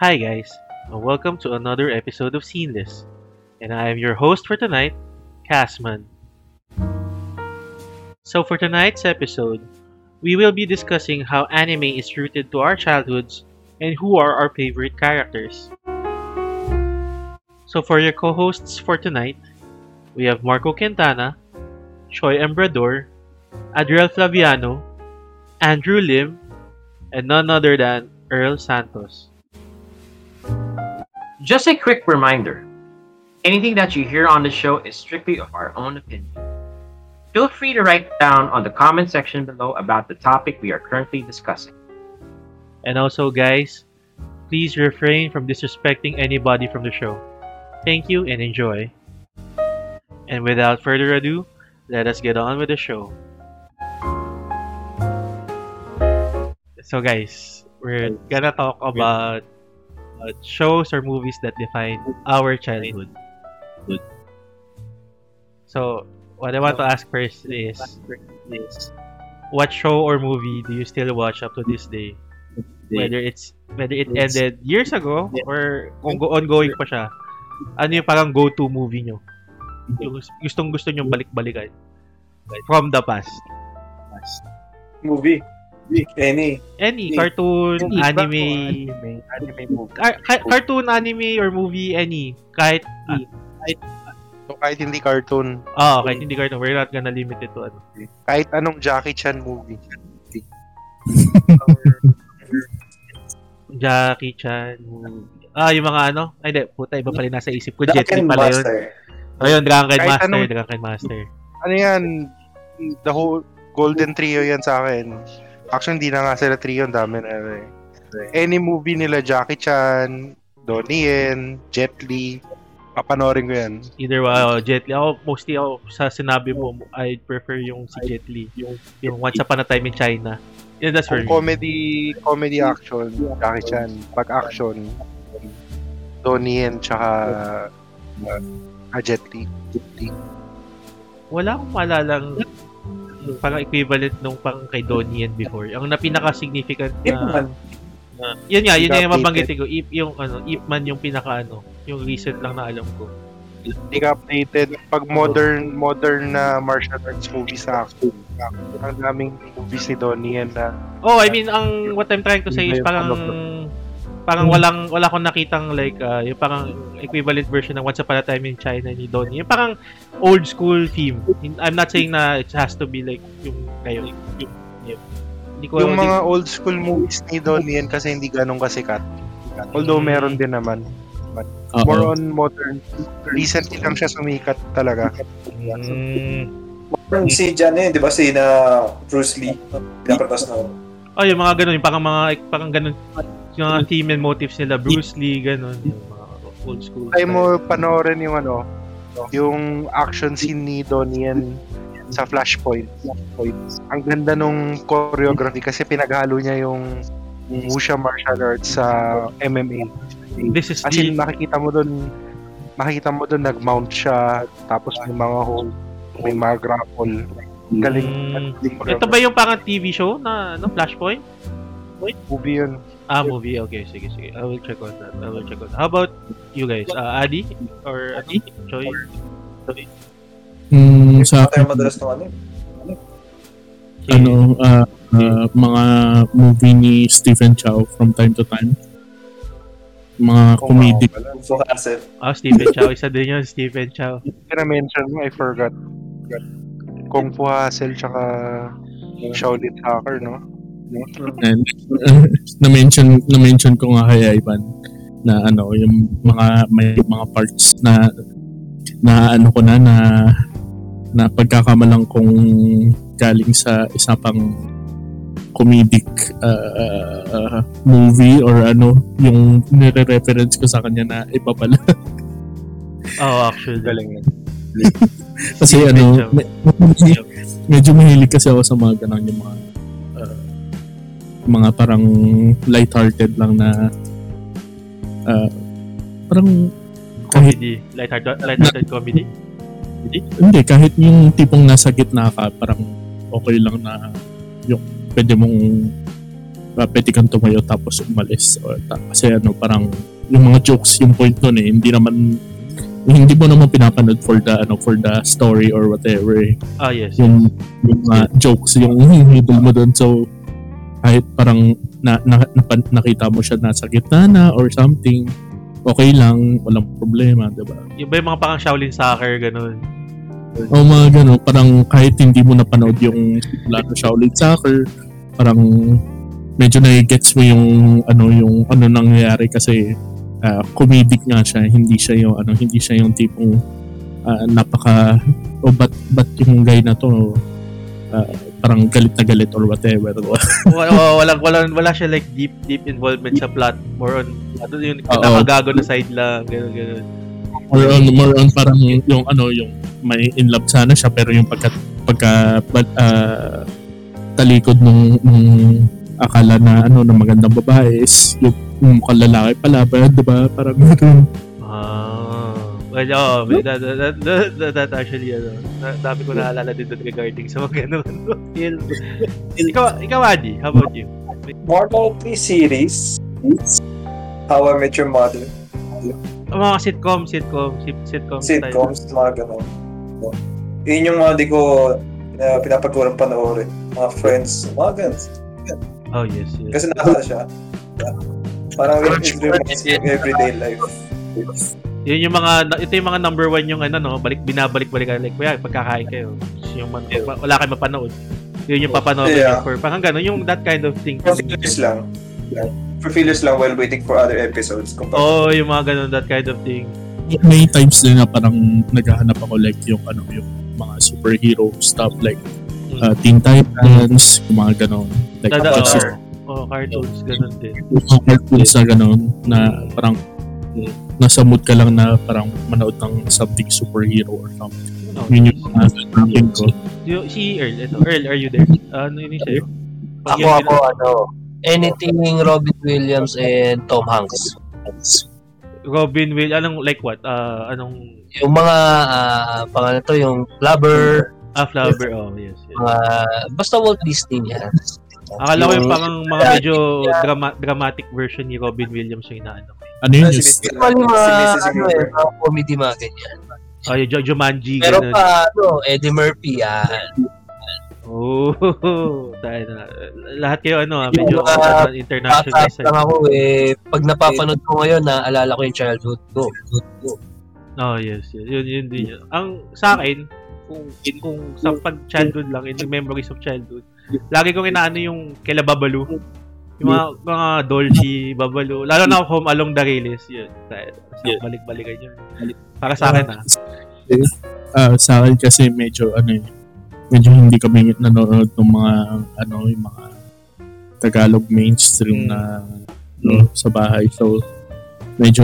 Hi, guys, and welcome to another episode of Seamless. And I am your host for tonight, Casman. So, for tonight's episode, we will be discussing how anime is rooted to our childhoods and who are our favorite characters. So, for your co hosts for tonight, we have Marco Quintana, Choi Embrador, Adriel Flaviano, Andrew Lim, and none other than Earl Santos. Just a quick reminder anything that you hear on the show is strictly of our own opinion. Feel free to write down on the comment section below about the topic we are currently discussing. And also, guys, please refrain from disrespecting anybody from the show. Thank you and enjoy. And without further ado, let us get on with the show. So, guys, we're gonna talk about uh, shows or movies that define our childhood. So, what I want to ask first is, what show or movie do you still watch up to this day? Whether it's whether it ended years ago or ongoing pa siya. Ano yung parang go-to movie nyo? Yung gustong gusto nyo balik-balikan. From the past. Movie. Any. Any, cartoon, Any, anime, Anime. Anime movie. Car- ca- cartoon, anime, or movie, any. Kahit, ah, So, kahit hindi cartoon, oh, kahit hindi cartoon, we're not gonna limit it to ano. kahit anong Jackie Chan movie. Jackie Chan movie. Ah, yung mga ano? Ay, hindi. Puta, iba pala nasa isip ko. Jet Li pala yun. Master. Ayun, Drunken Kahit Master. anong- Drunken Master. Ano yan? The whole Golden Trio yan sa akin. Actually, hindi na nga sila trio. Ang dami na. ano eh. Any movie nila, Jackie Chan, Donnie Yen, Jet Li, papanorin ko yan. Either uh, Jet Li. Ako, mostly ako, sa sinabi mo, I prefer yung si Jet Li. Yung, yung Once Upon a Time in China. Yeah, that's for me. comedy, comedy action, Jackie Chan. Pag action, Donnie Yen, tsaka uh, Jet Li. Jet Li. Wala akong maalalang parang equivalent nung pang kay Donnie before. Ang na pinaka-significant Ip na... Man. Yun nga, yun nga yung mabanggitin ko. Ip, yung ano, Ip Man yung pinaka ano, yung recent lang na alam ko. Hindi ka updated. Pag modern modern na martial arts movies sa action, ang daming movies ni Donnie na Oh, I mean, ang what I'm trying to say is parang parang walang wala akong nakitang like uh, yung parang equivalent version ng Once Upon a Time in China ni Donnie. Yung parang old school theme. I'm not saying na it has to be like yung kayo. Yung, yung, hindi ko yung hindi- mga old school movies ni Donnie Yen kasi hindi ganun kasikat. Although meron din naman. Oo. More on modern. Recently lang siya sumikat talaga. Mm. Yung si Jan yun, di ba? Si na Bruce Lee. Pinapratas na. Oh, yung mga ganun, yung parang mga parang ganun yung mga theme and motifs nila, Bruce Lee, ganun, yung mga old school. Try mo panoorin yung ano, yung action scene ni Donnie Yen sa Flashpoint. Ang ganda nung choreography kasi pinaghalo niya yung Wuxia martial arts sa MMA. This is As the, in, makikita mo doon, makikita mo doon nag-mount siya, tapos may mga hold, may mga grapple. Galing. Mm. ito ba yung parang TV show na no, Flashpoint? movie yun? Ah, movie. Okay, sige, sige. I will check on that. I will check on that. How about you guys? Uh, Adi? Or ano? Choi? Mm, sa akin, madalas ng ano. ano, ah, ah, mga movie ni Stephen Chow from time to time. Mga comedic. Kung Fu Hassel. Ah, Stephen Chow. Isa din yun, Stephen Chow. na-mention mo, I forgot. Kung Fu Hustle, tsaka Shaolin Hacker, no? And, na-mention, na-mention ko nga kay Ivan na ano, yung mga may mga parts na na ano ko na na na pagkakamalang kong galing sa isa pang comedic uh, uh, movie or ano yung nire-reference ko sa kanya na iba pala Oh, actually. Galing yun. kasi ano Chow. me- medyo, medyo mahilig kasi ako sa mga ganun yung mga uh, mga parang light-hearted lang na uh, parang kahit Comedy. Lighthearted, lighthearted comedy. hindi kahit yung tipong nasa gitna ka parang okay lang na yung pwede mong uh, pwede kang tumayo tapos umalis. O, ta- kasi ano, parang yung mga jokes, yung point nun eh, hindi naman hindi mo naman pinapanood for the ano for the story or whatever eh. Ah, yes. yung, yung mga jokes yung hinihidol mo doon so kahit parang na, na, napa- nakita mo siya nasa gitna na or something okay lang walang problema di ba Yung ba yung mga parang Shaolin soccer, ganun. o mga gano parang kahit hindi mo napanood yung simula ng Shaolin Soccer parang medyo na-gets mo yung ano yung ano nangyayari kasi uh, comedic nga siya hindi siya yung ano hindi siya yung tipong ah, napaka o ba't, ba't yung guy na to ah, parang galit na galit or whatever wala, wala, walang, wala siya like deep, deep involvement sa plot. More on, ano yung Oo. nakagago na side lang, ganun, ganun. more on more on parang yung ano yung may in love sana siya pero yung pagka pagka ah, talikod nung, nung akala na ano na magandang babae is yung, yung mukhang lalaki pala ba di ba parang gano'n Ah. Well, oh, that, that, that, that, that actually, ano, na, dami ko naalala doon regarding sa mga ganun. Ikaw, ikaw, Adi, how about you? Mortal 3 series. How I Met Your Mother. Ang mga sitcom, sitcom, sit- sitcom. Sitcoms, mga ganun. Yun yung mga di ko na pinapagurang panoorin. Mga friends, mga ganun. Oh, yes, yes. Kasi nakaka siya. Parang it reminds me everyday life. Yun yung mga, ito yung mga number one yung ano, no, balik, binabalik-balik like, kuya, pagkakain kayo. Yung man, wala kayo mapanood. Yun yung papanood Yeah. for, parang gano'n, yung that kind of thing. For fillers lang. For fillers lang while waiting for other episodes. Kung Oo, oh, yung mga gano'n, that kind of thing. may times din na parang naghahanap ako like yung ano yung mga superhero stuff like Mm. uh, Teen Titans yung mga ganon like Dada, just oh, cartoons, gano'n din. yung mga cartoons na ganon na parang nasa mood ka lang na parang manood ng something superhero or something. Oh, Yun yung mga thinking ko. Si Earl, ito, Earl, are you there? Ano yun yung sa'yo? Ako, ako, ano, anything Robin Williams and Tom Hanks. Robin Will, anong like what? Ah, anong Yung mga, ah, pangalan to, yung Flubber, ah, Flower? Oh, yes, yes. mga, basta Walt Disney yan. Akala ko yung parang mga medyo drama, dramatic version ni Robin Williams yung inaano. Ano yun? si Just, Mr. Actually, mga, si Mrs. ano eh, mga comedy mga ganyan. Oh, yung Jumanji, Pero ganun. pa, ano, Eddie Murphy, yan. Oh, tayo na. Lahat kayo ano, ah, medyo Yung mga internationalized. Bata lang ako eh, pag napapanood ko ngayon, naaalala ko yung childhood ko. Oh, yes, yes. Yun, yun din yun. Ang sa akin, kung, kung sa pag-childhood lang, in the memories of childhood, lagi kong inaano yung kila Babalu. Yung mga, mga Dolce, Babalu. Lalo na Home Along the Rails, yun. Yeah. Balik-balikan yun. Para sa akin, ah. ah, sa akin kasi medyo ano eh, medyo hindi kami nanonood ng mga ano yung mga Tagalog mainstream Mm. na no, sa bahay. So medyo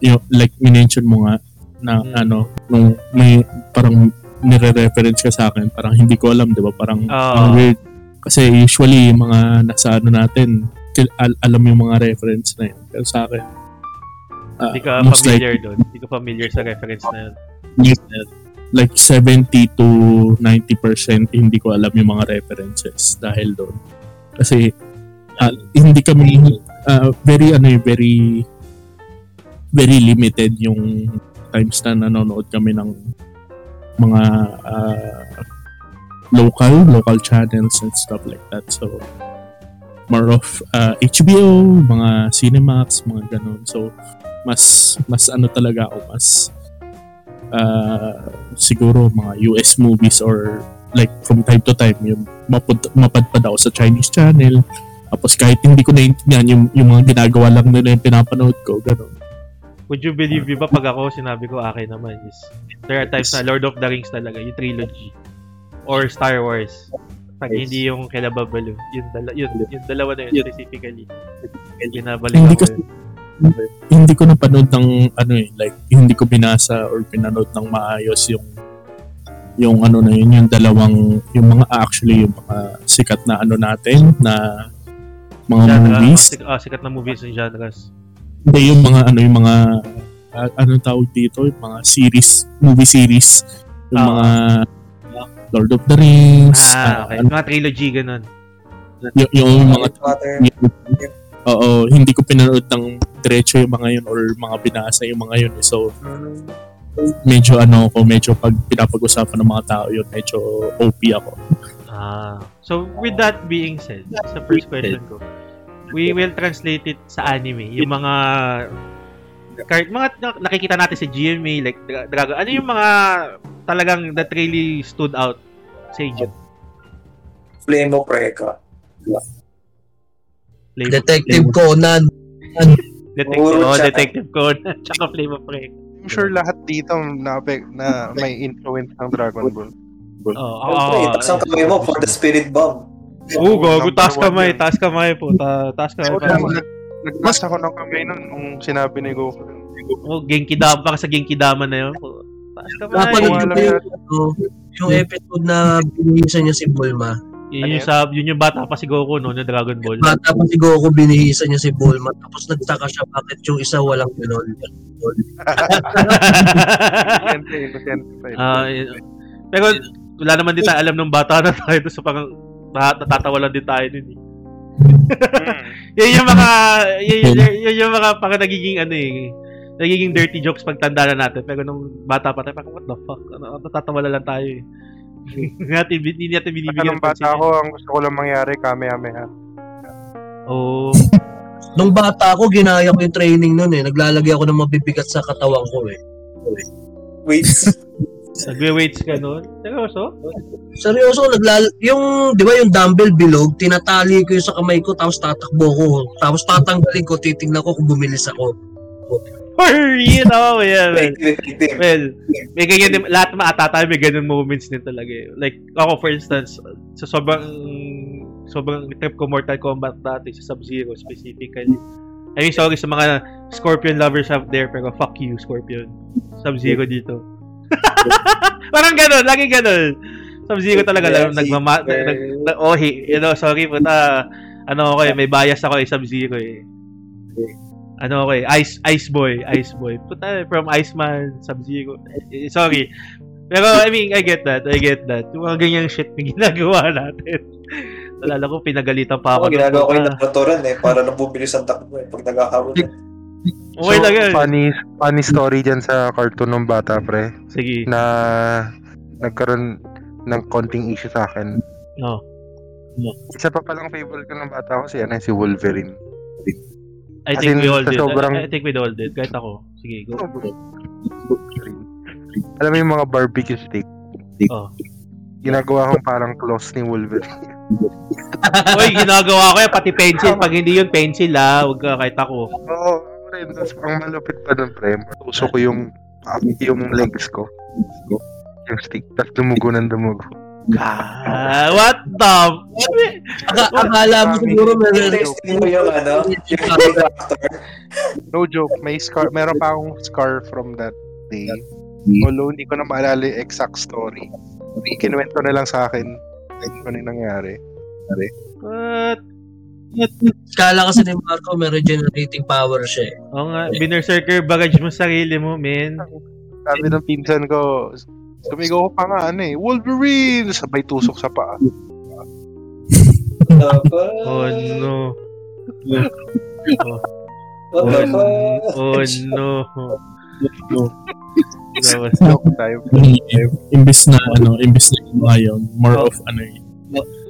yung like minention mo nga na Mm. ano nung may parang nire-reference ka sa akin parang hindi ko alam 'di ba parang ang weird kasi usually yung mga nasa ano natin al- alam yung mga reference na yun pero sa akin ah, Hindi ka familiar doon. Hindi ka familiar sa reference na yun. like 70 to 90% hindi ko alam yung mga references dahil doon. Kasi ah, hindi kami ah, very ano eh, very very limited yung times na nanonood kami ng mga ah, local local channels and stuff like that. So more of ah, HBO, mga Cinemax, mga ganun. So mas mas ano talaga ako mas uh, siguro mga US movies or like from time to time yung mapud, mapadpad ako sa Chinese channel tapos kahit hindi ko naintindihan yung, yung mga ginagawa lang nila yung pinapanood ko ganun Would you believe me ba pag ako sinabi ko akin naman is there are times na Lord of the Rings talaga, yung trilogy or Star Wars. Pag hindi yung kila Babalu, yung, dala, yun, yung dalawa na yun specifically. Binabalik Hindi ako. kasi- yun. hindi ko napanood ng ano eh like hindi ko binasa or pinanood ng maayos yung yung ano na yun yung dalawang yung mga actually yung mga sikat na ano natin na mga Genre, movies oh, sik- oh, sikat na movies and genres. Hindi, yung mga ano, yung mga, uh, anong tawag dito, yung mga series, movie series, yung Ah. mga Lord of the Rings, Ah, ah, okay. ano, Mga trilogy, ganun. yung, yung mga Water. Oo, hindi ko pinanood ng diretso yung mga yun or mga binasa yung mga yun. eh. So, medyo ano ko, medyo pag pinapag-usapan ng mga tao yun, medyo OP ako. Ah. So, with that being said, sa first question ko, we will translate it sa anime. Yung mga card, mga na- nakikita natin sa GMA, like Dra- Dragon, ano yung mga talagang that really stood out sa inyo? Flame of Reka. Flame of- Detective Conan. Detective, oh. Detective Conan, tsaka Flame of Reka. I'm sure lahat dito na, na may influence ng Dragon Ball. Oh, Oh, oh, oh, Itaas ang kamay mo for the spirit bomb. Oo, gago, Number taas kamay, taas kamay po, ta taas kamay. Pa. Nagmas ako ng kamay nun nung sinabi ni Goku. Oh, Genki Dama, baka sa Genki Dama na yun. Taas kamay. Napanood wala ko yung, ano, yung episode na binihisan niya si Bulma. Yun yung, sa, yun yung bata pa si Goku, no, na Dragon Ball. Bata pa si Goku, binihisan niya si Bulma. Tapos nagtaka siya bakit yung isa walang ganon. Yun. pero wala naman din tayo alam nung bata na tayo so parang na- natatawa lang din tayo nun eh. Hmm. Yun yung mga yun, yun, yun yung mga parang nagiging ano eh nagiging dirty jokes pag tanda na natin pero nung bata pa tayo parang what the fuck ano, natatawa na lang tayo eh. Hindi natin, hindi natin binibigyan nung bata ako, ang gusto ko lang mangyari, Kamehameha. Oh, Nung bata ako, ginaya ko yung training nun eh. Naglalagay ako ng mabibigat sa katawan ko eh. Wait. nagwe-weights ka nun. Seryoso? Seryoso, naglal yung, di ba yung dumbbell bilog, tinatali ko yung sa kamay ko, tapos tatakbo ko. Tapos tatanggalin ko, titignan ko kung bumilis ako. Or, you know, yeah, man. Well, may ganyan din, lahat mga atatay may ganyan moments din talaga eh. Like, ako for instance, sa sobrang, sobrang trip ko Mortal Kombat dati sa Sub-Zero specifically. I mean, sorry sa mga Scorpion lovers out there, pero fuck you, Scorpion. Sub-Zero dito. Parang ganun, lagi ganun. Sub-Zero talaga lang, nagmama, nag, nag, nag- oh, hey, you know, sorry puta, ano ako eh, may bias ako eh, Sub-Zero eh. Ano ako eh, Ice, Ice Boy, Ice Boy. Puta, from Iceman, Sub-Zero. Eh, sorry. Pero, I mean, I get that, I get that. Yung mga ganyang shit na ginagawa natin. Alala ko, pinagalitan pa ako. Ako, ginagawa ko yung natuturan eh, para nabubilis ang takbo eh, pag nagkakaroon eh. Okay lang yun. funny, funny story dyan sa cartoon ng bata, pre, Sige. na nagkaroon ng konting issue sa akin. No. Isa pa palang favorite ko ng bata ko si, ano, si Wolverine. I As think in, we all did. sobrang- I, I think we all did. Kahit ako. Sige, go. Alam mo yung mga barbecue steak? Oh. Ginagawa kong parang close ni Wolverine. Uy, ginagawa ko yan. Pati pencil. Pag hindi yun pencil ha, huwag ka kahit ako. Oo, Tapos ang malupit pa dun, pre. Tuso ko yung, yung legs ko. Yung stick. Tapos dumugo ng dumugo. Ah, what the? Aka- akala mo siguro meron Testing mo yung ano, yung. No joke, may scar, meron pa akong scar from that day. Although hindi ko na maalala yung exact story. Kinuwento na lang sa akin kung ano yung nangyari. What? Kala kasi ni Marco may regenerating power siya eh. Oo nga, binerserker bagage mo sa sarili mo, men. Sabi ng pinsan ko, sumigaw ko pa nga ano eh, Wolverine! Sabay tusok sa paa. Oh no. What the fuck? Oh no. Was- Joke imbes na ano, imbes na yun, more of ano eh,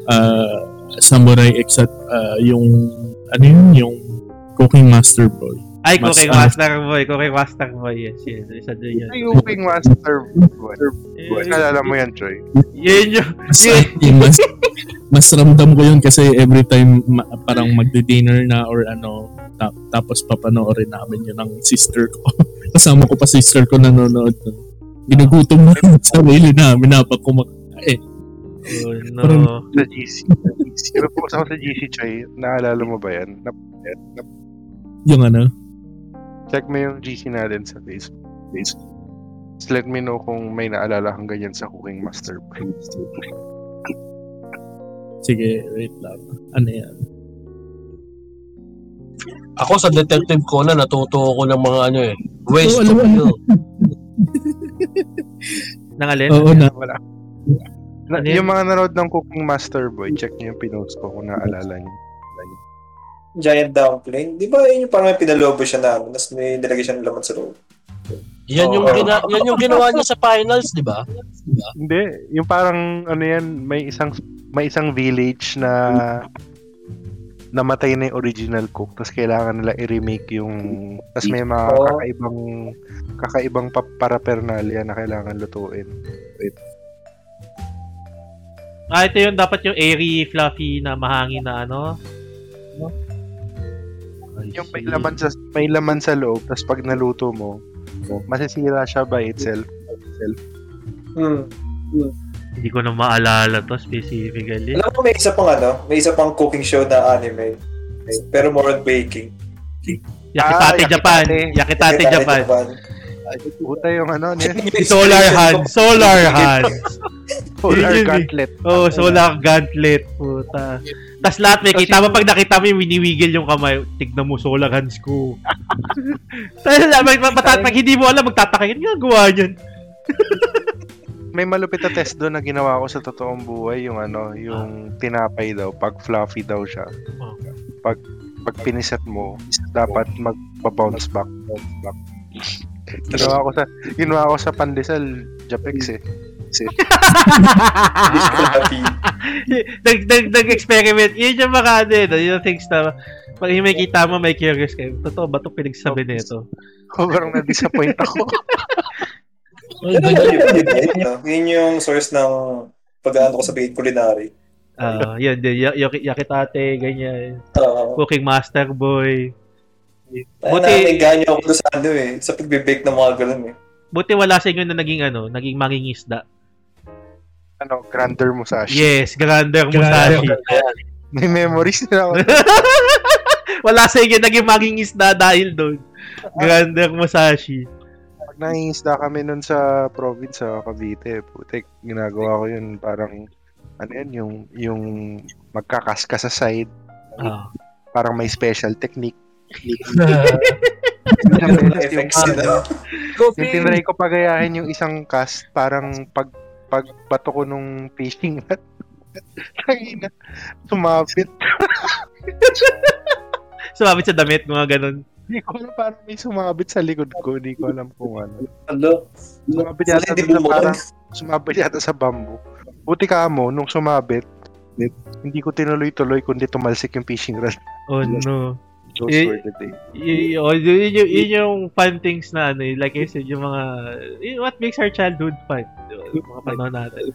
uh, samurai except uh, yung ano yun, yung cooking master boy. Ay, Mas, Cooking ah, Master Boy. Cooking Master Boy. Yes, yes. Isa din yun. Ay, yung Wing Master Boy. Eh, Nalala mo yan, Troy? Yun yung... Mas, yung mas, mas ramdam ko yun kasi every time ma- parang magdi-dinner na or ano, ta- tapos papanoorin namin yun ng sister ko. Kasama ko pa sister ko nanonood. Ginugutom na yung sarili namin kumakain. Oh no. Parang- Sa GC. Pero po ako sa GC, Troy, naalala mo ba yan? Na, na, Yung ano, check mo yung GC natin sa Facebook. Facebook. Just let me know kung may naalala kang ganyan sa Cooking Master sige, wait lang. Ano yan? Ako sa Detective Conan, natuto ko ng mga ano eh. Ways Oo, to kill. Nangalin? Oo na. Wala. Na, Ano yun? yung mga nanood ng Cooking Master Boy, check niyo yung pinost ko kung naalala niyo. Giant dumpling. Di ba yun yung parang may pinalobo siya na, ano, tapos may nilagay siya ng laman sa loob. Yan yung, Oo. gina, yan yung ginawa niya sa finals, di ba? Hindi, yung parang ano yan, may isang may isang village na namatay na yung original cook tapos kailangan nila i-remake yung tapos may mga kakaibang kakaibang pa- paraphernalia na kailangan lutuin. Ah, ito yung dapat yung airy, fluffy na mahangin na ano. I Yung may see. laman sa may laman sa loob tapos pag naluto mo, masisira siya by itself. Hmm. Hindi ko na maalala to specifically. Alam mo, may isa pang ano, may isa pang cooking show na anime. Pero more on baking. Yakitate Ah, Japan. Yakitate. Yakitate Japan. Puta yung ano, niya, Solar hand. Solar hand. eh. gauntlet. Oh, solar gauntlet. Puta. Tas lahat may kita mo pag nakita mo yung winiwigil yung kamay, tignan mo solar hands ko. Tapos pag, hindi mo alam, magtataka yun, ginagawa niyan. May malupit na test doon na ginawa ko sa totoong buhay, yung ano, yung tinapay daw, pag fluffy daw siya. Oh. Pag pag piniset mo, dapat magpa-bounce back. Bounce back. Ginawa ko sa ginawa ko sa pandesal, Japex eh. Happy. nag, nag, nag-experiment. Yun yung mga ano, yun, yung things na pag may kita mo, may curious kayo. Totoo ba ito pinagsabi nito? Sobrang na-disappoint ako. Yun, yun, yun, yun, yun yung source ng pag-ano ko sa bait culinary. Ah, yun, yun, y- y- yakitate, ganyan. Uh, Cooking master boy. Buti... Namin ganyo ako doon sa ano eh, sa pagbe-bake ng mga ganun eh. Buti wala sa inyo na naging ano, naging mangingisda. ano, grander Musashi. Yes, Grander Musashi. May memories na ako. wala sa inyo naging mangingisda dahil doon. Grander Musashi. Pag nangingisda kami nun sa province sa Cavite, putik, ginagawa ko yun parang ano yun, yung, yung magkakaska sa side, Ah. parang may special technique. Yung tinry ko pagayahin yung isang cast, parang pag pagbato ko nung fishing net. Tangina, sumabit. Sumabit sa damit, mga ganun. Hindi ko alam parang may sumabit sa likod ko. Hindi ko alam kung ano. Ano? Sumabit yata hindi bumukan. parang, sumabit yata sa bamboo. Buti ka mo, nung sumabit, hindi ko tinuloy-tuloy kundi tumalsik yung fishing rod. Oh no. Those Eh, were the days. Y- y- oh, yun, yun, yun, yun yung fun things na ano, like I said, yung mga, yun, what makes our childhood fun? Yung mga panahon natin.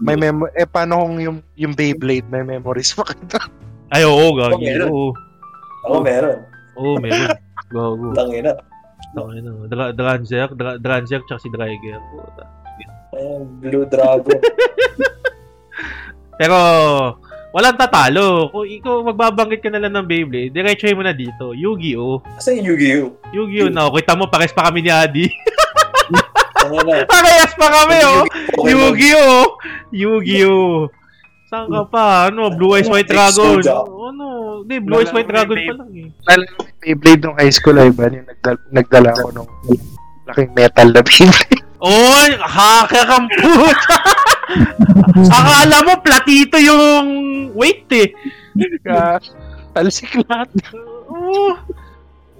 May memo eh paano kung yung yung Beyblade may memories pa kita? Ay, oo, gagi. Oh, meron. Oo, Ako meron. oo, meron. Gago. Tangina. Tangin na. Dra- Dranzer, Dra- Dranzer, tsaka si Dreiger. Puta. Ayan, Blue Dragon. Pero, walang tatalo. Kung ikaw magbabanggit ka na lang ng Beyblade, diretsuhin mo na dito. Yu-Gi-Oh! Kasi yung Yu-Gi-Oh! Yu-Gi-Oh! Na, kita mo, pares pa kami ni Adi. Parehas pa kami, oh! Yu-Gi-Oh! Yu-Gi-Oh! Saan ka pa? Ano? Blue Eyes White Dragon? Ano? Hindi, Blue Eyes White Dragon pa lang eh. Lalo na may Beyblade nung high school ay ba yung nagdala, nagdala ko nung laking metal na Beyblade. Oy! Hacker ang puta! Akala mo, platito yung weight eh. Talsik lahat. Oo.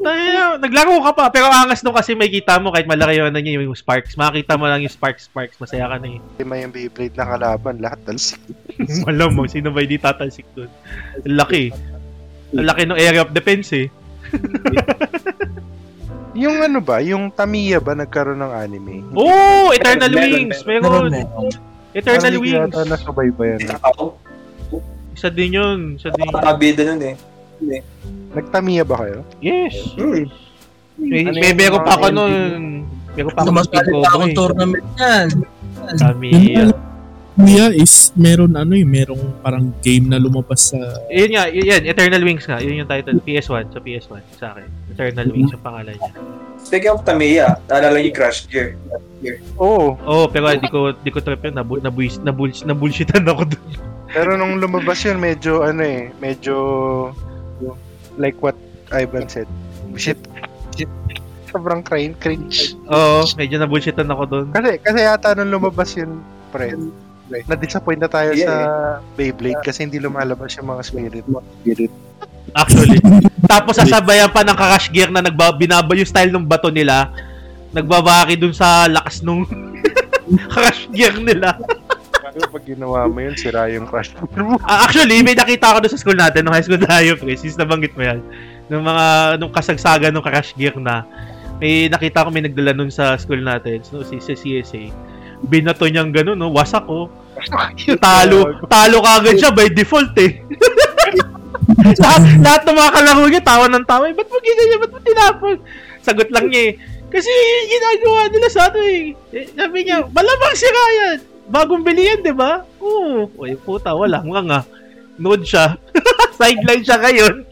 Tayo, naglaro ka pa. Pero angas nung kasi may kita mo kahit malaki yung, ano niya, yung sparks. Makita mo lang yung sparks, sparks. Masaya ka na eh. Lima yung Beyblade na kalaban, lahat talsik. Alam mo, sino ba hindi tatalsik doon? Ang laki. Ang laki ng area of defense eh. Yung ano ba, yung Tamiya ba nagkaroon ng anime? Oh! Eternal Meron, Wings! Meron, Meron! meron. Eternal Wings! yata nasubaybayan. Ako, Isa din yun. Isa din yun. nakabida nun eh. Nagtamiya ba kayo? Yes! Hmm. May, Ano may meron pa ako nun. Meron pa ako ng cobra eh. tournament yan. Kami. Kuya is meron ano eh, merong parang game na lumabas sa Yun nga, yun, yan, Eternal Wings nga. Yun yung title. PS1. Sa PS1. Sa akin. Eternal Wings yung pangalan niya. Speaking of Tamiya, naalala niyo yung Crash Gear. Oo, Oo, oh, pero di ko di ko trip yun. Nabu, nabuis, nabuls, nabulshitan ako doon. pero nung lumabas yun, medyo ano eh, medyo like what Ivan said. Shit. Shit. Sobrang cringe. cringe. Oo, medyo nabulshitan ako doon. Kasi, kasi yata nung lumabas yun, pre, Na-disappoint na tayo Yeah, sa Beyblade kasi hindi lumalabas yung mga spirit. spirit. Actually. Tapos sasabayan pa ng kakash gear na nagba, binaba yung style ng bato nila. Nagbabaki dun sa lakas nung kakash gear nila. Pero pag ginawa mo yun, sira yung crush mo. Ah, actually, may nakita ko doon sa school natin, nung high school tayo, pre, since nabanggit mo yan. Nung mga, nung kasagsagan ng crash gear na, may nakita ko may nagdala nun sa school natin, no, si, sa CSA. Binato niyang gano'n, no, wasak ko. Talo, talo ka agad siya by default eh. lahat, lahat ng mga kalaro niya, tawa ng tawa. Eh, ba't mo ganyan? Ba't mo tinapon? Sagot lang niya eh. Kasi ginagawa nila sa ano eh. eh sabi niya, malamang sira yan. Bagong bili yan, di ba? Oo. Uy, puta, wala nga nga. Node siya. Sideline siya ngayon.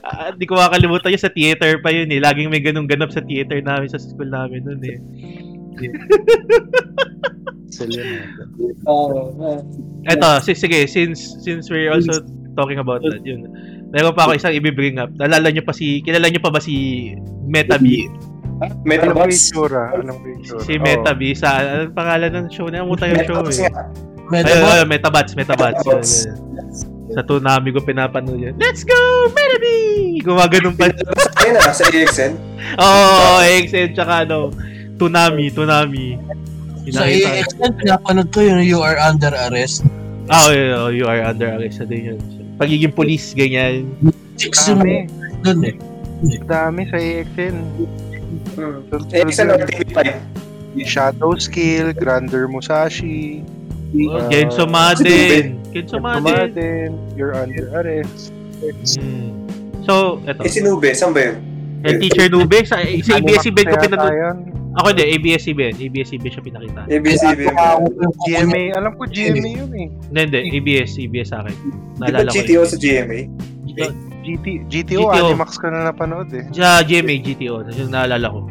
Ah, Hindi ko makakalimutan yun sa theater pa yun eh. Laging may ganung ganap sa theater namin sa school namin nun eh. Oo, ah. Eto, si- sige, since since we're also talking about that, yun. Meron pa ako isang i-bring up. Nalala niyo pa si, kilala niyo pa ba si Metabi? Anong Metabots. picture? Anong picture? Si Metabi sa, anong pangalan ng show na? Muta yung show Metabots eh. nga. Ayun, Metabot. ayun, Metabats, Metabats. Yun, Metabats. yun. Sa Toonami ko pinapanood yan. Let's go, Metabi! Gumaganon pa. Ayun na, sa AXN. Oo, oh, XN tsaka ano, Toonami, Toonami. Sa AXN, pinapanood ko yung You Are Under Arrest. Ah, oh, yeah, oh, you are under arrest na din yun. Pagiging police, ganyan. Dami. dun eh. Dami sa AXN. Hmm. AXN yun. or TV5. Shadow Skill, Grander Musashi, Oh, Ah, Genso Maden. Genso Maden. Tumaden, You're Under Arrest. Hmm. So, eto. Eh, si Nube, saan ba yun? Yung teacher Nube, sa, sa ABS-CBN ko pinanood. Ako hindi, ABS-CBN. ABS-CBN siya pinakita. ABCB. GMA, alam ko GMA yun eh. Hindi, hindi. ABS, ABS sa akin. Di ba Naalala ko. GTO sa GMA? GT, GTO, GTO. Animax ko na napanood eh. Sa GMA, GTO. Yung naalala ko.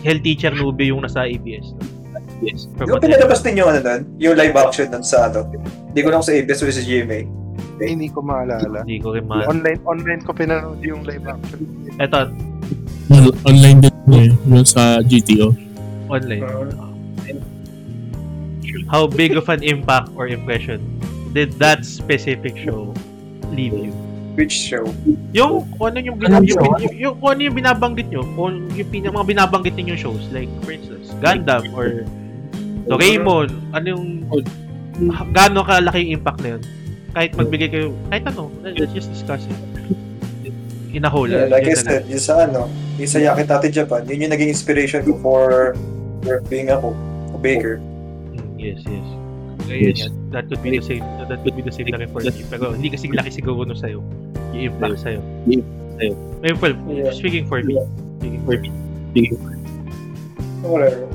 Health teacher Nube yung nasa ABS. Yes. Yung pinalabas din yung ano nun, yung live action nun sa ano. Hindi ko lang sa ABS o sa GMA. Eh, hindi ko maalala. Hindi ko rin ma... Online online ko pinanood yung live action. Eto, Well, online din eh, yung sa GTO. online. How big of an impact or impression did that specific show leave you? Which show? Yung kung ano yung, bin, yung, yung, yung, kung ano yung binabanggit nyo, kung yung pin, mga binabanggit ninyong shows, like for instance, Gundam or Doraemon, ano yung gaano kalaki yung impact na yun? Kahit magbigay kayo, kahit ano, let's just discuss it. In a whole. Yeah, like I said, yung sa ano, yung sa Yakitate Japan, yun yung naging inspiration ko for, for being ako, a baker. Mm, yes, yes. Yan. that could be the same. That could be the same na rin for me. Pero hindi kasi laki siguro no sa'yo. Yung impact sa'yo. Sa'yo. Ayun, well, Yeah. speaking for me. Speaking for me. Whatever.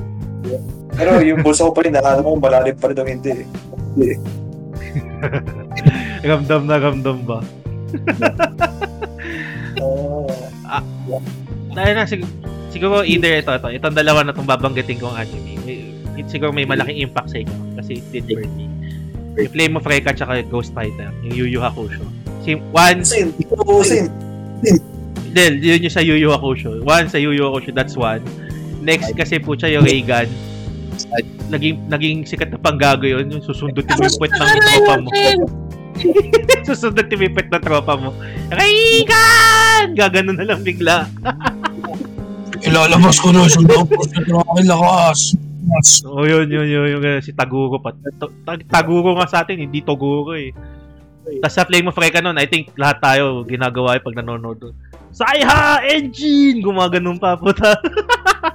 Yeah. Pero yung bulsa ko pa rin, nakala ko malalim pa rin daw hindi. eh. Ramdam na ramdam ba? Oh. Dahil na, sig- siguro either ito, ito, itong dalawa na itong babanggitin kong anime. May, siguro may malaking impact sa inyo kasi it did for me. Yung Flame of Recca tsaka Ghost Fighter, yung Yu Yu Hakusho. Si, one, Sin, oo, sin. Del, yun yung sa Yu Yu Hakusho. One sa Yu Yu Hakusho, that's one. Next kasi po siya yung Reagan. Naging naging sikat na panggago yun, yung susundutin mo yung puwet ng tropa mo. Yung puwet ng tropa mo. Reagan! Gaganon na lang bigla. Ilalabas ko na yung daw po sa aking lakas. Oo, yun, yun, yun, yung uh, si Taguro pa. Ta- ta- Taguro nga sa atin, hindi Toguro eh. Tapos sa Flame of Recca nun, I think lahat tayo ginagawa yung pag nanonood doon. Saiha! Engine! Gumaganon pa puta.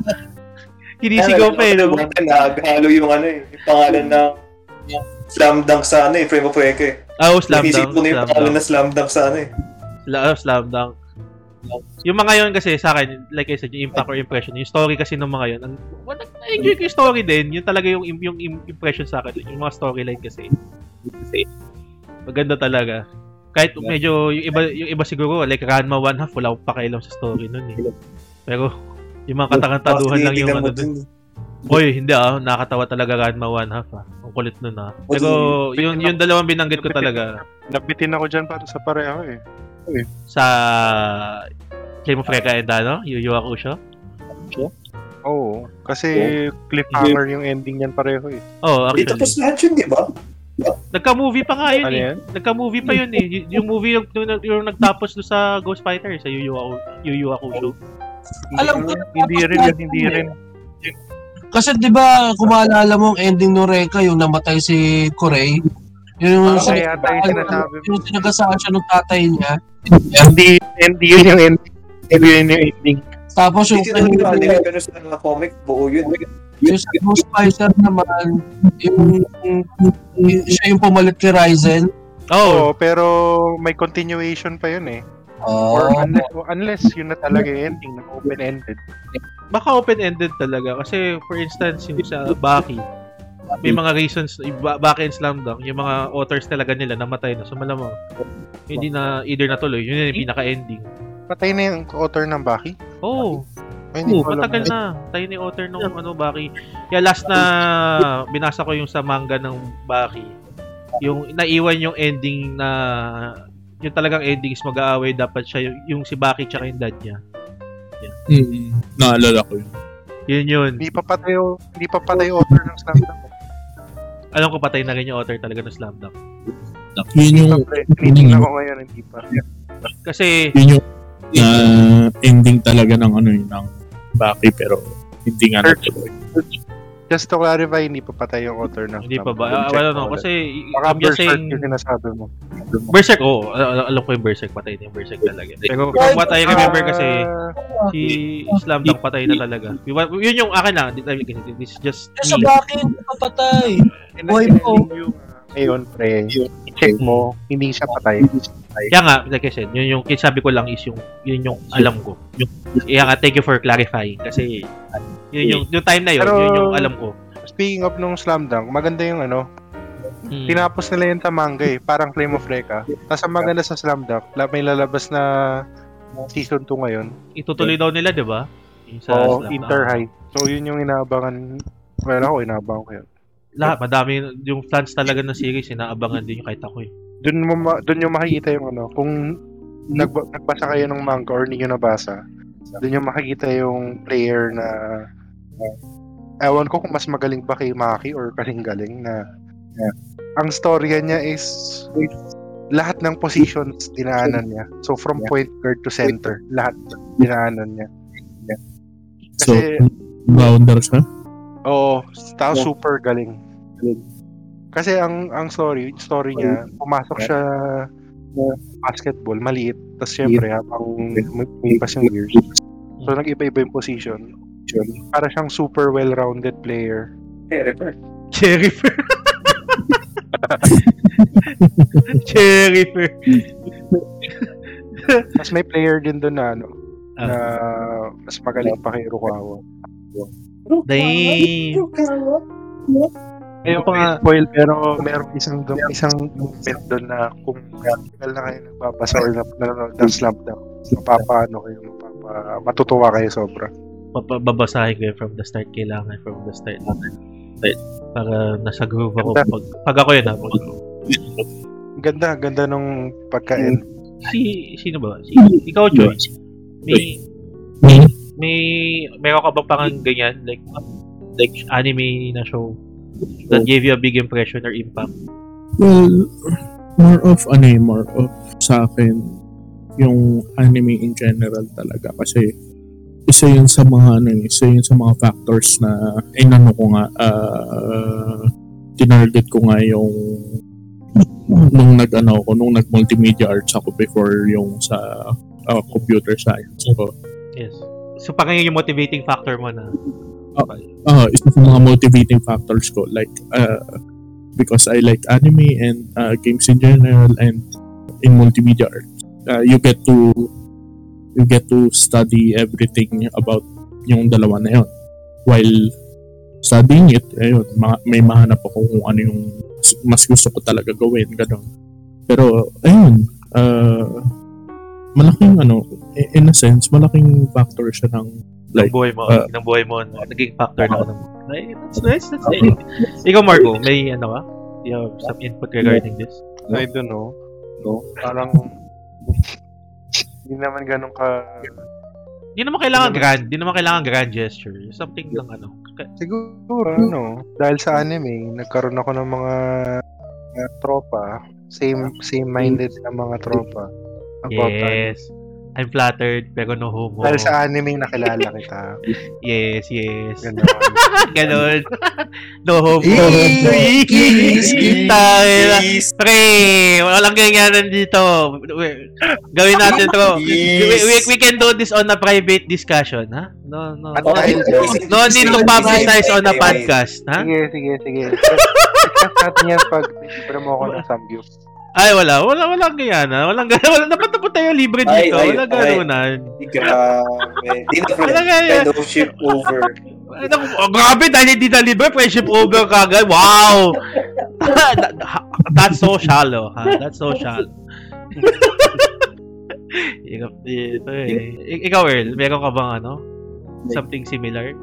Kinisigaw pa eh. No? Naghalo yung ano eh, yung pangalan ng slam dunk sa ano eh, frame of Wreck eh. Ah, oh, slam dunk. ko na yung pangalan na slam dunk sa ano eh. Sla- oh, slam dunk. Yung mga yun kasi sa akin, like I said, yung impact or impression, yung story kasi ng mga yun, ang, well, na-enjoy ko yung story din, yun talaga yung, yung im- impression sa akin, yung mga storyline kasi. Kasi, maganda talaga. Kahit medyo, yung iba, yung iba siguro, like Ranma One Half, wala akong pakialam sa story nun eh. Pero, yung mga katakantaduhan lang yung ano dun. Oy, hindi ah, nakakatawa talaga Ranma One Half ah. Ang kulit nun ah. Pero, yung, yung dalawang binanggit ko talaga, Nabitin ako dyan para sa pareho eh. sa Flame of Recca and ano, Yu Yu Hakusho. Oo. Kasi cliffhanger yung ending niyan pareho eh. Oh, Di actually. tapos lahat yun, di ba? Nagka-movie pa nga yun Ano eh. yan? Nagka-movie pa yun eh. Y- yung movie yung, yung, yung nagtapos doon sa Ghost Fighter, sa Yu Yu Haku- Yu Yu Hakusho. Alam ko, hindi rin yun, hindi rin. Kasi di ba, kung maalala mo ang ending ng Reka, yung namatay si Corey, yung, Parang kaya tayo sinasabi mo. yung sinagasaan siya ng tatay niya, Hindi, hindi yun yung ending. Hindi yun yung ending. tapos yung, Hindi tinatawag nila yung ganun sa comic, buo yun. yung sa Ghost Fighter naman, yung, yung siya yung pumalit kay Ryzen. Oh, Oo, pero may continuation pa yun eh. Or Oh, unless, unless yun na talaga yung ending na open-ended. Baka open-ended talaga. Kasi, for instance, yung sa Baki, may mga reasons, ba- Baki and Slam Dunk, yung mga authors talaga nila namatay na. So, malamang, hindi na, either natuloy. Yun yung pinaka-ending. Patay na yung author ng Baki? Oh, Ay, hindi Oo, matagal na. Tayo ni author nung ano, Baki. Kaya last na binasa ko yung sa manga ng Baki. Yung naiwan yung ending na yung talagang ending is mag-aaway dapat siya yung, yung si Baki tsaka yung dad niya. Mm, naalala ko yun. Yun yun. Hindi pa patay yung, hindi pa patay yung author ng Slam Dunk. Alam ko patay na rin yung author talaga ng Slam Dunk. Yun yung, Tinitingnan ko ngayon, hindi pa. Kasi yun yung uh, ending talaga ng ano yun, ng Baki pero hindi nga natuloy. Just to clarify, hindi pa patay yung author ng hindi pa ba? Ah, Check wala no, kasi Baka I'm just Berserk saying yung sinasabi mo. Berserk, oh, al- alam ko yung Berserk, patay na yung Berserk talaga. Pero from what I remember kasi, Ah, si Slam Dunk patay na talaga. Yun yung akin lang. This is just eh, sa me. Baki, hindi pa patay. Boy mo. Ngayon, pre, check mo, hindi siya patay. Kaya nga, like I said, yun yung sabi ko lang is yung yun yung alam ko. Yung, kaya nga, thank you for clarifying. Kasi, yun yung, yung time na yun, Pero- yun yung alam ko. Speaking of nung Slam Dunk, maganda yung ano, Hmm. tinapos nila yung Tamanga eh, parang Flame of Reka. Tapos ang maganda sa Slam Dunk, la- may lalabas na season 2 ngayon. Itutuloy daw nila, di ba? Slam Dunk. Inter High. So, yun yung inaabangan. Well, ako, inaabangan ko yun. Lahat, madami, yung fans talaga ng series, inaabangan din yung kahit ako eh. Doon mo ma- doon yung makikita yung ano, kung nagba- nagbasa kayo ng manga or hindi nyo nabasa, doon yung makikita yung player na uh, ewan ko kung mas magaling ba kay Maki or kasing galing na ang storya niya is lahat ng positions dinaanan niya. So from point guard to center, lahat dinaanan niya. So, Kasi bounder siya. Oo, tapos super galing. Kasi ang ang story, story niya, pumasok siya basketball, maliit. Tapos syempre, habang umipas yung years, so nag-iba-iba yung position. Para siyang super well-rounded player. Fair. Cherry Fair. Tapos may player din doon na ano, Ah. na mas magaling pa kay Rukawa. Damn. Ayun pa nga- spoil pero merong isang dum, isang moment doon na kung tagal na kayo nagbabasa or nanonood ng slam dunk, mapapaano kayo, mapapa, matutuwa kayo sobra. Papa- babasahin ko yun from the start. Kailangan from the start. Para nasa groove ako. Pag, pag ako yun ha. Pag, Ang Ganda, ganda nung pagkain. si, sino ba? Si, ikaw, Joy. May, Me? may, meron ka ba pang ganyan? Like, like anime na show that gave you a big impression or impact? Well, more of ano eh, more of sa akin yung anime in general talaga kasi isa yun sa mga ano eh, isa yun sa mga factors na inano ko nga uh, tinarget ko nga yung nung nag ano ako nung nag multimedia arts ako before yung sa uh, computer science so Yes. So, yun yung motivating factor mo na. Uh, isa sa mga motivating factors ko like uh, because I like anime and uh, games in general and in multimedia arts. Uh, you get to you get to study everything about yung dalawa na yun. While studying it ayun ma- may mahanap ako kung ano yung mas gusto ko talaga gawin ganun. Pero ayun uh, malaking ano in a sense malaking factor siya ng Ng Like, buhay mo. uh, ng buhay mo. no? Naging factor na ano mo. Ay, that's nice. That's nice. Ikaw, Marco, may ano ka? Do you have some input regarding this? I don't know. No? Parang hindi naman ganun ka Di naman kailangan grand, di naman kailangan grand gesture. Something lang ano. Siguro, ano, dahil sa anime, nagkaroon ako ng mga uh, tropa, same same minded na mga tropa. About Yes. I'm flattered, pero no homo. Dahil sa anime, nakilala kita. Yes, yes. Ganon. Ganon. no homo. Kiss, kiss. Please. Pre, walang gangyanan dito. Gawin natin to. We, we, we can do this on a private discussion, ha? No, no. At No, no need to publicize on a podcast, ha? Sige, sige, sige. Discuss natin yan pag libre mo ako ng samgyup. Ay, wala. Wala, walang gangyanan. Walang gangyanan. Wala, dapat na po tayo libre Ay, dito. ay, Walang ay. ganunan. Grabe. Di na. Wala nga yan. Fellowship over. Ay, naku, oh, grabe, dahil hindi na libre, friendship over kagad. Wow! That- That's so shallow, ha? That's so shallow. Ikaw, ito eh. Ik- Ikaw, Earl, meron ka bang ano? Something similar?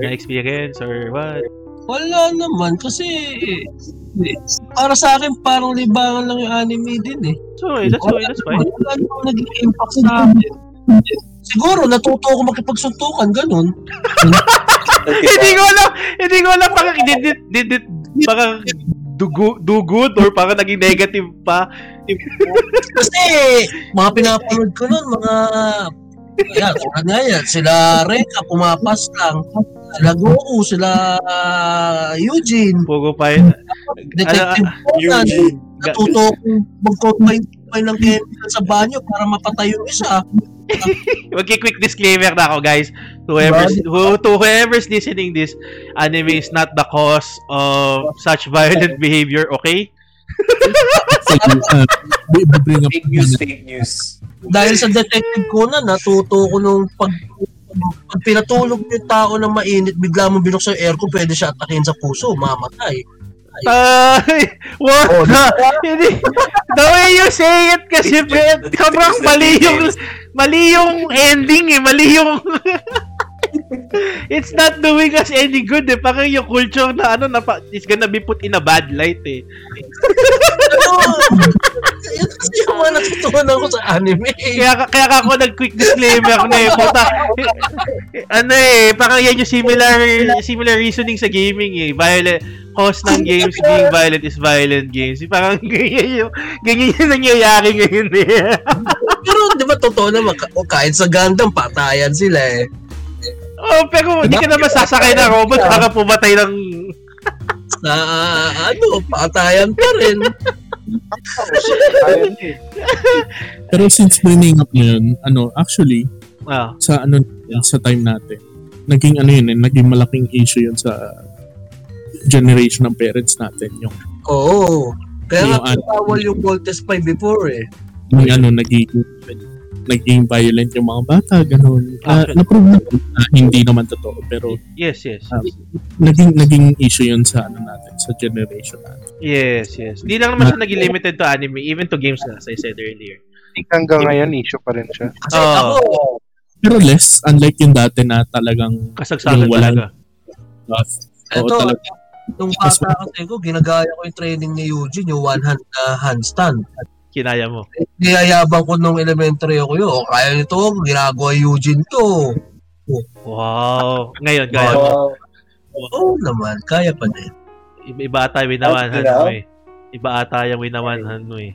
Na experience or what? Wala naman kasi eh, para sa akin parang libangan lang yung anime din eh. So, eh, that's, fine, that's fine. Wala namang naging impact sa akin. Siguro natuto ako makipagsuntukan ganun. hindi ko alam, hindi ko alam, parang, did it, did it, parang, dugo, do good or parang naging negative pa. Kasi mga pinapanood ko nun, mga yan, tulad nga yan, sila Reka, pumapas lang. Sila Goku, sila ah, Eugene, Puro pa yun. Detective Conan. Natuto akong mag-combine ng chemical sa banyo para mapatay yung isa. Magki-quick disclaimer na ako, guys. To whoever's, who, to whoever's listening this, anime is not the cause of such violent behavior, okay? Fake news, fake news. Dahil sa Detective Conan, natuto ko nung pag, pag pinatulog yung tao na mainit, bigla mo binuksan yung aircon, pwede siya atakin sa puso, mamatay. Ay, what Oh, the? Hindi. The way you say it kasi, sobrang mali yung, mali yung ending eh, mali yung... It's not doing us any good eh. Parang yung culture na ano, na, is gonna be put in a bad light eh. Yun kasi yung mga natutunan ko sa anime. Kaya, kaya ka ako nag-quick disclaimer na eh. Puta, ano eh, parang yan yung similar similar reasoning sa gaming eh. Violent, cause ng games being violent is violent games. Parang ganyan yung, ganyan yung nangyayari ngayon eh. Pero di ba totoo naman, o kahit sa Gundam, patayan sila eh. Oh, pero hindi ka naman sasakay na robot para pumatay ng... Sa ano, patayan pa rin. Pero since bringing up yun, ano, actually, Ah, sa ano sa time natin, naging ano yun eh, naging malaking issue yun sa generation ng parents natin. Yung, Oo. Kaya nga Yung ano- bawal yung Voltes 5 before eh. yung ano, naging, naging violent yung mga bata, ganun. Uh, na-prove na, na hindi naman totoo, pero yes, yes. Ah. naging naging issue yun sa ano natin, sa generation natin. Yes, yes. Hindi lang naman siya naging limited to anime, even to games na, as I said earlier. Hanggang ngayon, issue pa rin siya. Kasi Oo. ako, Pero less, unlike yung dati na talagang Kasagsagan talaga. uh, oo, Ito, talaga, nung bata kasi ko, ginagaya ko yung training ni Eugene, yung one hand na handstand. Kinaya mo. Niyayabang ko nung elementary ako yun. O, kaya nito, ginagawa Eugene to. Wow. Ngayon, kaya mo. Oo naman, kaya pa din. Iba, iba ata yung winawanhan Ah, mo eh. Iba ata yung winawanhan mo eh.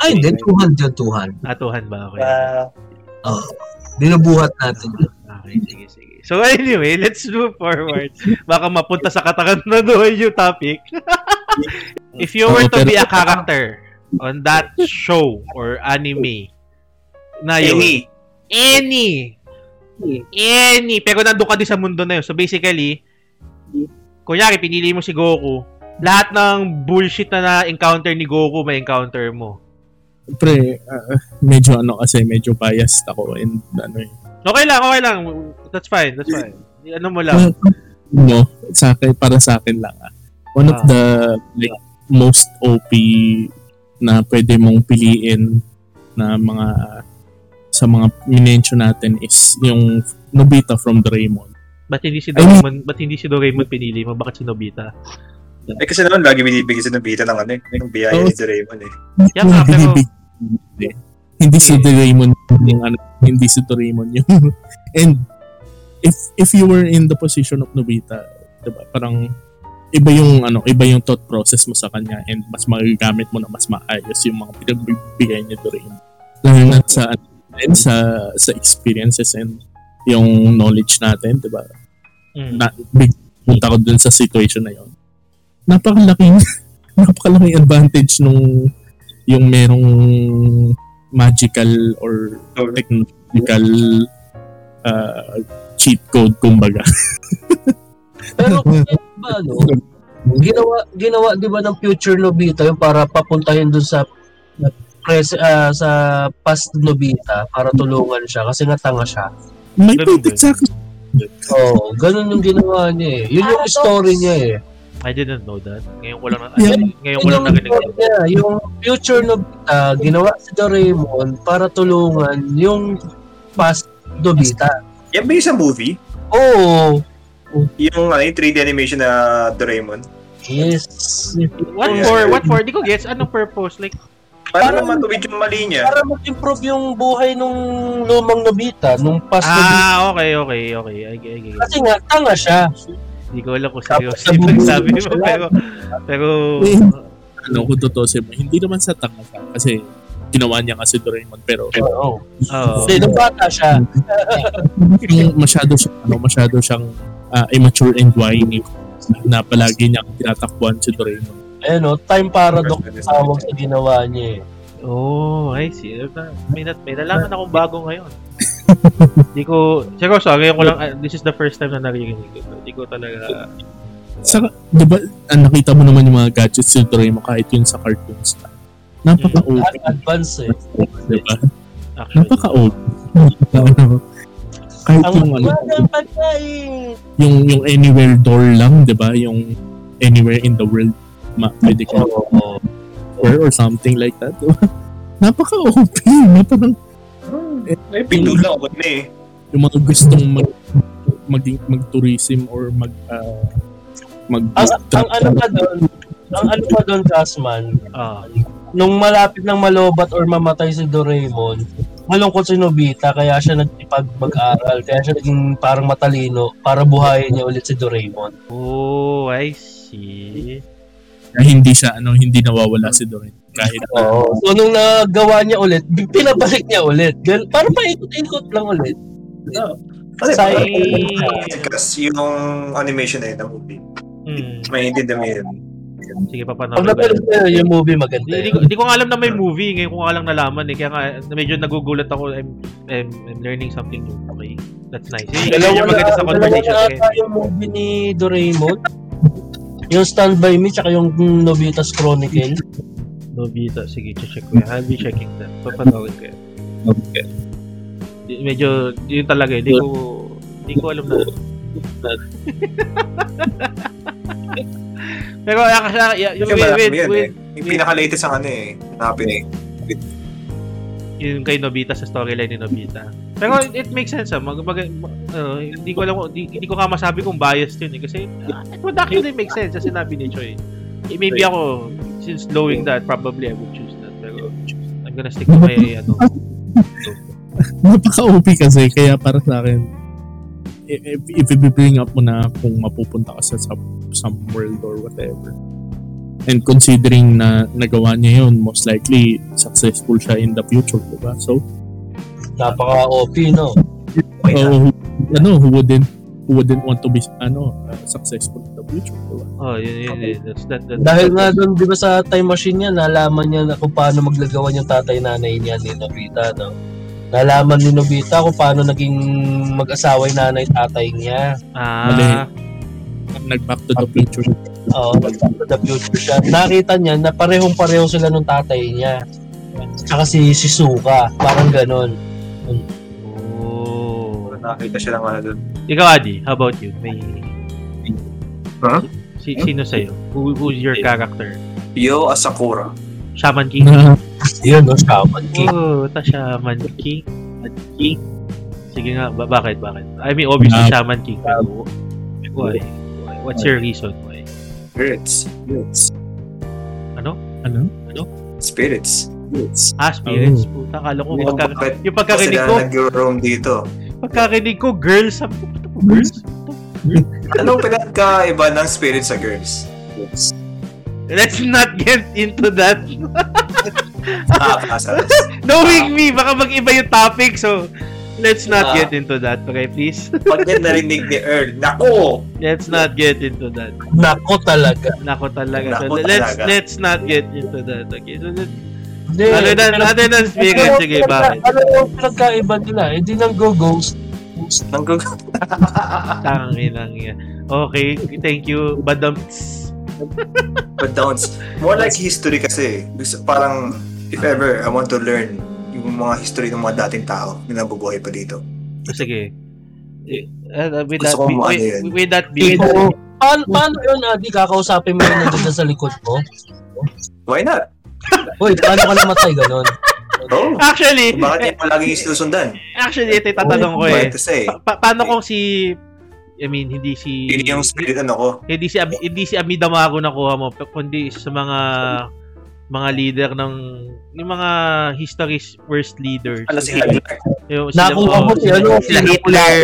Ay, hindi, two hand yun, two hand. Atuhan ba ako? Ah, Binubuhat natin yun. Okay, sige, sige. So anyway, let's move forward. Baka mapunta sa katakan na doon yung topic. If you were to be a character on that show or anime, na yun, Any. any, any, pero nandun ka din sa mundo na yun. So basically, kunyari, pinili mo si Goku, lahat ng bullshit na na-encounter ni Goku, may encounter mo. pre, uh, medyo ano kasi, medyo biased ako and ano eh. Okay lang, okay lang. That's fine, that's fine. Ano mo lang. no, sa akin, para sa akin lang ah. One of Ah. the like most OP na pwede mong piliin na mga sa mga minention natin is yung Nobita from Doraemon. Ba't hindi si Doraemon, ba't hindi si Doraemon pinili mo? Bakit si Nobita? Eh kasi naman lagi binibigay sa Nobita ng ano eh. Yung biyaya Oh. ni Doraemon eh. Yeah, nga, pero- binibig- hindi. Hindi si. Doraemon yung ano, hindi si Doraemon yung and if if you were in the position of Nobita, 'di ba? Parang iba yung ano, iba yung thought process mo sa kanya and mas magagamit mo na mas maayos yung mga pinagbibigay ni Doraemon. Lalo na sa ano, and sa sa experiences and yung knowledge natin, 'di ba? Mm. Na big punta ko dun sa situation na yon. Napakalaking napakalaking advantage nung yung merong magical or technological uh, cheat code kumbaga. Pero ba ano, ginawa ginawa 'di ba ng future Nobita yung para papuntahin dun sa pres ah, sa past Nobita para tulungan siya kasi nga tanga siya. May din. exactly. Oo, ganun yung ginawa niya eh. Yun yung story niya eh. I didn't know that. Ngayon ko lang, Yeah. ay, ngayon ko lang niya. Yung future Nobita, ginawa si Doraemon para tulungan yung past Nobita. Yan ba yung sa movie? Oo. Yung ano, yung 3D animation na Doraemon? Yes. What Yeah. for? What for? Di ko gets. Anong purpose? Like, Para Parang- matuwid yung mali niya. Para mag-improve yung buhay nung lumang Nobita, nung past Nobita. ah, okay, okay, okay. I, I, I, Kasi nga, tanga siya. Hindi ko alam kung seryoso yung nabubuhay sabi mo, pero, pero, Ano kung totoo siya, hindi naman sa tanga siya kasi ginawa niya kasi Doraemon pero Oo. oh, Kasi nung bata siya, masyado siya ano masyado siyang ah, immature and whiny na palagi niya tinatakbuhan si Doraemon. ayun o, time paradox ang tawag sa ginawa niya eh. oh, I see. May, na, may nalaman akong bago ngayon. Hindi ko, seryoso, ngayon ko lang, ah, this is the first time na narinig ko. Hindi ko talaga, Saka, di ba, ah, nakita mo naman yung mga gadgets si Doraemon kahit yun sa cartoons. Napaka-OP, At advance eh. di ba? actually. Napaka-OP. Kahit Ang yung ano, pagkain. yung yung anywhere door lang, 'di ba? Yung anywhere in the world ma pwede ka Oo. or, or something like that. Diba? Napaka-OP. Na parang Eh, pinula ko na eh. yung mga gustong mag maging mag-tourism or mag ah, mag Ang, ang ano pa doon, ang ano pa doon, Kasman, Ah, nung malapit ng malobat or mamatay si Doraemon, malungkot si Nobita kaya siya nagtipag mag-aral, kaya siya naging parang matalino para buhayin niya ulit si Doraemon. oh, I see. na hindi siya ano hindi nawawala si Doraemon kahit Oo. So nung nagawa niya ulit, pinabalik niya ulit. Parang paikot-ikot lang ulit. Kasi Sa- kasi yung animation na yun, ng movie. Hmm. May hindi mo yun. Sige, papanood ko. napanood ko yung movie maganda. Hindi, ko, hindi ko nga alam na may movie. Ngayon ko nga lang nalaman eh. Kaya nga, medyo nagugulat ako. I'm, I'm, I'm learning something new. Okay. That's nice. Yun, yun yung maganda sa conversation. Dalawa na yung movie ni Doraemon. yung Stand By Me tsaka yung Nobita's Chronicle. Nobita. Sige, check ko yan. I'll be checking that. Papanood ko yan. okay. Medyo, yun talaga. eh. Hindi ko, hindi ko alam na. Pero, ah, kasi, ah, y- Kasi wait, malaki wait, yun eh. Yung pinaka-latest ang ano eh. Hanapin eh. Yung kay Nobita sa storyline ni Nobita. Pero it, it makes sense ah. Mag, mag, ano, hindi ko alam, hindi, hindi ko nga masabi kung biased yun eh. Kasi, ah, it would actually make sense sa sinabi ni Choi. Eh, maybe ako, since knowing that, probably I would choose that. Pero, I'm gonna stick to my, ano, Napaka-OP kasi kaya para sa akin if, if i-bring up mo na kung mapupunta ka sa some, some world or whatever and considering na nagawa niya yun most likely successful siya in the future diba so Napaka-OP, no? uh, ano who wouldn't who wouldn't want to be ano uh, successful in the future diba oh, yun, yun, yun. That's, that, that, Dahil nga doon, di ba sa time machine niya, nalaman niya na kung paano maglagawan yung tatay-nanay niya ni Nobita, no? Nalaman ni Nobita kung paano naging mag-asawa yung nanay-tatay niya. ah, nag back to the future Oo, nag-back to the future siya. Nakita niya na parehong-pareho sila nung tatay niya. Tsaka si Shizuka, parang ganon. oh. Nakita siya ng ano dun. Ikaw, Adi, how about you? May, Huh? si, sino sa'yo? Who, who's your character? Yo Asakura. Shaman King? Yun, no? Shaman King. Oh, ta Shaman King. King. Sige nga, ba- bakit, bakit? I mean, obviously, Ah. Shaman King, pero why? why? What's your reason why? Spirits. Spirits. Ano? ano Spirits. Ah, spirits. Puta, kala ko. Kung Pagka, bakit yung pagkarinig sila ko, nag-roam dito? pagkarinig ko, girls. Sabi ko, girls? Anong pinagkaiba ng spirit sa girls? Let's not get into that. Ah, kasalas. Knowing me, baka mag-iba yung topic. So, let's not Ah. get into that. Okay, please? Pag yan narinig ni Earl, nako! Let's not get into that. Nako talaga. Nako talaga. So, Nako let's talaga. let's not get into that. Okay. So, let's, Hindi. other than other than spirit, sige, bakit? Ano yung pinagkaiba nila? Hindi nang go-ghost. Nang gug- Tanginang yan. Okay, thank you. Badam. But downs. More like history kasi. Gusto, parang, if ever, I want to learn yung mga history ng mga dating tao na nabubuhay pa dito. Sige. Eh, uh, with that Gusto be, with, yun. with that being Tipo, paano, paano yun, Adi? Kakausapin mo yun nandun sa likod mo? Why not? Uy, paano ka namatay ganon? Oh, Actually, bakit niya palaging sinusundan? actually ito yung tatanong ko eh. Pa- paano kung si I mean, hindi si Yun yung spirit ano ko. hindi si hindi si Ami Damago nakuha mo, pe- kundi sa mga mga leader ng yung mga history's worst leaders. Ano si Hitler? yung sila, Nakuha oh, mo si ano? sila Hitler,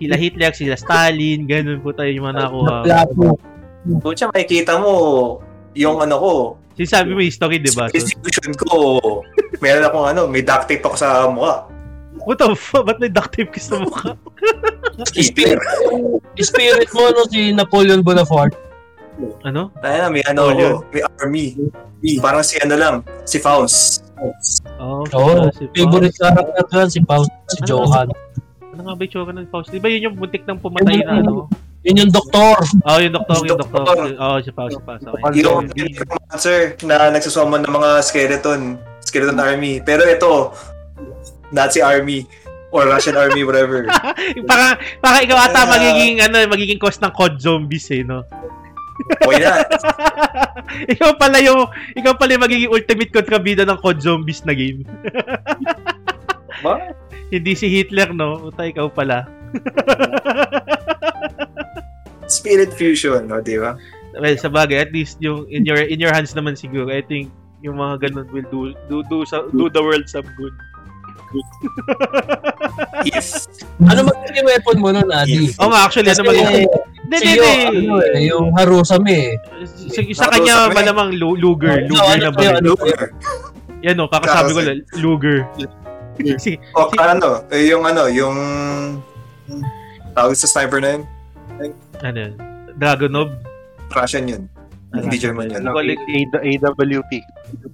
sila Hitler, sila Stalin, ganun po tayo yung mga nakuha. Plato. Kung siya makikita mo, yung ano ko, Sinasabi mo history, di ba? So, distribution ko, meron akong ano, may duct tape ako sa mukha. What the fuck? Ba't may duct tape ka sa mukha? Spirit, spirit mo, no, si Napoleon Bonaparte. Ano? Kaya na, may ano ako, may army. Parang si ano lang, si Faust. Oh, Oo, si Faust. favorite character ko si Faust, si Ano? Johan. Ano nga ba yung tsura ng Faust? Di ba yun yung buntik ng pumatay na ano? Yun yung doktor. Oh, yung doktor, yung doktor. Oh, si Faust, si Faust. Okay. Yung yung necromancer na nagsusummon ng mga skeleton, skeleton army. Pero ito, Nazi army or Russian army, whatever. para para ikaw ata Ah. magiging ano, magiging cause ng COD zombies eh, no? Why not? ikaw pala yung ikaw pala yung magiging ultimate kontrabida ng COD zombies na game. Bakit? Hindi si Hitler, no? Uta, ikaw pala. Spirit fusion, no, di ba? Well, sa bagay, at least yung in your in your hands naman siguro. I think yung mga ganun will do do do, sa- do the world some good. If, Ano magiging weapon mo nun, Adi? Oh, nga actually ano Kasi, magiging Hindi, hindi, Yo, ano hindi. eh, yung Harusame eh. Sa, sa kanya malamang lu- Luger, No, Luger ano na ba yun? Luger. Yan no, kakasabi ko lang, Luger. Si, O, ano, eh, yung ano, yung tawag sa sniper na yun, ano yun? Dragonov? Russian yun. Hindi German yun. Ano, Ano, A- AWP.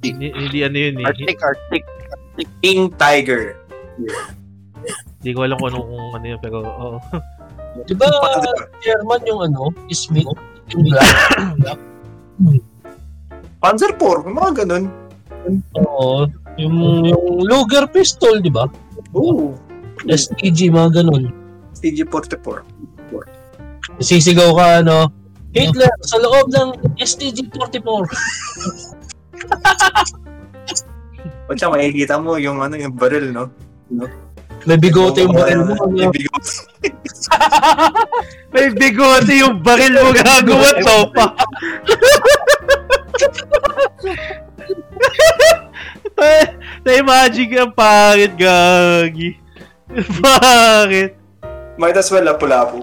Hindi, hindi ano yun eh. Arctic, Arctic. King Tiger. Hindi ko alam kung ano, kung ano yun, pero oo. Di ba, German yung ano, Smith? Yung black? Panzer IV, yung mga ganun. Oo. Yung, yung Luger pistol, di ba? Oo. STG, mga ganun. CG-44. Sisigaw ka, ano, Hitler, sa loob ng STG-44. O siya, makikita mo yung ano, yung baril, no? May bigote yung baril mo. Ano? bigote. May bigote yung baril mo gagawa to pa. Na-imagine ka, pangit, gagi. Bakit? Might as well lapu-lapu.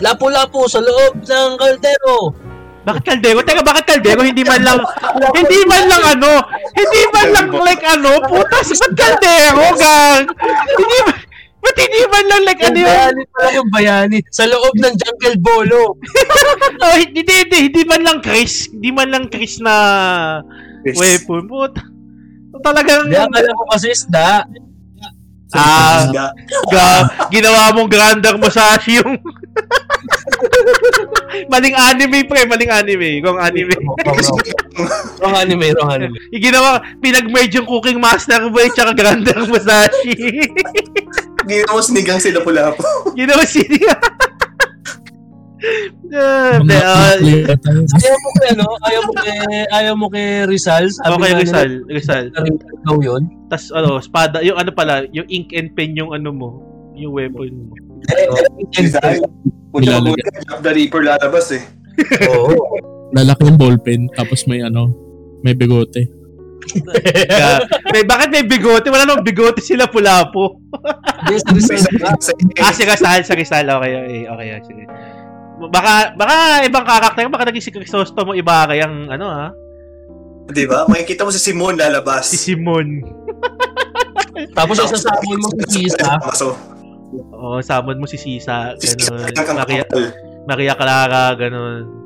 Lapo-lapo sa loob ng kaldero. Bakit kaldero? Teka, bakit kaldero? Hindi man lang, hindi man lang ano, hindi man lang like ano, putas, ba't kaldero, gang? Hindi man, ba't hindi man lang like ano yun? bayani pala yung bayani. Sa loob ng jungle bolo. Oh, hindi, hindi, hindi man lang Chris, hindi man lang Chris na weapon, puta. Talagang, Hindi, akala ko kasi isda. ah, ga, ginawa mong Grandar Musashi yung maling anime pre, maling anime, kung anime. Wrong anime, wrong anime. Yung ginawa, pinag-merge yung Cooking Master Boy tsaka Grandar Musashi. Ginawa mo sinigang sila ginawa. Ah, Mga de- ah, player tayo. Ayaw mo kay ano? Ayaw mo kay, ayaw mo kay Rizal? Sabi okay, nga nila, Rizal, Rizal. daw yun. Tas ano, espada, yung ano pala, yung ink and pen yung ano mo, yung weapon mo. Puta mabuti, Jack the Reaper lalabas eh. Oo. Lalaki yung ballpen, tapos may ano, may bigote. May, bakit may bigote? Wala namang bigote sila nga. Sa, Ah, si Rizal, si Rizal. Okay, okay, okay. Sige. Baka, baka ibang karakter, baka naging si Crisostomo iba kayang ano ha? di ba? Makikita mo si Simon lalabas. Si Simon. Tapos isasabon mo si Kisa. Oo, samon mo si Sisa, Si ganun. Maria. Maria Clara, ganun.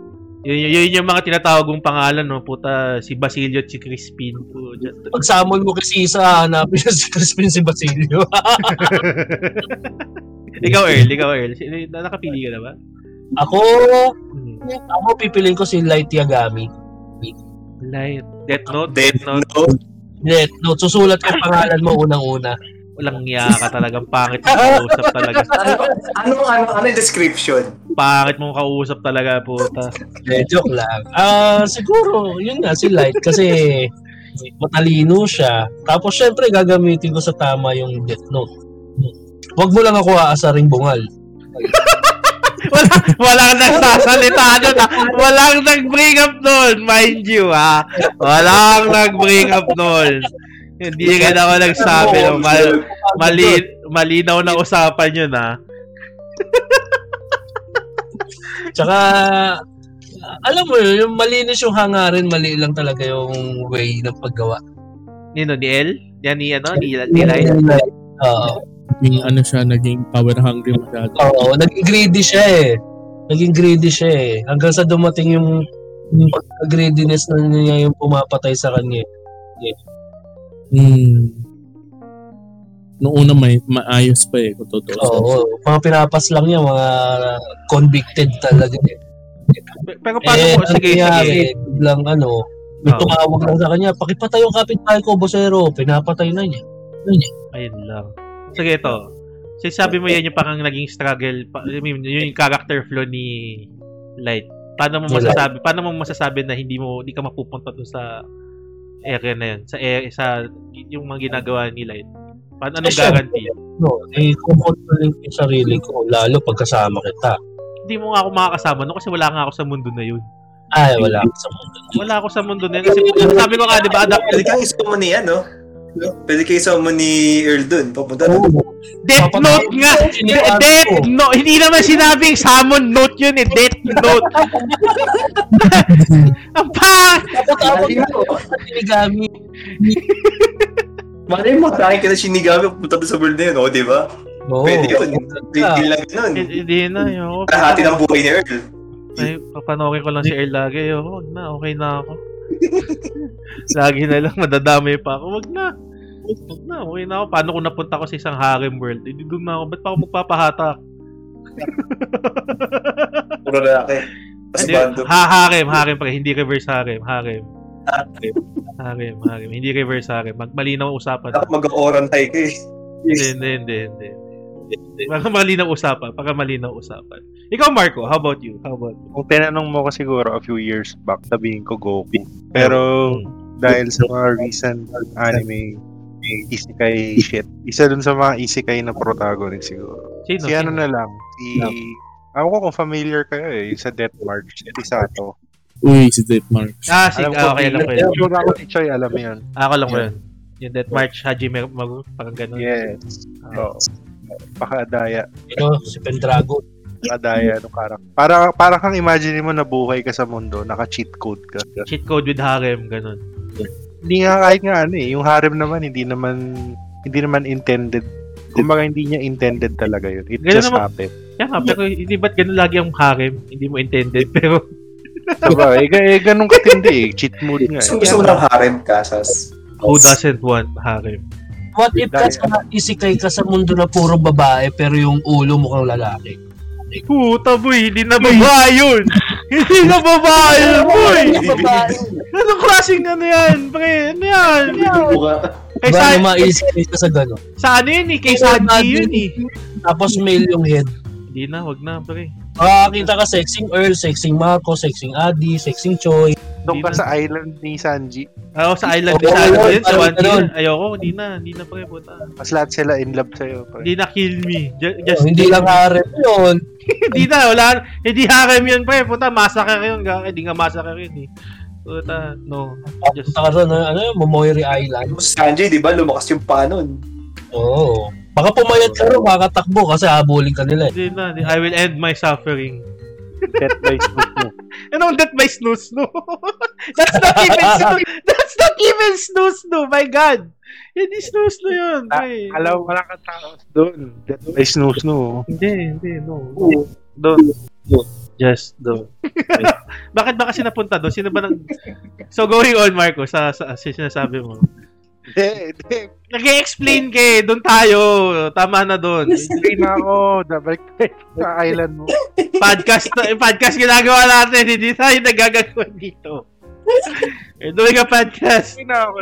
Yun, yun, yun yung mga tinatawag kong pangalan, no? Puta, si Basilio at si Crispin. Po. Pag samon mo kay Kisa, hanapin siya si Crispin si Basilio. ikaw, Earl, ikaw, Earl. Sino- na- Nakapili ka na ba? ako, Hmm. ako pipiliin ko si Light Yagami. Light. Death Note? Death Death Note. Note. Net, no, susulat ko pangalan mo unang-una. Walang niya ka talagang pangit mong kausap talaga. Ano, ano, ano, ano yung description? Pangit mong kausap talaga, puta. Eh, joke lang. Ah, siguro, yun nga, si Light. Kasi matalino siya. Tapos, syempre, gagamitin ko sa tama yung Death Note. Huwag mo lang ako aasaring bungal. Wala, walang nagsasalita doon, ha? Walang nag-bring up doon, mind you, ha? Walang nag-bring up doon. Hindi rin ako nagsabi, no? Mal, mali, malinaw na usapan yun, ha? Tsaka, alam mo yun, yung malinis yung hangarin, mali lang talaga yung way ng paggawa. Nino, ni El? Yan ni, ano, ni, ni? Oo. Naging ano siya, naging power hungry masyado. Oo, naging greedy siya eh. Naging greedy siya eh. Hanggang sa dumating yung, yung pagka-greediness na niya yung pumapatay sa kanya. Hmm. Noong una may maayos pa eh, kung totoo. Oo, mga pinapas lang niya, mga convicted talaga. eh. Pero paano eh, mo, sige, sige. biglang ano, may tumawag lang sa kanya, pakipatay yung kapitbahay ko, bosero. Pinapatay na niya. Ayun lang. Sige, ito. So, sabi mo yan yung parang naging struggle, pa, I mean, yun yung character flaw ni Light. Paano mo masasabi, paano mo masasabi na hindi mo, hindi ka mapupunta doon sa area na yun, sa area, sa yung mga ginagawa ni Light? Paano, anong Eh, guarantee? No, eh, kukontrolin ko yung sarili ko, lalo pagkasama kita. Hindi mo nga ako makakasama no kasi wala nga ako sa mundo na yun. Ay, wala ako sa mundo. Wala ako sa mundo na yun kasi sabi ko nga, di ba, adapt, Pwede kang isama ni ano? Pwede kayo isama ni Earl dun. Papunta na. Oo. Death Note nga! Death. Note! Hindi naman sinabing Summon Note yun eh, Death Note! Ang pang! Tapos Shinigami. Malay mo, sa akin ka na Shinigami, pupunta doon sa world na yun, oh, di ba? Oo. Pwede yun. Bigil lang ganun. Hindi na yun. Kahati ng buhay ni Earl. Ay, papanokin ko lang si Earl lagi. Wag na, okay na ako. lagi na lang, madadamay pa ako. Wag na. Wag na, okay na ako. Paano kung napunta ko sa isang harem world? Hindi doon na ako. Ba't pa ako magpapahatak? Puro lalaki. Tapos Hindi, bando. ha, harem, harem pa. Hindi reverse harem. Harem. Harem, harem. Hindi reverse harem. Mag malinaw ang usapan. Ako mag-oran high ka eh. Hindi, hindi, hindi, hindi. Baka malinaw usapan. Baka malinaw usapan. Ikaw, Marco, how about you? How about you? Kung tinanong mo ko siguro a few years back, sabihin ko Goku. Pero Hmm. dahil sa mga recent anime isekai shit, isa dun sa mga isekai na protagonist siguro. Sino? Si ano sino? na lang, si... Ako ko kung familiar kayo eh, yung sa Death March, si Sato. Uy, si Death Marks. Ah, si, Alam ko, ah, okay, alam ko yun. Yung ako si Choi, alam mo yun. Ako lang ko yun. Yung Death March, Hajime Magu, parang ganun. Yes. Ah. Oo. Pakadaya. Ano, si Pendragon. Pakadaya nung karak. Para, para kang imagine mo na buhay ka sa mundo, naka-cheat code ka. Cheat code with harem, ganun. Hindi nga kahit nga ano eh, yung harem naman hindi naman hindi naman intended. Kumbaga hindi niya intended talaga yun. It Ganun just naman. happened. Kaya nga, pero hindi ba't ganun lagi ang harem? Hindi mo intended, pero Diba? eh, eh, ganun katindi eh. Cheat mode nga. Gusto, Eh. gusto mo ng harem kasas. who doesn't want harem? What if ka sa isikay ka sa mundo na puro babae pero yung ulo mukhang lalaki? Puta boy, hindi na babae yun! hindi na babae yun, boy! Anong klaseng ano yan, pre? Ano yan? Kay Ba sa, na maisikay ka sa gano'n? sa ano yun eh, kay Sanji yun eh. Tapos male yung head. Hindi na, wag na, pre. Makakakita ka sexing Earl, sexing Marco, sexing Adi, sexing Choi. Doon ka sa island ni Sanji. Ako sa island, Oo, sa ano yun, yun, sa parang One Piece. Ayoko, hindi na, hindi na pre, puta. Mas lahat sila in love sa'yo. Pre. Hindi na kill me. Ju- Just, Oh, hindi lang harem yun. hindi na, wala, hindi harem yun pre, puta, massacre yun, hindi nga massacre yun eh. Puta, no. Just, Punta ka doon, ano yun, Momoiri Island. Sanji, di ba, lumakas yung panon. Oo. Baka pumayat ka rin, makakatakbo kasi habulin ka nila eh. hindi na, I will end my suffering. Death by Snoop Anong that by snooze no? That's not even snooze. That's not even snooze no. My God. Hindi snooze no yun. Ah, pre. Alam, wala kang tao doon. Death by Snooze, no? Hindi, hindi, no. Doon. Just doon. Bakit ba kasi napunta doon? Sino ba nang... So going on, Marco, sa, sa, sa sinasabi mo. Hindi, hindi. Nag-explain ka eh. Doon tayo. Tama na doon. Hindi na ako. Dabalik sa island mo. podcast na, podcast ginagawa natin. Hindi tayo nagagagawa dito. We're doing a podcast. Okay na ako.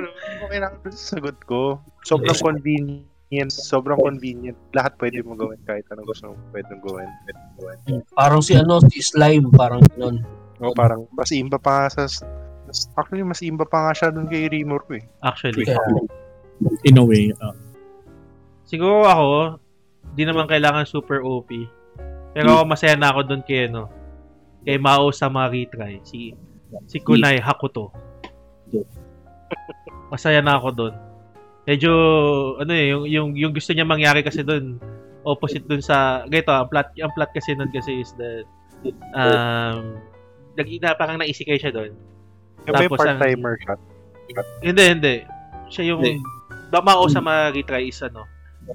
Okay na ako sa sagot ko. Sobrang convenient. Sobrang convenient. Lahat pwede mo gawin kahit anong gusto mo pwede mong gawin. Pwede mong gawin. Parang si ano, si Slime, parang ganun. O parang mas imba pa sa Actually, mas imba pa nga siya dun kay Rimor ko eh. Actually. Kaya, In a way, uh, Siguro ako, di naman kailangan super OP. Pero ako masaya na ako doon kay ano, kay Mao sa mga retry, si si Kunai Hakuto. Masaya na ako doon. Medyo ano eh, yung yung yung gusto niya mangyari kasi doon opposite doon sa ganito, ang plot ang plot kasi noon kasi is that um nag na, parang naisikay siya doon. Yung Tapos part-timer siya? Hindi, hindi. Siya yung Damao sa mga retry is ano,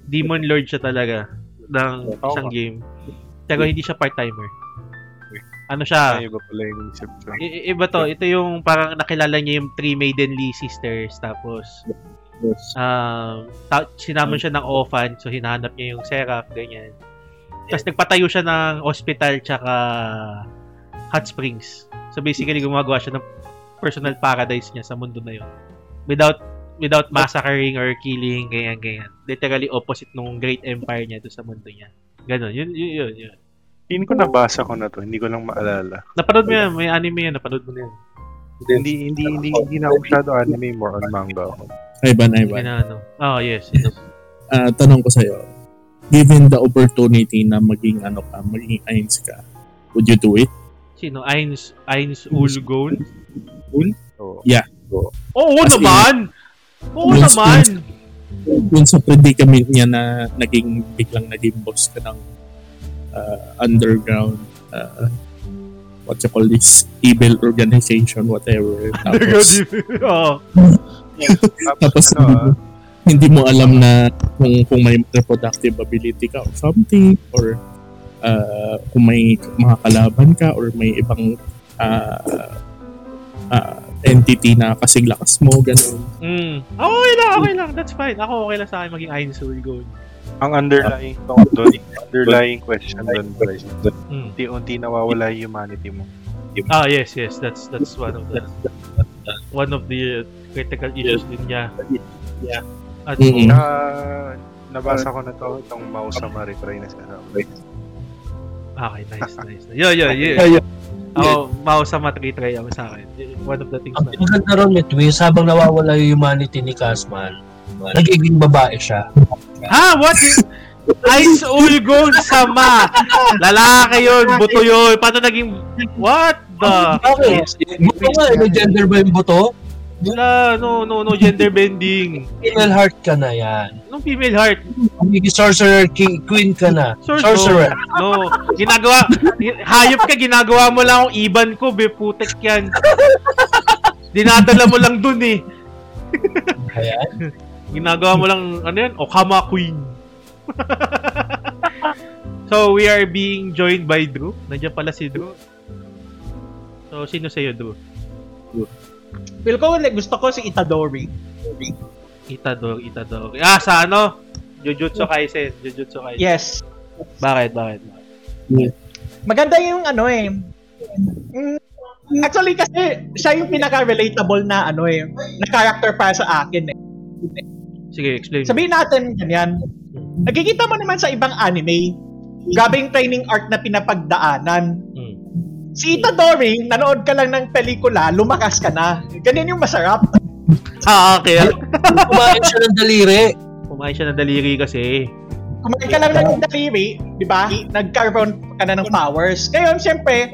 Demon Lord siya talaga ng isang game. Pero hindi siya part-timer. Ano siya? Ay, iba pala yung isip ko. I- iba to. Ito yung parang nakilala niya yung three Maidenly sisters. Tapos, um, ta- sinamon siya ng orphan. So, hinahanap niya yung Seraph, ganyan. Tapos, nagpatayo siya ng hospital tsaka hot springs. So, basically, gumagawa siya ng personal paradise niya sa mundo na yun. Without without massacring or killing, ganyan, ganyan. Literally opposite nung great empire niya doon sa mundo niya. Ganon. Yun, yun, yun, yun. Hindi ko nabasa ko na to. Hindi ko lang maalala. Napanood mo yan. May anime yan. Napanood mo na yan. Hindi, hindi, hindi, hindi na ako masyado anime. More on manga ako. Ivan, Ivan. Ginano. Oh, yes. yes. Ah, tanong ko sa'yo, given the opportunity na maging ano ka, maging Ains ka, would you do it? Sino? Eins, Eins Ulgon? So, Oo As in, naman! Oo Dun- naman! Dun sa predicament niya na naging, biglang naging boss ka ng ah, underground, ah, what you call this, evil organization, whatever. Tapos, Oo. tapos ano, ah, hindi mo alam na kung kung may reproductive ability ka or something or uh, kung may mga kalaban ka or may ibang uh, uh, entity na kasing lakas mo, ganun. Mm. Okay lang, okay lang. That's fine. Ako okay lang sa akin maging Eins Ulgon. ang underlying thought doon, underlying question doon, guys, Mm. unti-unti nawawala yung humanity mo. Ah, yes, yes. That's that's one of the one of the uh, critical issues din niya. Yeah. At Mm-mm. Saka, nabasa ko na to, itong mouse sa retry na siya. Okay, nice, nice. Yo, yo, yo. Ako, mouse sa matritry ako sa akin. One of the things ang na... maganda ron may twist, habang nawawala yung humanity ni Casman, nagiging babae siya. Ha? What? Ice Ulgon sama! Lalaki yun, buto yun. Paano naging... What the? Bakit? Buto nga, eh, may gender ba yung buto? Wala, no, no, no gender bending. Female heart ka na yan. Anong female heart? Magiging sorcerer king, queen ka na. Sor- Sorcerer. No, ginagawa, hayop ka, ginagawa mo lang ang iban ko, be, putek yan. Dinadala mo lang dun eh. Ayan. Ginagawa mo lang, ano yan, Okama Queen. so, we are being joined by Drew. Nandiyan pala si Drew. So, sino sa'yo, Drew? Feel ko, like, gusto ko si Itadori. Itadori, Itadori. Ah, sa ano? Jujutsu Kaisen, Jujutsu Kaisen. Yes. Bakit, bakit? Maganda yung ano eh. Mm, Actually kasi siya yung pinaka-relatable na ano eh, na character para sa akin eh. Sige, explain. Sabihin natin ganyan. Nagkikita mo naman sa ibang anime, grabe yung training arc na pinapagdaanan. Si Itadori, nanood ka lang ng pelikula, lumakas ka na. Ganyan yung masarap. Ah, okay. Kumain siya ng daliri. Kumain siya ng daliri kasi. Kumain ka lang ng daliri, di ba? Nagkaroon ka na ng powers. Ngayon, siyempre,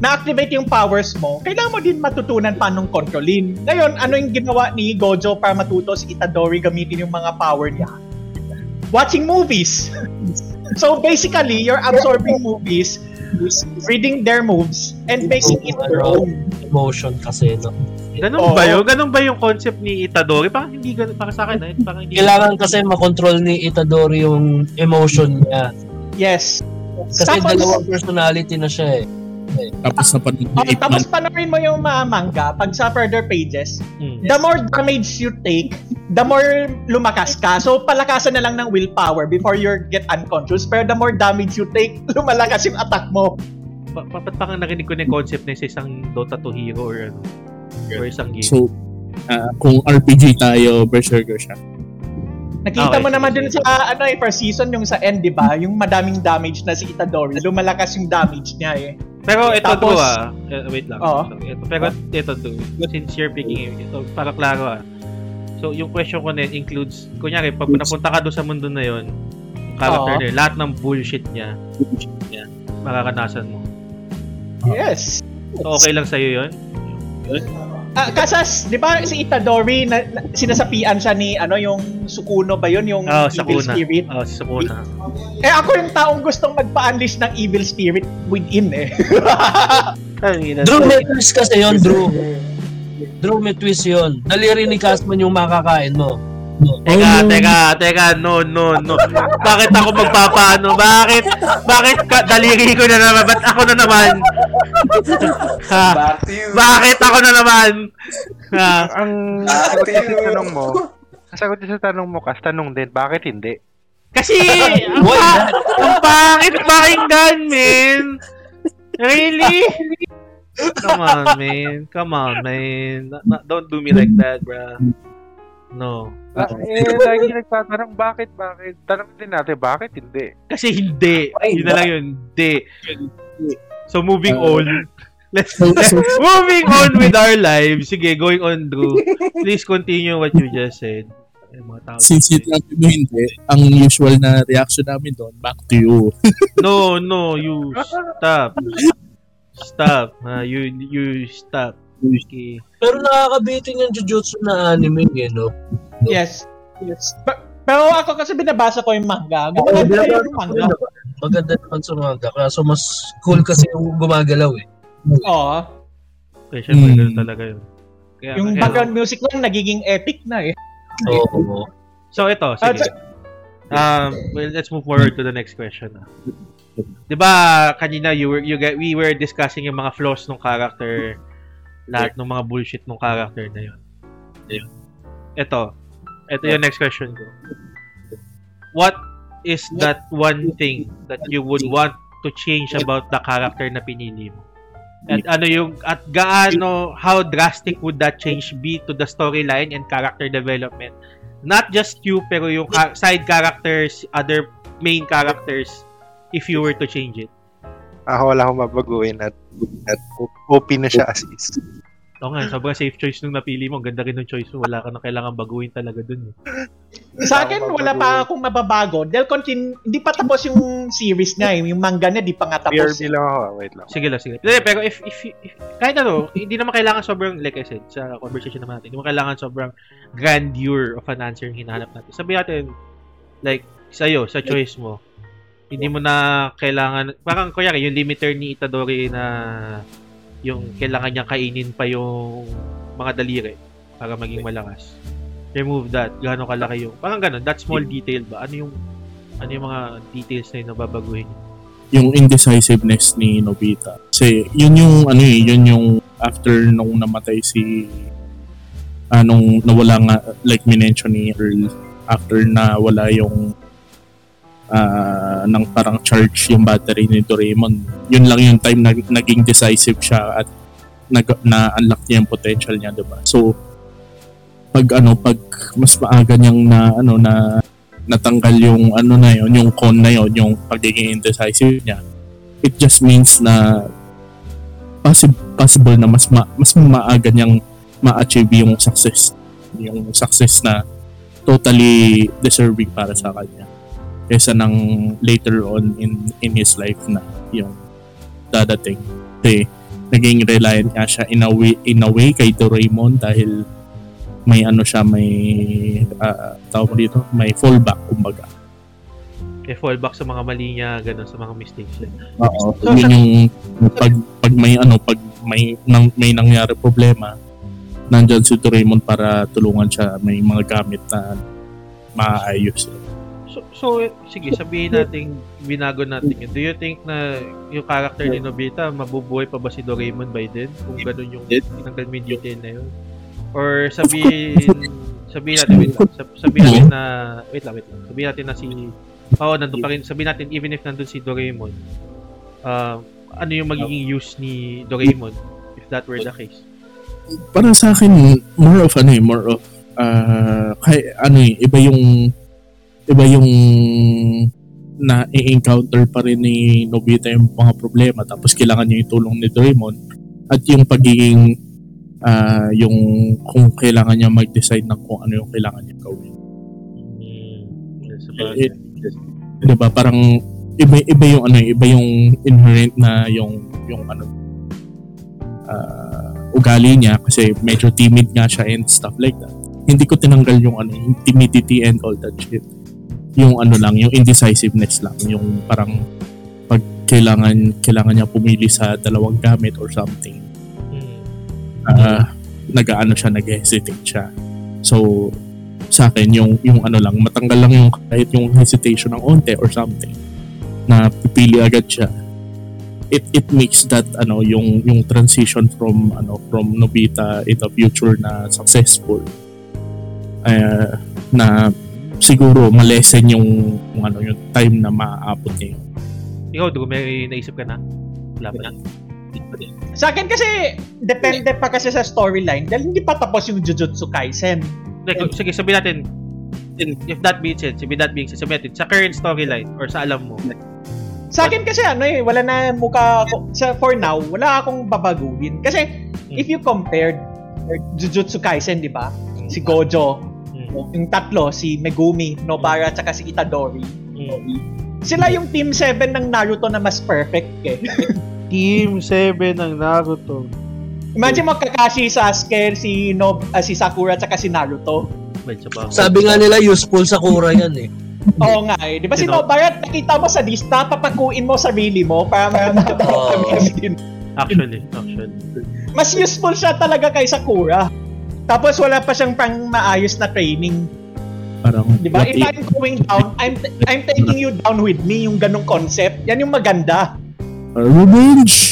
na-activate yung powers mo, kailangan mo din matutunan paano kontrolin. Ngayon, ano yung ginawa ni Gojo para matuto si Itadori gamitin yung mga power niya? Watching movies. so basically, you're absorbing movies, reading their moves, and making it your own. Emotion kasi, no? Ganun Oo. ba yun? Ganun ba yung concept ni Itadori? Parang hindi ganun. Para sa akin, eh. Parang hindi. Kailangan kasi makontrol ni Itadori yung emotion niya. Yes. Kasi Tapos- dalawang personality na siya eh. Tapos na panood Oh, ni Ape tapos Man. panoorin mo yung mga manga pag sa further pages, Hmm. the more damage you take, the more lumakas ka. So, palakasan na lang ng willpower before you get unconscious. Pero the more damage you take, lumalakas yung attack mo. Pa- pa- parang narinig ko na yung concept na sa isang Dota 2 hero or ano? Or isang game. So, ah, kung RPG tayo, Berserker siya. Nakita Okay, mo naman dun sa ano eh, first season, yung sa end, di ba? Yung madaming damage na si Itadori. Lumalakas yung damage niya eh. Pero ito Tapos- do ah. Eh, wait lang. Oo. Sorry. Ito, pero ito do. Since you're picking ito, para klaro ah. So, yung question ko na yun includes, kunyari, pag napunta ka doon sa mundo na yun, yung character Oo. niya, lahat ng bullshit niya, niya, makakanasan mo. Yes. So, okay lang sa'yo yun? Ah, kasas, di ba si Itadori, na, na- sinasapian siya ni, ano, yung Sukuno ba yun? Yung Oo, evil Sukuna. spirit. Oh, Sukuna. Eh, ako yung taong gustong magpa-unleash ng evil spirit within eh. Drew, may twist kasi yun, Drew. Drew, may twist yun. Daliri ni Castman yung makakain mo. Teka, teka, teka, no, no, no. Bakit ako magpapaano? Bakit? Bakit ka, daliri ko na naman? Ba't ako na naman? ha? Bakit ako na naman? Ha? Ang sagot niya sa tanong mo, ang sagot niya sa tanong mo, kas tanong din, bakit hindi? Kasi, ang, not? ang pangit pakinggan, man. Really? Come on, man. Come on, man. Don't do me like that, bruh. No. Ah, eh, lagi nagtatanong, bakit, bakit? Tanong din natin, bakit hindi? Kasi hindi. Why Yun na lang yun. Hindi. So, moving Uh, on. Let's, So, let's so, moving on with our lives. Sige, going on, Drew. Please continue what you just said. Ay, mga tao since dito. sinabi mo hindi, ang usual na reaction namin doon, back to you. No, no, you stop. Stop. Ha, you you stop. Okay. Pero nakakabitin yung Jujutsu na anime, eh, no? yes. Yes. Pa- pero ako kasi binabasa ko yung manga. Gumaganda yung manga. Maganda naman sa manga. Kaso mas cool kasi yung gumagalaw eh. Oo. Special boy, Hmm. ganun talaga yun. Kaya, Yung kaya- background music lang nagiging epic na eh. Oo. So, ito, Ah, sige. Um, well, let's move forward to the next question. ah. 'Di ba kanina you were you get we were discussing yung mga flaws ng character, lahat ng mga bullshit ng character na 'yon. Ito. Ito yung next question ko. What is that one thing that you would want to change about the character na pinili mo? At ano yung at gaano how drastic would that change be to the storyline and character development? Not just you pero yung side characters, other main characters if you were to change it. Ako wala akong mabaguhin at, at OP na siya as is. Oo nga, sobrang safe choice nung napili mo. Ganda rin ng choice mo. Wala ka na kailangan baguhin talaga dun. Eh. Sa akin, wala pa akong mababago. Dahil continue, hindi pa tapos yung series niya eh. Yung manga niya, di pa nga tapos. BRB lang ako, ah, wait lang. Sige lang, sige. Hindi, pero if, if, if, kahit ano, hindi naman kailangan sobrang, like I said, sa conversation naman natin, hindi mo kailangan sobrang grandeur of an answer yung hinahanap natin. Sabi natin, like, sa'yo, sa choice mo, hindi mo na kailangan, parang kunyari, yung limiter ni Itadori na yung kailangan niyang kainin pa yung mga daliri para maging malakas. Remove that. Gaano kalaki yung, parang ganun, that small detail ba? Ano yung, ano yung mga details na nababaguhin niyo? yung indecisiveness ni Nobita. Kasi yun yung ano eh, yun yung after nung namatay si anong nawala nga like minention ni Earl after na wala yung ah ng parang charge yung battery ni Doraemon. Yun lang yung time na naging decisive siya at nag, na-unlock niya yung potential niya, 'di ba? So pag ano pag mas maaga niyang na ano na natanggal yung ano na yon yung con na yon yung pagiging indecisive niya it just means na possible possible na mas ma, mas maaga niyang ma-achieve yung success yung success na totally deserving para sa kanya kaysa ng later on in in his life na yung dadating kasi naging reliant nga siya in a way, in a way kay Doraemon dahil may ano siya, may uh, tawag mo dito, may fallback kumbaga. May fallback sa mga mali niya, ganun, sa mga mistakes niya. Oo. So, yun yung pag pag may ano, pag may nang, may nangyari problema, nandyan si Doraemon para tulungan siya may mga gamit na maayos. So, so sige, sabihin natin, binago natin yun. Do you think na yung character ni Nobita, mabubuhay pa ba si Doraemon by then? Kung ganun yung tinanggal mo yung na yun? Or sabihin, sabihin natin, wait lang, sab- sabihin natin na, wait lang, wait lang, sabihin natin na si, oo, nandun pa rin, sabihin natin, even if nandun si Doraemon, uh, ano yung magiging use ni Doraemon if that were the case? Para sa akin, more of ano eh, more of uh, kay, ano eh, iba yung iba yung na i-encounter pa rin ni Nobita yung mga problema tapos kailangan niya yung tulong ni Doraemon at yung pagiging ah, yung kung kailangan niya mag-decide ng kung ano yung kailangan niya gawin. Yes, Eh, eh, 'di ba parang iba iba yung ano iba yung inherent na yung yung ano ah, ugali niya kasi medyo timid nga siya and stuff like that. Hindi ko tinanggal yung ano yung timidity and all that shit. Yung ano lang, yung indecisiveness lang, yung parang pag kailangan kailangan niya pumili sa dalawang gamit or something. Hmm. ah nag-ano siya, nag-hesitate siya. So, sa akin, yung, yung ano lang, matanggal lang yung kahit yung hesitation ng onte or something na pipili agad siya. It it makes that ano yung yung transition from ano from Nobita in the future na successful uh, na siguro malesen yung, yung ano yung time na maaabot niya yun. Ikaw, Drew, may naisip ka na? Wala pa na? Sa akin kasi, depende pa kasi sa storyline dahil hindi pa tapos yung Jujutsu Kaisen. Like, sige, sabihin natin, if that being said, sabihin that being said, sabihin natin, sa current storyline or sa alam mo, Sa akin kasi ano eh, wala na mukha ako, sa for now, wala akong babaguhin. Kasi if you compared Jujutsu Kaisen, di ba? Si Gojo, hmm, yung tatlo, si Megumi, Nobara, tsaka si Itadori. hmm. Sila yung Team 7 ng Naruto na mas perfect eh. Team 7 ng Naruto. Imagine mo Kakashi, Sasuke, si Nob, ah, si Sakura, tsaka si Naruto. Pa. Sabi nga nila, useful sa kura yan eh. Oo nga eh. Di ba si Sino? Nobara, nakita mo sa lista, papakuin mo sarili mo para Oo. makapagamitin. Actually, actually. Mas useful siya talaga kay Sakura. Tapos wala pa siyang pang maayos na training. Parang Di ba? If I'm going down, I'm I'm taking you down with me, yung ganong concept. Yan yung maganda. uh, revenge!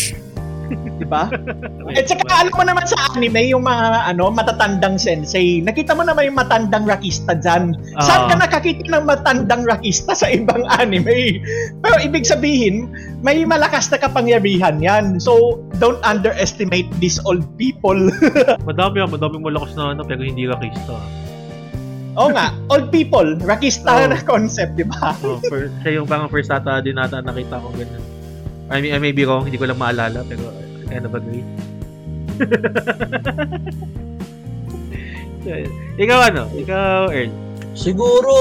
Di ba? At saka alam mo naman sa anime, yung mga ano matatandang sensei. Nakita mo naman yung matandang rakista dyan. Saan Ah. ka nakakita ng matandang rakista sa ibang anime? Pero ibig sabihin, may malakas na kapangyarihan yan. So, don't underestimate these old people. Madami ah, madaming malakas na ano, pero hindi rakista. Oo nga, old people, rakista Oh. na concept, di ba? Oh, for, siya yung parang first ata din nata nakita ko ganun. I mean, I may be wrong, hindi ko lang maalala, pero I kind of agree. Ikaw ano? Ikaw, Earl. Siguro,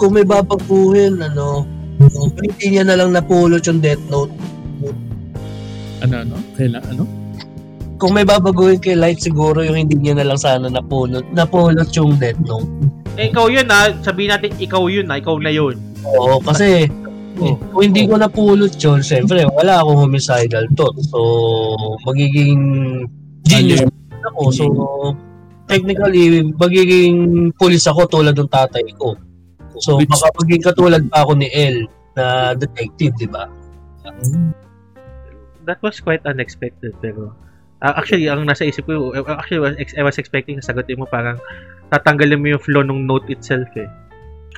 kung may babaguhin, ano, hindi niya na lang napulot yung Death Note. Ano, ano? Kailan, ano? Kung may babaguhin kay Light, siguro yung hindi niya na lang sana napulot, napulot yung Death Note. Eh, ikaw yun ha. Sabihin natin, ikaw yun ha. Ikaw na yun. Oo, kasi Oh. kung hindi ko napulot yun, syempre, wala akong homicidal thought. So, magiging genius ako. So, technically, magiging pulis ako tulad ng tatay ko. So, Which- baka maging katulad pa ako ni El na detective, di ba? That was quite unexpected, pero... ah, actually, ang nasa isip ko, uh, actually, was ex- I was expecting na sagutin mo parang tatanggalin mo yung flow ng note itself eh.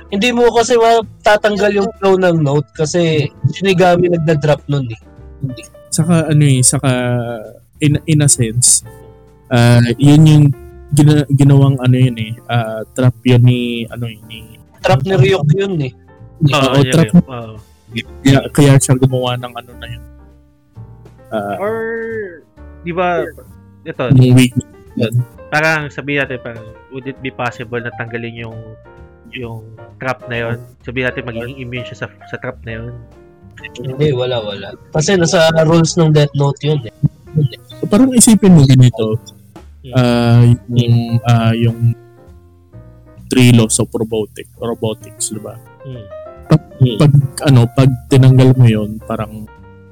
Hindi mo kasi matatanggal yung flow ng note kasi Shinigami nagda-drop nun eh. Saka ano eh, saka in, in a sense, ah yun yung gina, ginawang ano yun eh, ah, trap yun ni, ano yun, ni, Trap ni Ryuk yun eh. Oo, Oo, yeah, trap, yeah. Oo. kaya, kaya siya gumawa ng ano na yun. Ah, Or, di ba, ito, yung weak parang sabihin natin, parang, would it be possible na tanggalin yung yung trap na yon sabihin natin magiging immune siya sa, sa trap na yon Hindi, wala, wala. Kasi nasa rules ng Death Note yun eh. parang isipin mo ganito. Ah, yung ah, yung three laws of robotic, robotics, di ba? Hmm. Pag ano, pag tinanggal mo 'yon, parang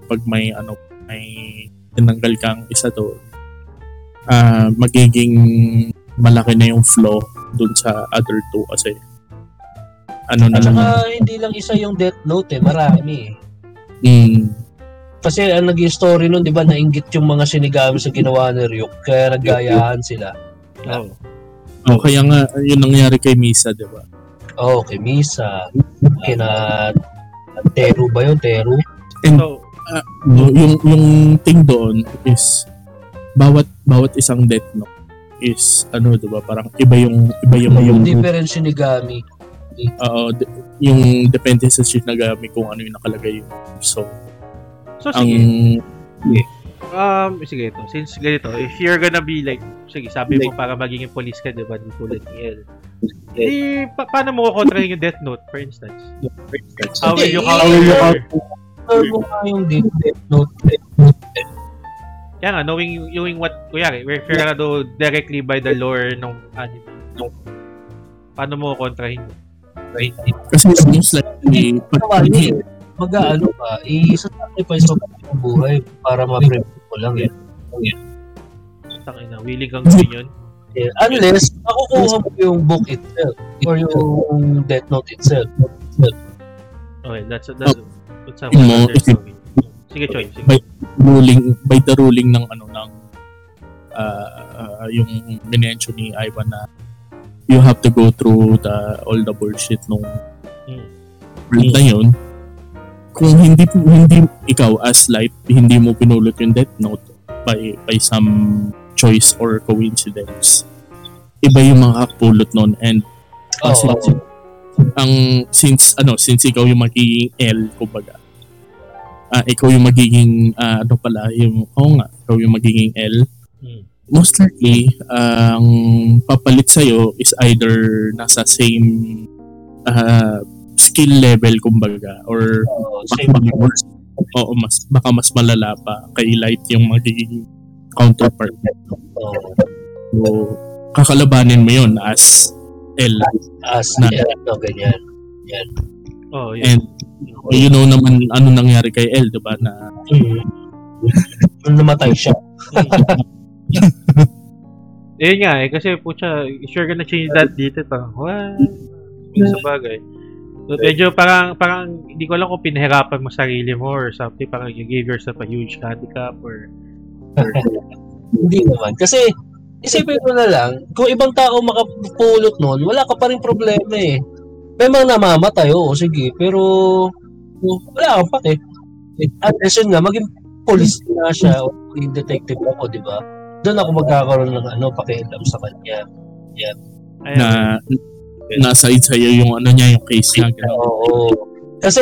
pag may ano, may tinanggal kang isa doon, ah magiging malaki na yung flow dun sa other two kasi ano na At lang. saka hindi lang isa yung Death Note eh, marami eh. Mm, Kasi ang naging story nun, di ba, nainggit yung mga sinigami sa ginawa ni Ryuk, kaya naggayahan sila. Oh. oh, kaya nga yun nangyari kay Misa, di ba? Oh, kay Misa, kina Teru ba yun? Teru? So, No, yung yung thing doon is bawat bawat isang death note is ano 'di ba parang iba yung iba yung yung Yung different sinigami. Oo, de- yung depende sa Shinigami kung ano yung nakalagay yung so so ang sige. Um, sige ito. Since ganito, if you're gonna be like, sige, sabi mo para magiging police ka, di ba? Di tulad ni El. Di, pa- paano mo kukontrahin yung Death Note, for instance? How will you counter? Pero mo nga yung Death Death Note. Kaya nga, knowing, knowing what, kuyari, if you're gonna do directly by the lore ng anime, paano mo kontrahin yun? Kasi most likely pag, Gawa niya eh. Mag-ano ka, i-sacrifice mo yung buhay para ma-prevent mo lang yan. Tangina, willing kang gawin yun? Eh, Unless, makukuha mo yung book itself or yung Death Note itself. Okay, that's, that's, that's a Mo-. Sige, Choy, sige. By- ruling by the ruling ng ano ng uh, uh, yung minention ni Ivan na you have to go through the all the bullshit nung Hmm. world na yun kung hindi hindi ikaw as light hindi mo pinulot yung death note by by some choice or coincidence iba yung makakapulot nun and. Kasi ang since ano since ikaw yung magiging L kumbaga ah ikaw yung magiging ah, ano pala yung oo nga ikaw yung magiging L Hmm. Most likely ang papalit sa is either nasa same ah, skill level kumbaga or baka same mas worse. Oo, mas baka mas malala pa kay Light yung magiging counterpart. Oo. So, kakalabanin mo yun as L. as Na- yeah, no, ganyan. Oh, yun. And you know naman ano nangyari kay L, di ba? Na Mm. Nung namatay siya. Ayun nga eh, kasi putya, if you're gonna change that dito, parang, what? Sa bagay. So, medyo parang, parang, hindi ko alam kung pinahirapan mo sarili mo or something, parang you gave yourself a huge handicap or, Hindi naman. Kasi, isipin mo na lang, kung ibang tao makapulot nun, wala ka pa rin problema eh. May mga namamatay, oo, sige. Pero, wala kang pake. Unless yun nga, maging police na siya o maging detective ako, di ba? Doon ako magkakaroon ng ano, pakialam sa kanya. ayun, na nasa sa'yo yung ano niya, yung case niya. ganun. Oo. Kasi,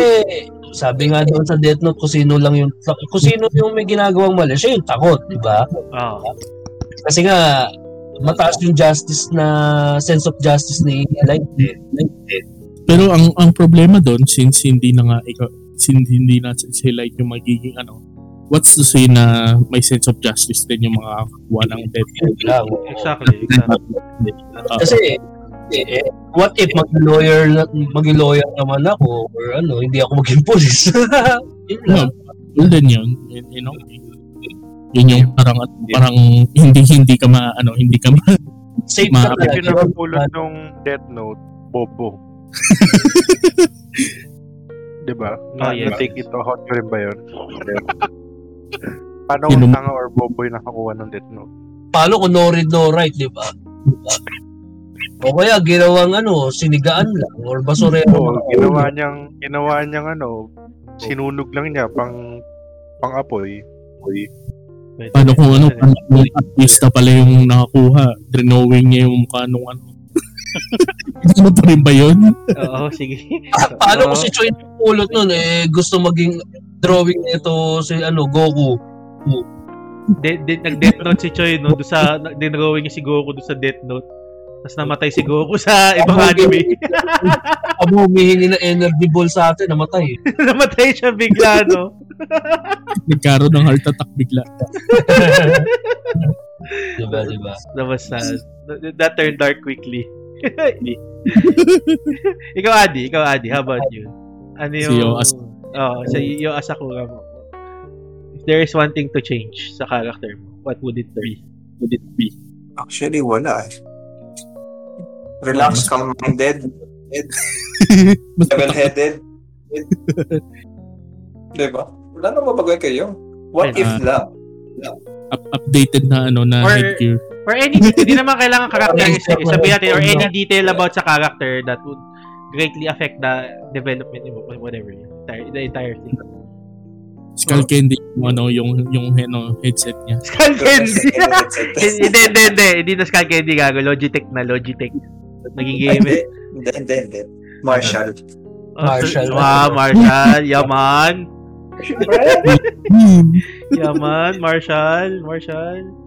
sabi nga doon sa Death Note, kung sino lang yung, kung sino yung may ginagawang mali, siya yung takot, di ba? oh, Kasi nga, mataas yung justice na sense of justice ni Light. Eh. Pero ang ang problema doon, since hindi na nga ikaw, since hindi na si Light yung magiging ano, what's to say na may sense of justice din yung mga kakakuha ng death. Yun lang. exactly, exactly. Ah, Kasi, eh, what if mag-lawyer, na- mag-lawyer naman ako or ano, hindi ako maging police. Yun lang. well then yun, you, know, yun yung parang parang hindi hindi ka ma ano hindi ka ma, Safe Ma- ka talaga. nakapulot nung Death Note, Bobo. diba? Na, yes. Na-take it to hot rin ba yun? Paano kung ang- tanga or bobo yung nakakuha ng Death Note? Paano kung no read, no write, di ba? Diba? O kaya ginawang ano, sinigaan lang or basurero. Oo, ginawa niyang, ginawa niyang ano, sinunog lang niya pang pang apoy. Pwede paano kung ano paano kung artista pala yung nakakuha drawing niya yung mukha nung ano ano pa rin ba yun? Oo, sige. Paano Oo. kung si Choi pulot nun, eh, gusto maging drawing nito si ano, Goku. De, de, nag-death note si Choi, no? Doon sa, dinrawing niya si Goku doon sa death note. Tapos namatay si Goku sa ibang anime. Abo humihingi ng energy ball sa atin, namatay. namatay siya bigla, no? Nagkaroon ng heart attack bigla. diba, diba? That was sad. That turned dark quickly. ikaw, Adi. Ikaw, Adi. How about you? Ano yung... Si Yoas. Oo, sa yung Asakura mo. If there is one thing to change sa character mo, what would it be? Would it be? Actually, wala eh. Relax, calm-minded, level-headed. diba? Wala nang mabagay kayo. What if Ah. lang? Up- updated na ano na Or- headgear. Or any, hindi naman kailangan character, sabihin natin, or any detail about sa character that would greatly affect the development, of whatever, the entire, the entire thing. Skull Candy yung ano yung yung ano, headset niya. Skull Candy! hindi, hindi, hindi. Hindi na Skull Candy gago. Logitech na, Logitech. Naging game eh. Hindi, hindi, hindi. Marshall. Marshall. Wow, Marshall. Yaman. Yaman, Marshall. Marshall.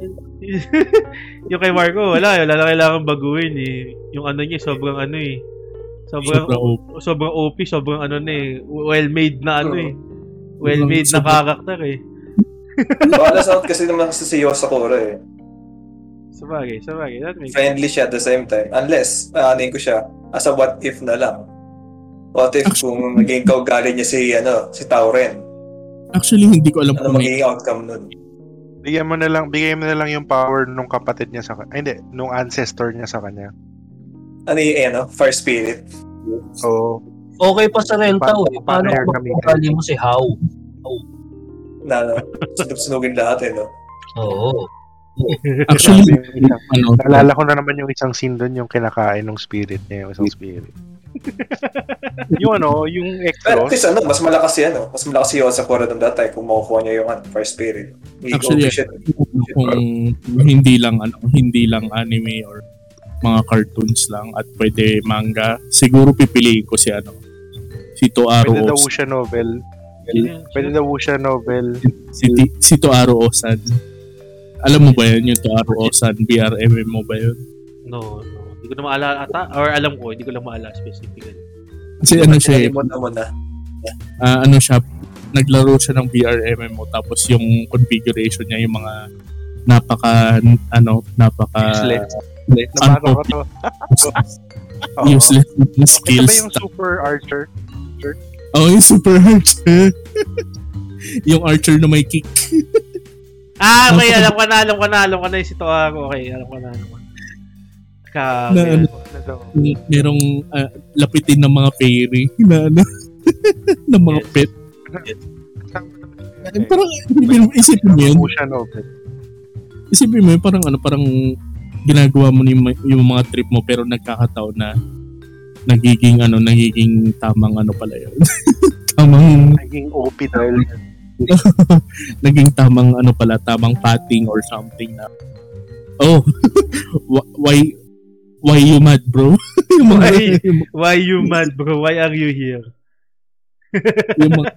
yung kay Marco, wala. Wala na kailangan baguhin eh. Yung ano niya, sobrang ano eh. Sobrang, Sobrang OP. sobrang OP, sobrang ano na eh. Well-made na ano eh. Well-made na character eh. Balas out kasi naman kasi si Yosakura eh. Sabagay, sabagay. That makes Friendly siya at the same time. Unless, aanin ko siya as a what if na lang. What if kung naging kaugali niya si, ano, si Tauren? Actually hindi ko alam Ano kung may magiging outcome nun? Bigyan mo na lang, bigay mo na lang yung power nung kapatid niya sa kanya. Hindi, nung ancestor niya sa kanya. Ano yung, ano, Fire Spirit? So, Okay pa sa rentaw eh. Pa- paano Paano yung kung gamitin? kakali mo si How? Na, ano, sunug-sunugin lahat eh, no? Oo. actually ano naalala ko na naman yung isang scene doon, yung kinakain ng spirit niya, yung isang spirit. yung ano, yung Pero at Exos, least, ano, mas malakas si, ano, mas malakas si Yosakura nung that time kung makukuha niya yung, ano, Fire Spirit. He Actually, OP siya. kung hindi lang ano hindi lang anime or mga cartoons lang at pwede manga siguro pipiliin ko si ano si Toaro pwede daw siya novel. Pwede daw siya novel. si, Ti- si Toaro Osan alam mo ba yan yung Toaro Osan BRM mo ba yun No, no. Hindi ko na maalala ata. Or alam ko, hindi ko lang maalala specifically. kasi ano siya eh, mo na. ah, ano siya naglaro siya ng BRM mo tapos yung configuration niya yung mga napaka ano napaka Useless. Nabasa ko to. Useless na Ito skills ba yung super archer? Oh, yung super archer. yung archer na may kick. Ah, okay. alam ko na, alam ko na, alam ko na yung si Toago. Okay, alam ko na, alam ko na. Ka, Na ano, Ano merong ah, lapitin ng mga fairy na ano, ng mga Yes. pet. Eh, Parang isipin, mo yun, isipin mo yun, parang ano, parang ginagawa mo yung, yung mga trip mo pero nagkakataon na nagiging ano, nagiging tamang ano pala yun. tamang, Naging OP dahil naging tamang ano pala, tamang patting or something na Oh, wh- why why you mad, bro? yung mga, Why? Why you mad, bro? Why are you here? yung mga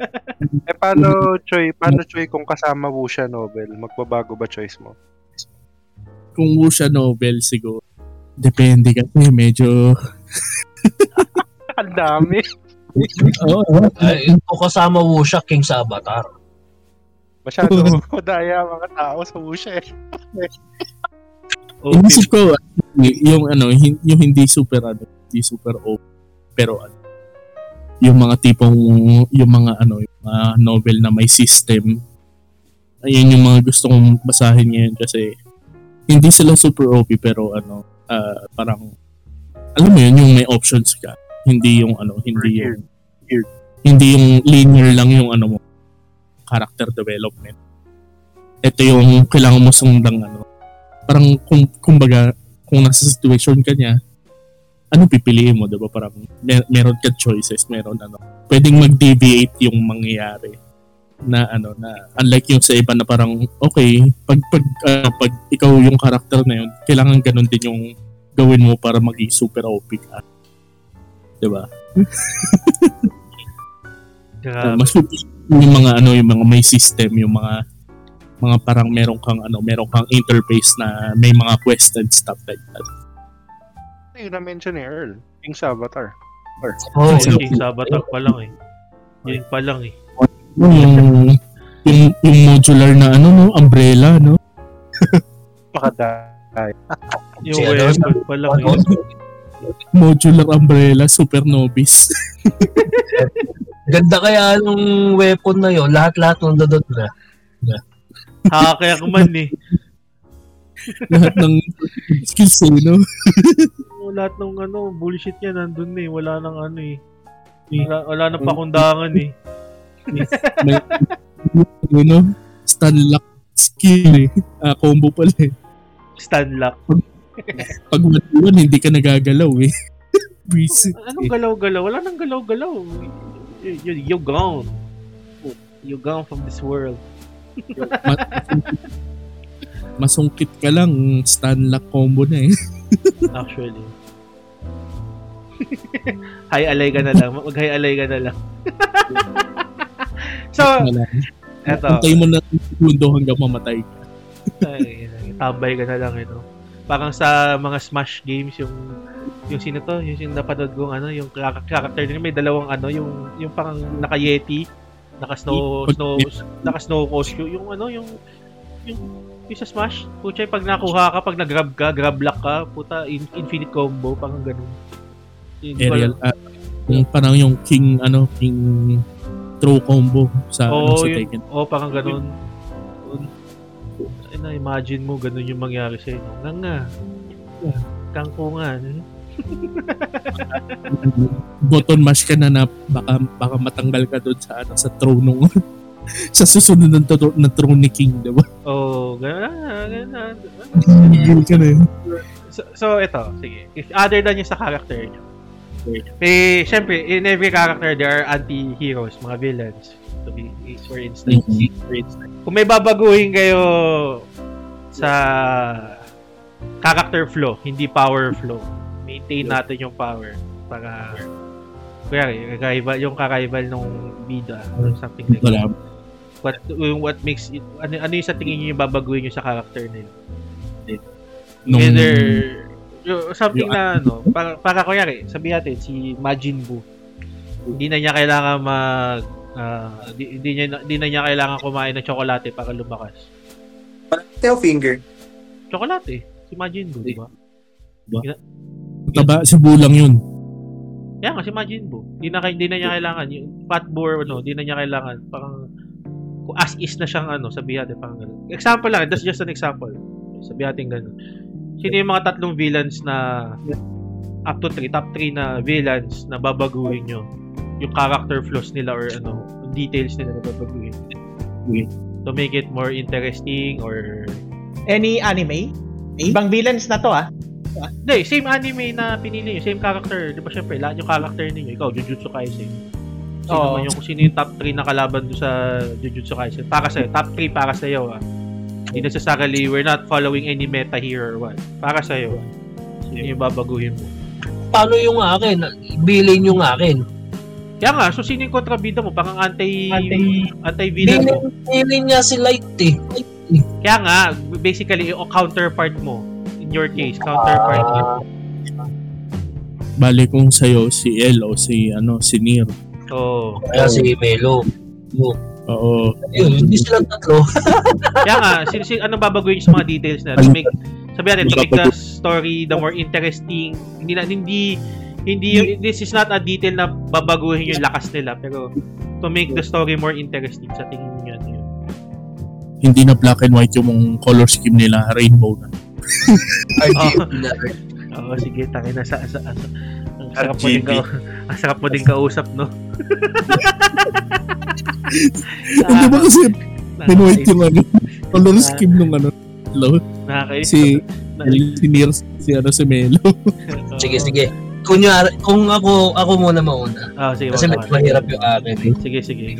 Eh, paano, Choy? Paano, Choy, kung kasama mo siya novel? Magbabago ba choice mo? kung wuxia novel siguro. Depende kasi medyo Ang dami. Oo. Ay, ito kasama Wushak King sa Avatar. Masyado madaya mga tao sa Wusha eh. Okay. Inisip ko actually, yung ano, yung hindi super ano, hindi super open pero ano, yung mga tipong yung mga ano, yung mga novel na may system. Ayun yung mga gusto kong basahin ngayon kasi hindi sila super OP pero ano, ah, parang alam mo yun, yung may options ka. Hindi yung ano, hindi yung hindi yung linear lang yung ano mo character development. Ito yung kailangan mo sundang ano. Parang kung kumbaga kung nasa situation ka niya, ano pipiliin mo, 'di ba? Parang mer- meron ka choices, meron ano. Pwedeng mag-deviate yung mangyayari na ano na unlike yung sa iba na parang okay, pag pag ah, pag ikaw yung character na yun, kailangan ganun din yung gawin mo para maging super OP ka. 'Di ba? Uh, mas yung mga ano yung mga may system yung mga mga parang meron kang ano meron kang interface na may mga quest and stuff like that Yung na-mention ni Earl. King's Avatar. Oh, King's King Sabatak pa lang eh. Yun pa lang eh. Yung, yung, yung modular na ano, no? Umbrella, no? Makadaya. Yung weapon pa lang eh. Modular umbrella, super novice. Ganda kaya nung weapon na yon lahat-lahat ng dodot na. Hakayak man eh. Lahat ng skills eh, no? Lahat ng ano, bullshit niya nandun eh. Wala nang ano eh. Wala, wala nang pakundangan eh. May, ano, stun lock skill eh. Ah, combo pala eh. Stanlock. Pag matuwan, hindi ka nagagalaw eh. Breeze. Anong galaw-galaw? Wala nang galaw-galaw. You, you, you gone. You gone from this world. Ma- masungkit ka lang, stun lock combo na eh. Actually. Hi alay ka na lang. Mag-hi alay ka na lang. so, eto. Antay mo na segundo hanggang mamatay ka. Ay, tambay ka na lang ito. Parang sa mga Smash games yung yung sino to, yung sino napanood kong ano, yung character din may dalawang ano, yung yung parang naka-yeti, naka-snow Pag- snow naka-snow costume, yung ano, yung yung yung sa Smash, pucha, pag nakuha ka, pag nag-grab ka, grab lock ka, puta, in- infinite combo, parang ganun. Yung- Aerial. Ah, yung parang yung king, ano, king throw combo sa, ano, Oo, sa yun. Tekken. Oo, parang ganun. Ay, na-imagine mo, ganun yung mangyari sa'yo. Nga nga. Kangkungan. Button mash ka na na baka, baka matanggal ka doon sa, ano, sa throne nung sa susunod ng, tro- ng throne ni King, diba? Oo, oh, ganun na, ganun na. Gigil ka na yun. So, so, ito, sige. If other than yung sa character nyo, eh, syempre, in every character, there are anti-heroes, mga villains. To be, for instance. For instance. Kung may babaguhin kayo sa character flow, hindi power flow, maintain natin yung power para kaya kakaiba yung kakaiba nung bida or something like that. What yung what makes it ano, ano yung sa tingin niyo yung babaguhin niyo sa character nila? Nung, Either yung, something yung- na ano, para para kunyari, sabi natin si Majin Buu. Hindi na niya kailangan mag di, hindi niya hindi na niya kailangan kumain ng tsokolate para lumakas. Tail finger. Tsokolate, si Majin Buu, di ba? Taba, si Bulang yun. Kaya nga si Majin Buu, hindi na hindi na niya kailangan yung fat bore ano, hindi na niya kailangan parang kung as is na siyang ano, sabihin natin parang ganun. Example lang, that's just an example. Sabihin natin ganun. Sino yung mga tatlong villains na up to 3, top 3 na villains na babaguhin nyo? Yung character flaws nila or ano, details nila na babaguhin. To make it more interesting or Any anime? Ibang villains na to ah. Hindi, same anime na pinili nyo, same character. Di ba syempre, lahat yung character ninyo. Ikaw, Jujutsu Kaisen. Sino Oo. man yung, sino yung top 3 na kalaban doon sa Jujutsu Kaisen. Para sa'yo, top 3 para sa'yo ah. Hindi necessarily, we're not following any meta here or what. Para sa'yo. Sino yung babaguhin mo? Paano yung akin? Bilin yung akin. Kaya nga, so sino yung kontrabida mo? Parang anti, anti-villain mo. Bilin, niya si Light eh. Kaya nga, basically, yung counterpart mo. In your case, counterpart mo. Bali kung sa'yo, si El o si, ano, si Nir. So, Kaya si Melo. Oo. Yun, hindi sila tatlo. Kaya nga, sin, sin, ano babaguhin sa mga details na to make sabi natin to make the story the more interesting. Hindi na hindi hindi this is not a detail na babaguhin yung lakas nila pero to make the story more interesting sa tingin niyo ano yun. Hindi na black and white yung color scheme nila, rainbow na. RGB na. Oo, sige, tangin na sa, sa, sa ang sarap mo din ka, ang sarap mo din kausap, no? Hindi ba kasi Ah, white yung ano, color scheme nung ano, lo, Nakakais. si, si Nir, si ano, si Melo. Sige, sige. Kunyari, kung ako ako muna mauna. Ah, sige, Kasi naman. mahirap yung akin eh. Sige, sige.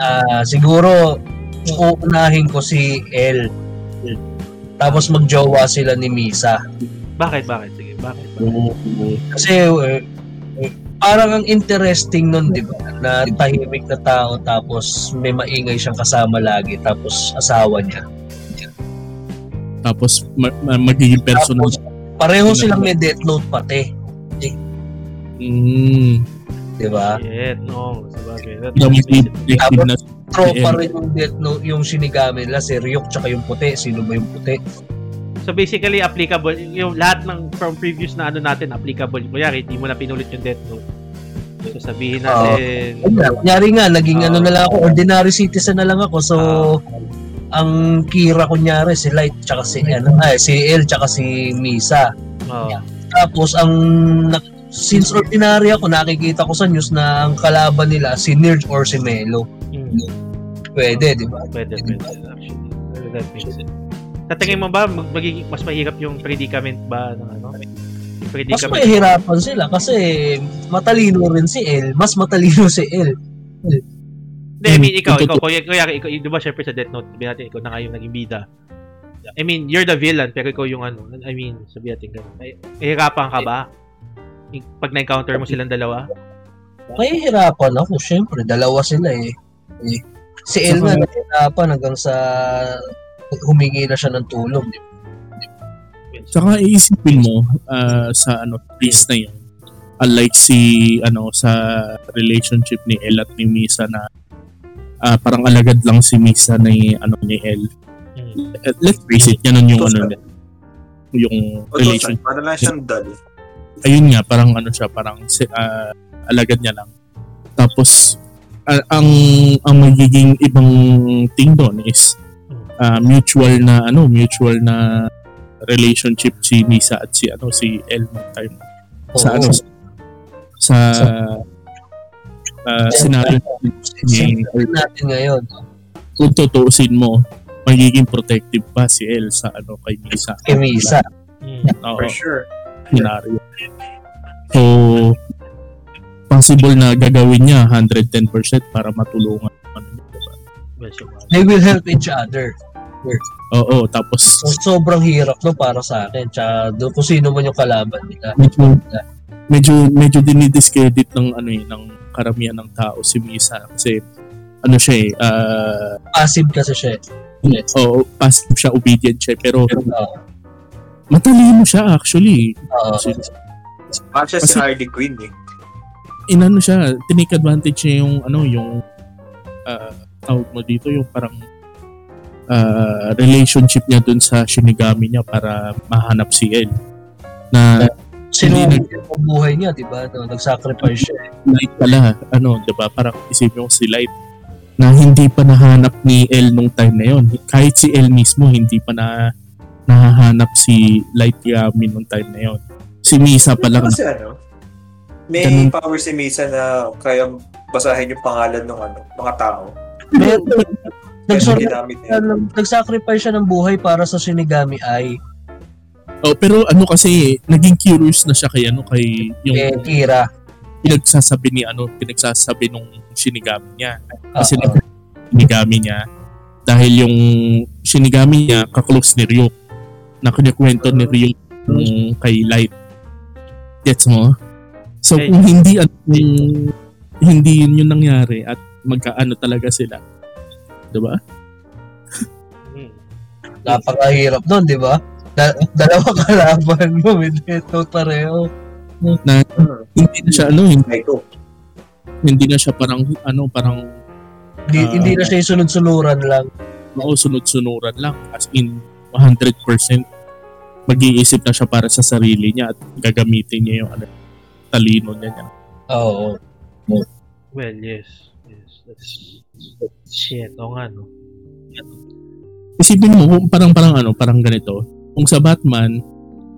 Ah, siguro, uunahin ko si El. Tapos magjowa sila ni Misa. Bakit, bakit? Sige, bakit? bakit? Kasi eh, parang ang interesting nun, di ba? Na tahimik na tao tapos may maingay siyang kasama lagi tapos asawa niya. Tapos ma- ma- magiging personal. Tapos, Pareho silang may Death Note pati. Mm. Di ba? Shit, no. Sabagay. That Na makes may sense. detective na Tropa Eh, rin yung Death Note, yung Shinigami nila, si Ryuk, tsaka yung puti. Sino ba yung puti? So basically, applicable, yung lahat ng from previous na ano natin, applicable. Kunyari, hindi mo na pinulit yung Death Note. So sabihin natin, Ayun nga, Kunyari nga, naging Ah. ano na lang ako, ordinary citizen na lang ako. So, ang Kira kunyari, si Light, tsaka si, ano, ay, si El, tsaka si Misa. oh, Tapos, ang, na- since ordinary ako, nakikita ko sa news na ang kalaban nila, si Nirj or si Melo. mm, Pwede, di ba? pwede, pwede, actually. That makes sense. Sa tingin mo ba, mag- magiging mas mahirap yung predicament ba ng ano? Yung Mas mahihirapan sila kasi matalino rin si El. Mas matalino si El. Hindi, I mean, ikaw, Yung ikaw, totoo- kuya, kuya, ikaw, di ba, syempre sa Death Note, sabihin natin, ikaw na nga yung naging bida. I mean, you're the villain, pero ikaw yung ano, I mean, sabihin natin mahirapan ka ba? Pag na-encounter mo silang dalawa? Mahihirapan ako, syempre. Dalawa sila eh. Eh, Si El nga nahihirapan hanggang sa humingi na siya ng tulong. di ba? Saka iisipin mo ah, sa ano place na yun. Unlike si ano sa relationship ni El at ni Misa na ah, parang alagad lang si Misa ni ano ni El. Mm. Eh, Let's face it, ganun yung ano nila. yung O, relation. Para lang siyang dull. Ayun nga, parang ano siya, parang ah, alagad niya lang. Tapos ah, ang ang magiging ibang thing doon is ah, mutual na ano, mutual na relationship si Misa at si ano si El nung time sa Oo. ano sa uh, scenario ni Sinabi natin ngayon. kung tutuusin mo magiging protective pa si El sa ano kay Misa Kay Misa. Mm. Oo, For sure. scenario so possible na gagawin niya 110% para matulungan ano, diba? Well, so, uh, They will help each other. oo tapos So, sobrang hirap no para sa akin. Tsaka doon kung sino man yung kalaban nila. medyo medyo medyo dinidiscredit ng ano eh ng karamihan ng tao si Misa kasi ano siya eh ah, Passive kasi siya. eh. oo passive siya obedient siya pero Oo. matalino siya actually Oo. Kasi Ah, siya si Harley Quinn eh. Inano siya tinake advantage niya yung ano yung ah, tawag mo dito yung parang ah, relationship niya dun sa Shinigami niya para mahanap si El na Sino ang buhay niya, di ba? No, nag-sacrifice siya. eh. Light pala, ano, 'di ba? Parang isipin mo si Light na hindi pa nahanap ni El nung time na yon. Kahit si El mismo hindi pa na nahahanap si Light Yami nung time na yon. Si Misa pa lang. Kasi ano, may Ganun. power si Misa na kaya basahin yung pangalan ng ano, mga tao. Ginamit niya. nag-sacrifice siya ng buhay para sa Shinigami Ai Oh, pero ano kasi naging curious na siya kay ano kay yung kay Kira. pinagsasabi ni ano, pinagsasabi nung Shinigami niya. Kasi nag- Shinigami niya dahil yung Shinigami niya kaklose ni Ryuk. Na kinikwento ni Ryuk yung kay Light. Gets mo? So Okay. kung hindi ano, kung hindi yun yung nangyari at magkaano talaga sila. 'Di ba? mm. Napakahirap nun, di ba? Da- dalawa kalaban mo Note pareho. Na hindi na siya ano, hindi, hindi na siya parang ano, parang Hindi, Ah. hindi na siya yung sunod-sunuran lang. oo, sunod-sunuran lang as in 100% mag-iisip na siya para sa sarili niya at gagamitin niya yung ano, talino niya. niya. Oo. Well, yes. Yes, that's, that's shit. Oo nga, no? Isipin mo kung parang parang ano, parang ganito. Kung sa Batman,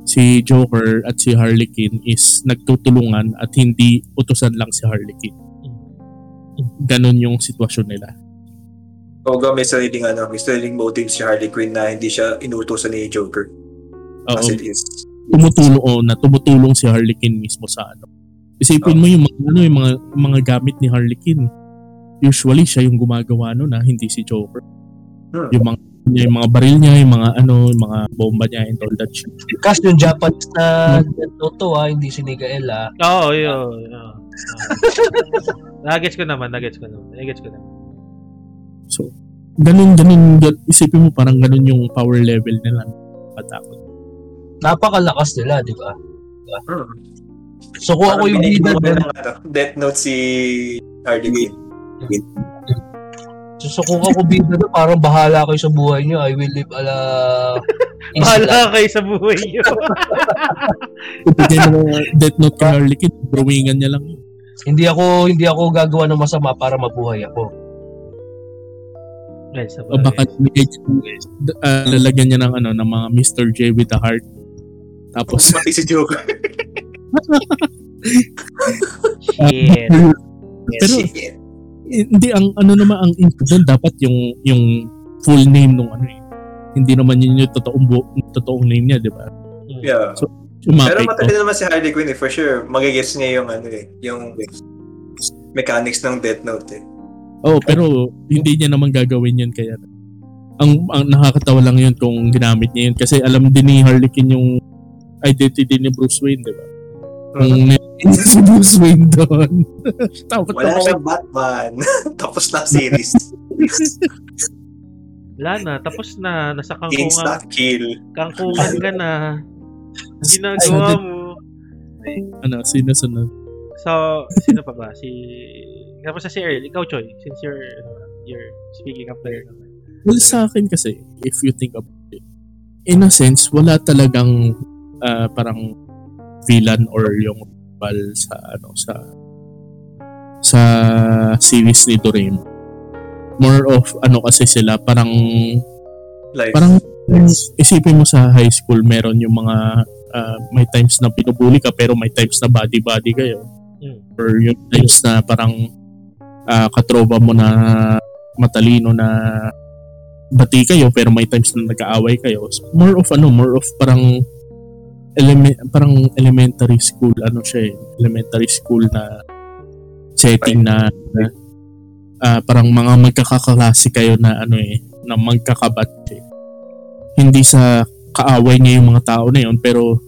si Joker at si Harley Quinn is nagtutulungan at hindi utusan lang si Harley Quinn. Ganon yung sitwasyon nila. Oga may sariling ano, may sariling motive si Harley Quinn na hindi siya inutusan ni Joker. Oo, As it is. Tumutulong oh, na tumutulong si Harley Quinn mismo sa ano. Isipin mo yung mga ano yung mga mga gamit ni Harley Quinn. Usually siya yung gumagawa no na hindi si Joker. Hmm. Yung mga yung mga baril niya, yung mga ano, yung mga bomba niya and all that shit. Kasi yung Japanese na Death Note to, ah, hindi si Miguel ah. Oo, yun. yun. Ah. Nagets ko naman, nagets ko naman. Nagets ko naman. So, ganun, ganun, gan- isipin mo parang ganun yung power level nila. Matakot. Napakalakas nila, di ba? Hmm. So kung ako yung bida doon, ano, Death Note si Harley Quinn. so, so kung ako bida doon, parang bahala kayo sa buhay niyo. I will live ala... Bahala kayo sa buhay niyo. Ibigay mo Death Note kay Harley Quinn, drawingan niya lang. Hindi ako hindi ako gagawa ng masama para mabuhay ako. Sa O baka bigay uh, lalagyan niya ng ano ng mga Mr. J with a heart. Tapos Pati si Joker. Shit. pero Shit. hindi ang ano naman ang intro doon dapat yung yung full name nung ano eh. Hindi naman yun yung totoong bu- totoong name niya, di ba? Yeah. Umapit Pero ko. matalino naman si Harley Quinn eh, for sure. Magigets niya yung ano eh, yung mechanics ng Death Note eh. Oo, pero hindi niya naman gagawin yun kaya. Ang, ang nakakatawa lang yun kung ginamit niya yun kasi alam din ni Harley Quinn yung identity ni Bruce Wayne, di ba? Kung mm. si Bruce Wayne doon. Tapos Wala siyang Batman. Tapos na series. Wala na, tapos na. Nasa Insta kangkungan, kill. kangkungan ka na. Ginagawa mo. ano, sino sunod? So, sino pa ba? Si... Tapos na si Earl. Ikaw, Choy. Since you're, ano, you're speaking up there naman. Well, sa akin kasi, if you think about it, in a sense, wala talagang ah, parang villain or yung rival sa ano sa sa series ni Doraemon. More of ano kasi sila parang Life. parang isipin mo sa high school meron yung mga ah, may times na pinubuli ka pero may times na body body kayo Mm. or yung times na parang ah, katropa mo na matalino na bati kayo pero may times na nag-aaway kayo. So, more of ano, more of parang element parang elementary school ano siya eh, elementary school na setting na, na ah, parang mga magkakaklase kayo na ano eh, na magkakabat eh. Hindi sa kaaway niya yung mga tao na yun pero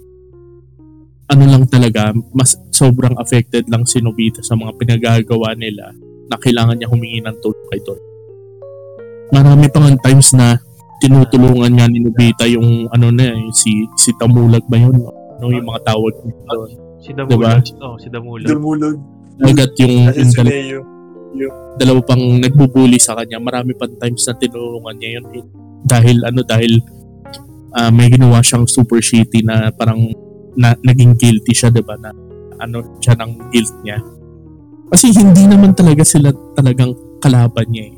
ano lang talaga, mas sobrang affected lang si Nobita sa mga pinagagawa nila na kailangan niya humingi ng tulong kay Don. Marami pa nga times na tinutulungan niya ni Nobita yung ano na eh, si si Tamulag ba yun? Ano yung mga tawag niya doon? Si Damulag. Oh, si Damulag. Dumulog. Agad yung, yung si dal- Leo. dalawa pang nagbubuli sa kanya. Marami pa times na tinulungan niya yun. eh. Dahil ano, dahil ah, may ginawa siyang super shitty na parang na, naging guilty siya, di ba? Na ano siya ng guilt niya. Kasi hindi naman talaga sila talagang kalaban niya eh.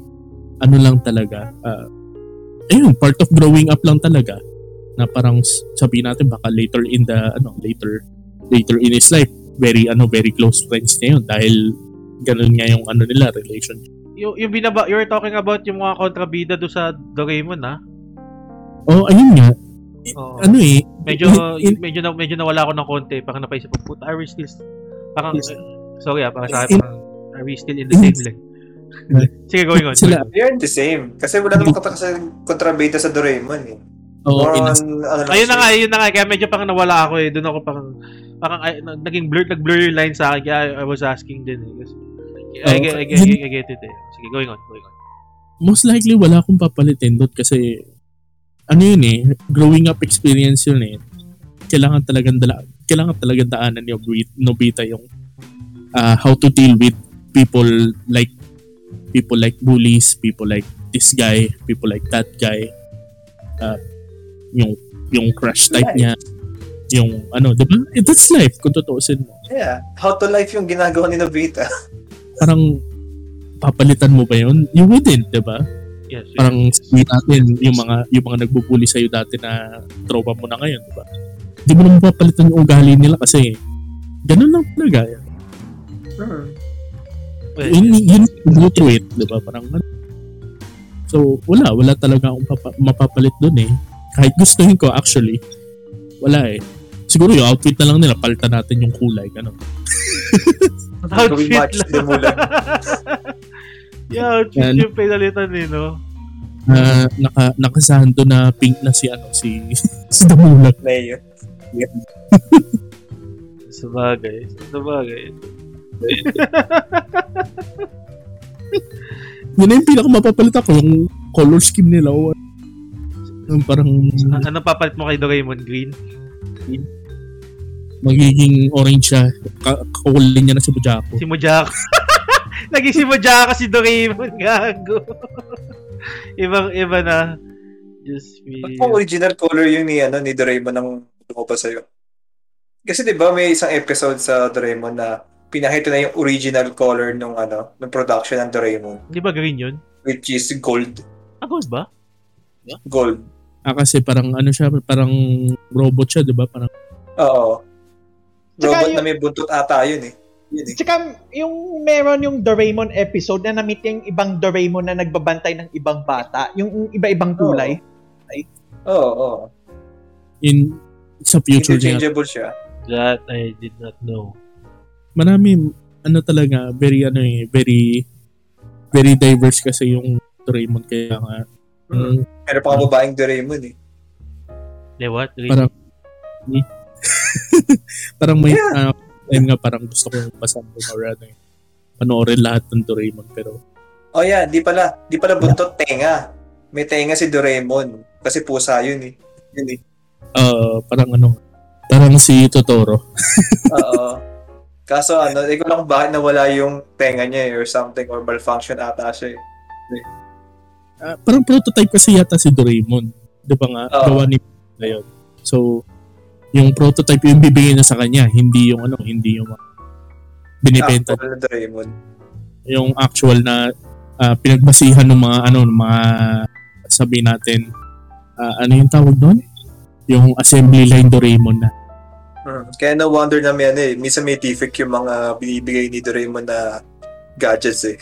Ano lang talaga. ah, ayun, part of growing up lang talaga. Na parang sabihin natin baka later in the ano later later in his life very ano very close friends niya yun dahil ganun nga yung ano nila relationship Yung, yung binaba, you were talking about yung mga kontrabida do sa Doraemon, ha? Oh, ayun nga. I- Oo. Ano eh, Medyo, in- medyo, na, medyo nawala ako ng konti. Parang napaisip ko, puta, are we still, parang, sorry ah, parang sa akin, parang, are we still in the same line? Sige, going on. Sila- on. They're the same. Kasi wala namang kapag kontrabida sa Doraemon eh. oh, on, ano Ayun na nga, ayun na nga. Kaya medyo parang nawala ako eh. Doon ako parang, parang ay, nag- naging blur, nag-blur yung line sa akin. Kaya I, I was asking din eh. Kasi, I, Oh, get, I, get, I, get, I get it eh. Sige, going on, going on. most likely wala akong papalitin doon kasi ano yun eh, growing up experience yun eh. Kailangan talagang dala, kailangan talagang daanan ni Nobita, Nobita yung uh, how to deal with people like people like bullies, people like this guy, people like that guy. Uh, yung yung crush type Life. niya. Yung ano, 'di ba? Eh, that's life kung tutuusin mo. Yeah. How to life yung ginagawa ni Nobita. Parang papalitan mo ba yun? You wouldn't, 'di ba? Yes. yes. parang sabihin natin yung mga yung mga nagbubuli sa iyo dati na tropa mo na ngayon, di ba? Hindi mo naman papalitan yung ugali nila kasi ganun lang talaga. Hmm. Well, Yun, yun go through it, di ba? Parang ano. So, wala. Wala talaga akong papa- mapapalit doon eh. Kahit gustuhin ko actually, wala eh. Siguro yung outfit na lang nila, palitan natin yung kulay, gano'n. Gawing match lang. yeah, outfit Yan. yung pinalitan eh, no? Na naka, nakasahan doon na pink na si ano, si, si Damulag. Leo. Sa bagay. Sa bagay. Yun na yung pinaka ako, yung color scheme nila. o ano. Yung parang A- anong papalit mo kay Doraemon? Green? magiging orange siya. Ka- Kakulin niya na si Bujako. Si Mojako. Naging si Mojako si Doraemon. Gago. Ibang iba na. Just me. Kung original color yung ni, ano, ni Doraemon ng lumabas sa'yo? Kasi di ba may isang episode sa Doraemon na pinakita na yung original color nung ano, ng production ng Doraemon, Di ba green yun? which is gold. Ah, gold ba? Gold. Ah, kasi parang ano siya, parang robot siya, di ba? Parang Oo. Robot yung- na may buntot ata yun eh. Yun eh. Tsaka yung meron yung Doraemon episode na na-meet yung ibang Doraemon na nagbabantay ng ibang bata. Yung iba-ibang kulay. Oo, oo. in sa future niya. Interchangeable siya. That I did not know. Marami, ano talaga, very ano eh, very, very diverse kasi yung Doraemon kaya nga. Mm. Pero pa babaeng Doraemon eh. Eh, what? Really? Parang, parang may, ah, time nga parang gusto ko pasampo or ano eh, panoorin lahat ng Doraemon pero Oh yeah, di pala. Di pala buntot tenga. May tenga si Doraemon. Kasi pusa yun eh. Yun eh. uh, parang ano, parang si Totoro. Oo. Kaso ano, hindi ko lang bakit nawala yung tenga niya eh, or something or malfunction ata siya eh. Ah, parang prototype kasi yata si Doraemon. Di ba nga? Oo. Gawa ni na yun. So, yung prototype yung bibigyan niya sa kanya, hindi yung ano, hindi yung binibenta. Actual na Doraemon. Yung actual na ah, pinagbasihan ng mga ano, ng mga sabi natin, ah, ano yung tawag doon? Yung assembly line Doraemon na. Hmm. Kaya no wonder na may ano eh, minsan may defect yung mga binibigay ni Doraemon na gadgets eh.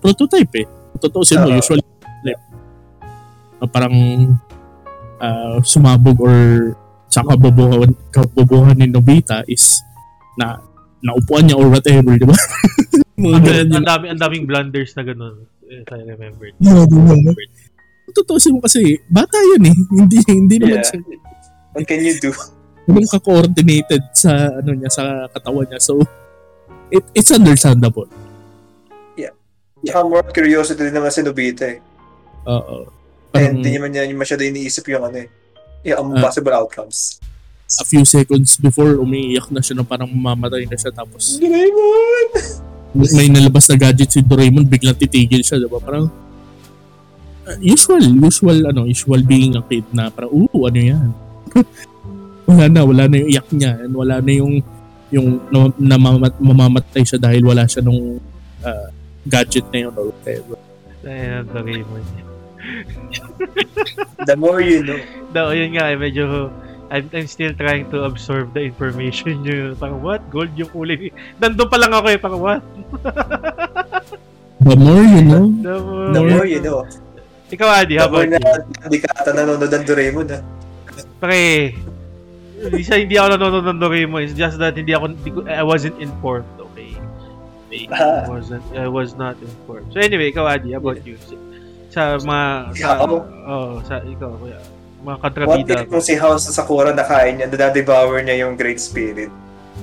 Prototype eh. Totoo mo, Oo. usually like, ah, parang ah, sumabog or sa kabobohan, kabobohan ni Nobita is na naupuan niya or whatever, di ba? Mga Ang, dami, ang daming blunders na ganun. If I remember. Yeah, diba? Totoo mo kasi, bata yun eh. Hindi, hindi naman Yeah. siya What can you do? Ganun ka-coordinated sa ano niya sa katawan niya. So it, it's understandable. Tsaka more curiosity din naman si Nobita eh. Oo. And Parang hindi naman niya masyado iniisip yung ano eh. Yung Ah. possible outcomes. a few seconds before umiiyak na siya na parang mamamatay na siya tapos Doraemon! may nalabas na gadget si Doraemon biglang titigil siya, 'di ba? Parang uh, usual, usual ano, usual being a kid na parang oo, ano 'yan. wala na, wala na yung iyak niya and wala na yung yung na, namamat, mamamatay siya dahil wala siya nung uh, gadget na yun or whatever. Ayun ang Doraemon. The more you know. No, yun nga, eh, medyo I'm, I'm still trying to absorb the information nyo. Parang, what? Gold yung kulay. Nandun pa lang ako eh. Parang, what? The more you know, The The more- more you know. Ikaw, Adi, how more about na you? hindi ka ata nanonood ng Doraemon ah. Pre, hindi sa hindi ako nanonood ng Doraemon. It's just that hindi ako, I wasn't informed, okay? I wasn't, I was not informed. So anyway, ikaw, Adi, about you? Sa, mga, sa, oh, sa, ikaw, kuya. Mga What kontrabida. if kung si House sa Sakura nakain niya, nadadevour niya yung Great Spirit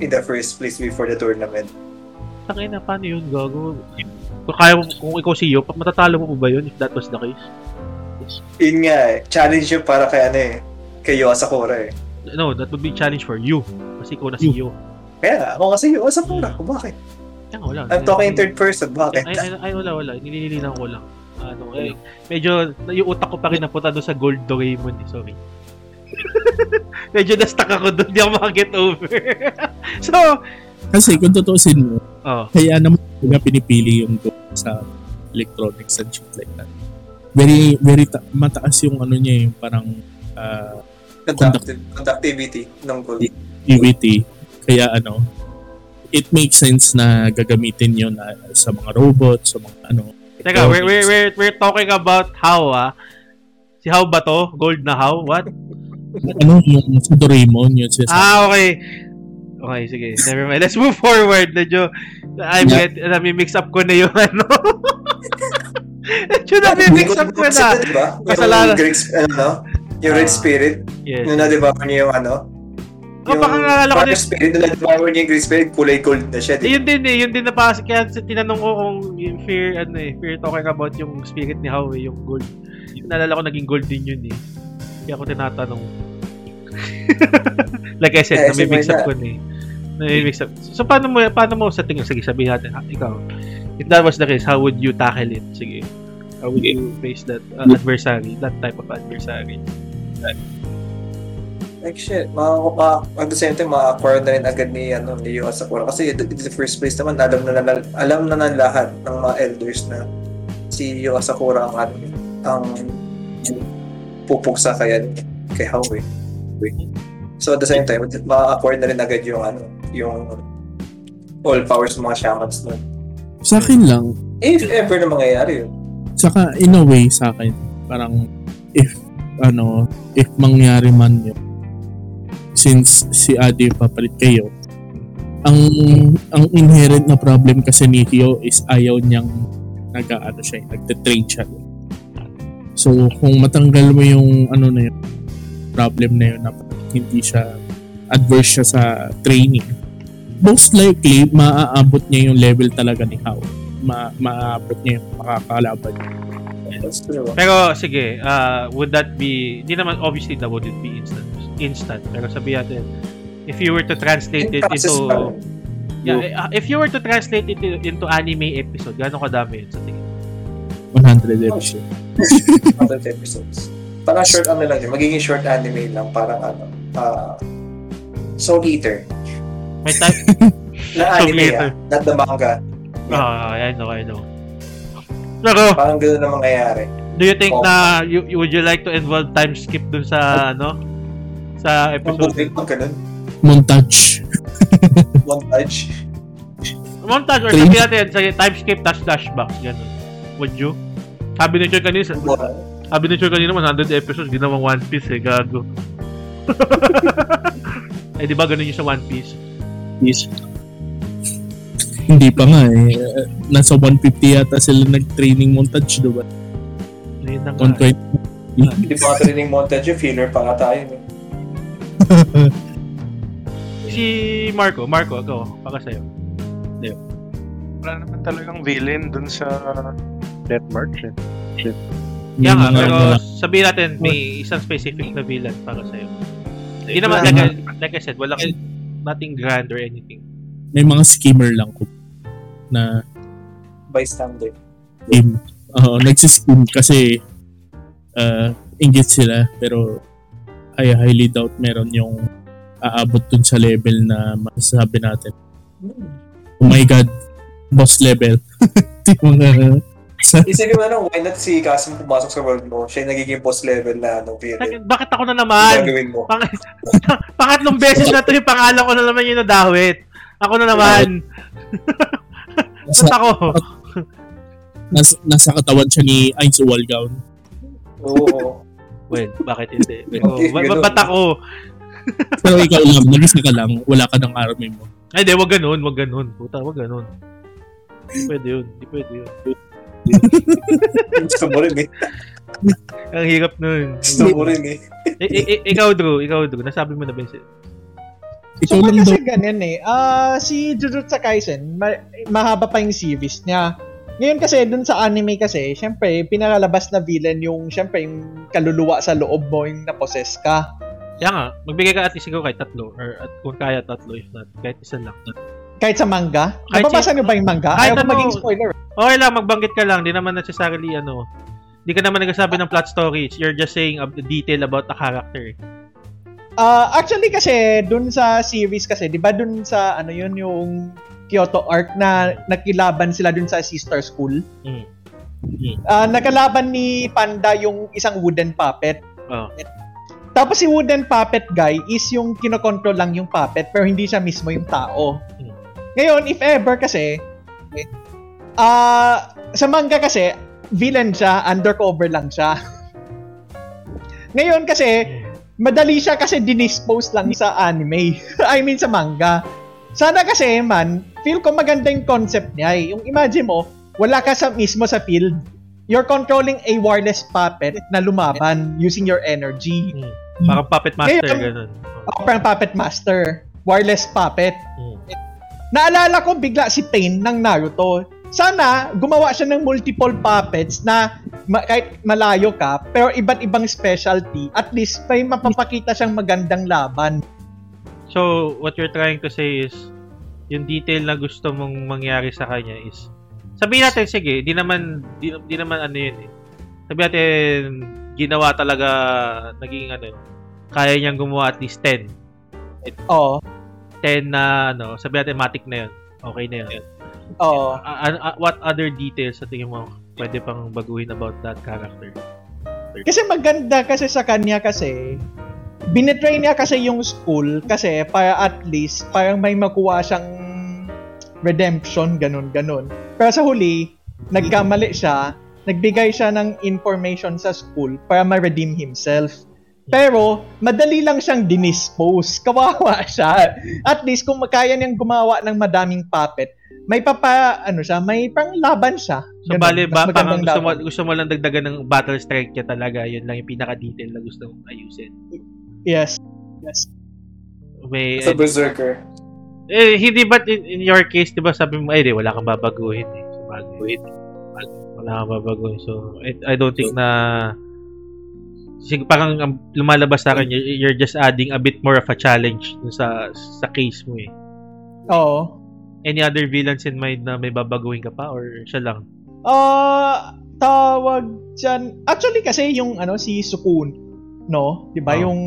in the first place before the tournament? Tangin na, paano yun, gago? Kung kaya mo, kung ikaw si Yo, matatalo mo ba yun if that was the case? Yun nga eh. Challenge yun para kay ano eh. Kay Yuha Sakura eh. No, that would be challenge for you. Kasi ikaw na si Yo. Kaya ako kasi Yuha Sakura. Kung bakit? Kaya nga, wala. I'm talking in third person. Bakit? Ay, ay, ay, wala, wala. Nililinan ko lang. Ano, eh, medyo, yung utak ko pa rin napunta doon sa Gold Doraemon eh. Sorry. medyo na-stuck ako doon. Hindi ako makaget over. so, kasi kung tutusin mo, oh, kaya naman sila pinipili yung sa electronics and shit like that. Very, very ta- mataas yung ano niya yung parang uh, Conductive, conductivity ng gold. activity. Kaya ano, it makes sense na gagamitin yun na sa mga robots, sa mga ano. teka, we're, we're, we're, we're talking about how, ah. Si how ba to? Gold na how? What? Ano yung sa Doraemon yun siya. Ah, okay. Okay, sige. Never mind. Let's move forward. Medyo, I'm Yeah. get, nami-mix up ko na yung ano. Medyo nami-mix up ko na. Kasalanan. Great, ano, no? Yung Red Ah. Spirit. Yes. Yung na-devour niya yung ano. Oh, baka naalala ko din. Spirit, nung na-devour niya yung Great Spirit, kulay gold na siya. Eh, Di? yun din eh, yun din na pa kaya tinanong ko kung yung fear ano eh, fear talking about yung spirit ni Howie, yung gold. Naalala ko naging gold din yun eh. Kaya ako tinatanong. like I said, Eh, namimix up ko na eh. Namimix up. So, paano mo, paano mo sa tingin? Sige, sabihin natin, ha, ikaw. If that was the case, how would you tackle it? Sige. How would you face that uh, adversary, that type of adversary? Like shit, mga, at the same time, ma-acquire na rin agad ni, ano, ni Yu Asakura. Kasi in the first place naman, alam na, na alam na ng lahat ng mga elders na si Yu Asakura ang, ano, ang pupuksa kaya kay Howie. So at the same time, ma-acquire na rin agad yung, ano, yung all powers ng mga shamans nun. Sa akin lang, If ever na mangyayari yun. Saka in a way sa akin, parang if ano, if mangyari man yun, since si Adi papalit kayo, ang ang inherent na problem kasi ni Hio is ayaw niyang nag-ano siya, nagte-train siya. So kung matanggal mo yung ano na yun, problem na yun na hindi siya adverse siya sa training, most likely maaabot niya yung level talaga ni Hao. Ma maaabot niya yung makakalaban niya. That's true. Pero sige, uh, would that be, hindi naman obviously that wouldn't be instant. Instant. Pero sabihin natin, if you were to translate In it into, pa yeah, uh, if you were to translate it into, into anime episode, gano'ng kadami yun sa tingin? 100 episode. 100 episodes. Parang short ano lang yun. Magiging short anime lang. Parang ano. Uh, Soul Eater. May type, Na anime ah. Not the manga. ah, I know, I know. Pero, Parang gano'n na mangyayari. do you think Oh. na, you, you- would you like to involve time skip dun sa, ano, sa Ang episode? bullshit pag ganun. Montage. Montage. Montage or sabihin natin, sige, time skip dash flashbacks, gano'n. Would you? Sabi ni Choy kanina, sabi ni Choy kanina, 100 episodes, ginawang One Piece eh, gago. eh, di ba ganun yung sa One Piece? Yes. Hindi pa nga eh. Nasa 150 yata sila nag-training montage, diba? Ayun na nga. 120. Hindi pa training montage yung filler pa nga tayo. eh. Si Marco, Marco, ikaw, baka sa'yo. Wala naman talagang villain dun sa Death March eh. Kaya nga, pero sabihin natin, may isang specific na villain para sa'yo. Hindi naman, like, I- like I said, walang nothing grand or anything. may mga skimmer lang ko na Bystander. game. Oo, nagsiskim kasi uh, inggit sila pero I highly doubt meron yung aabot dun sa level na masasabi natin. Oh my god, boss level. Di mga sa, Isipin mo na, why not si Kasim pumasok sa world mo? Siya yung nagiging boss level na ano, villain. Bakit- Bakit ako na Ano naman? gagawin mo? Pang, pangatlong beses na to yung pangalan ko na naman yung nadawit. Ako na naman. Nasa, Ba't ako? nasa, nasa katawan siya ni Ainz Walgaon. Oo. Well, bakit hindi? Oh, Okay, ba- ganun. ba- ba't ako? Pero ikaw lang, nag-isa ka lang, wala ka ng army mo. Ay, di, wag ganun, wag ganun. Puta, wag ganun. Hindi pwede yun, hindi pwede yun. Gusto mo rin eh. Ang hirap nun. Gusto mo rin eh. I- i- i- ikaw, Drew, ikaw, Drew, nasabi mo na ba yun? Ikaw So, lang daw. kasi ganyan eh. Ah, si Jujutsu Kaisen, ma- mahaba pa yung series niya. Ngayon kasi, dun sa anime kasi, syempre, pinakalabas na villain yung, syempre, yung kaluluwa sa loob mo, yung napossess ka. Kaya nga, magbigay ka at least ikaw kahit tatlo, or at kung kaya tatlo, if not, kahit isa lang. Kahit sa manga. Kahit Nababasa si- niyo ba yung manga? kahit Ayaw ko ano- maging spoiler. Okay lang, magbanggit ka lang, di naman necessarily, ano, di ka naman nagsasabi ng plot stories, you're just saying a detail about the character. Ah, actually kasi dun sa series kasi, 'di ba dun sa ano yun yung Kyoto arc na nakilaban sila dun sa sister school. Mm. Ah, nakalaban ni Panda yung isang wooden puppet. Oh. Tapos si wooden puppet guy is yung kinokontrol lang yung puppet pero hindi siya mismo yung tao. Hmm. Ngayon, if ever kasi ah sa manga kasi villain siya, undercover lang siya. Ngayon kasi madali siya kasi dinispose lang sa anime. I mean sa manga. Sana kasi man, feel ko maganda yung concept niya eh. Yung imagine mo, wala ka sa mismo sa field. You're controlling a wireless puppet na lumaban using your energy. Mm. Parang puppet master, Ngayon- ganun. Ako parang puppet master. Wireless puppet. Mm. Naalala ko bigla si Pain ng Naruto. Sana gumawa siya ng multiple puppets na ma- kahit malayo ka, pero iba't ibang specialty, at least may mapapakita siyang magandang laban. So, what you're trying to say is, yung detail na gusto mong mangyari sa kanya is, sabihin natin, sige, di naman, di, di naman ano yun eh. Sabihin natin, ginawa talaga, naging ano, kaya niyang gumawa at least 10. Oo. 10 na, ano, sabihin natin, matic na yun. Okay na yun. Oo. Ah, ah, what other details sa tingin mo pwede pang baguhin about that character? Kasi maganda kasi sa kanya kasi, binetray niya kasi yung school kasi para at least, parang may makuha siyang redemption, ganun, ganun. Pero sa huli, nagkamali siya, nagbigay siya ng information sa school para ma-redeem himself. Pero, madali lang siyang dinispose. Kawawa siya. At least, kung kaya niyang gumawa ng madaming puppet, may papa, ano siya, may pang laban siya. So, Ganun, bali, ba, parang gusto mo, gusto mo lang dagdagan ng battle strength niya talaga. Yun lang yung pinaka-detail na gusto mong ayusin. Yes. May, Sa Berserker. eh, hindi ba in, in your case, di ba sabi mo, ay, di, wala kang babaguhin eh. So, baguhin. Wala kang babaguhin. So, I, I don't think na sig parang ang lumalabas sa akin, you're, you're just adding a bit more of a challenge sa sa case mo eh. Oo. Any other villains in mind na may babaguhin ka pa or siya lang? Ah, tawag dyan. Actually kasi yung ano si Sukun, no? 'Di ba? Oh. Yung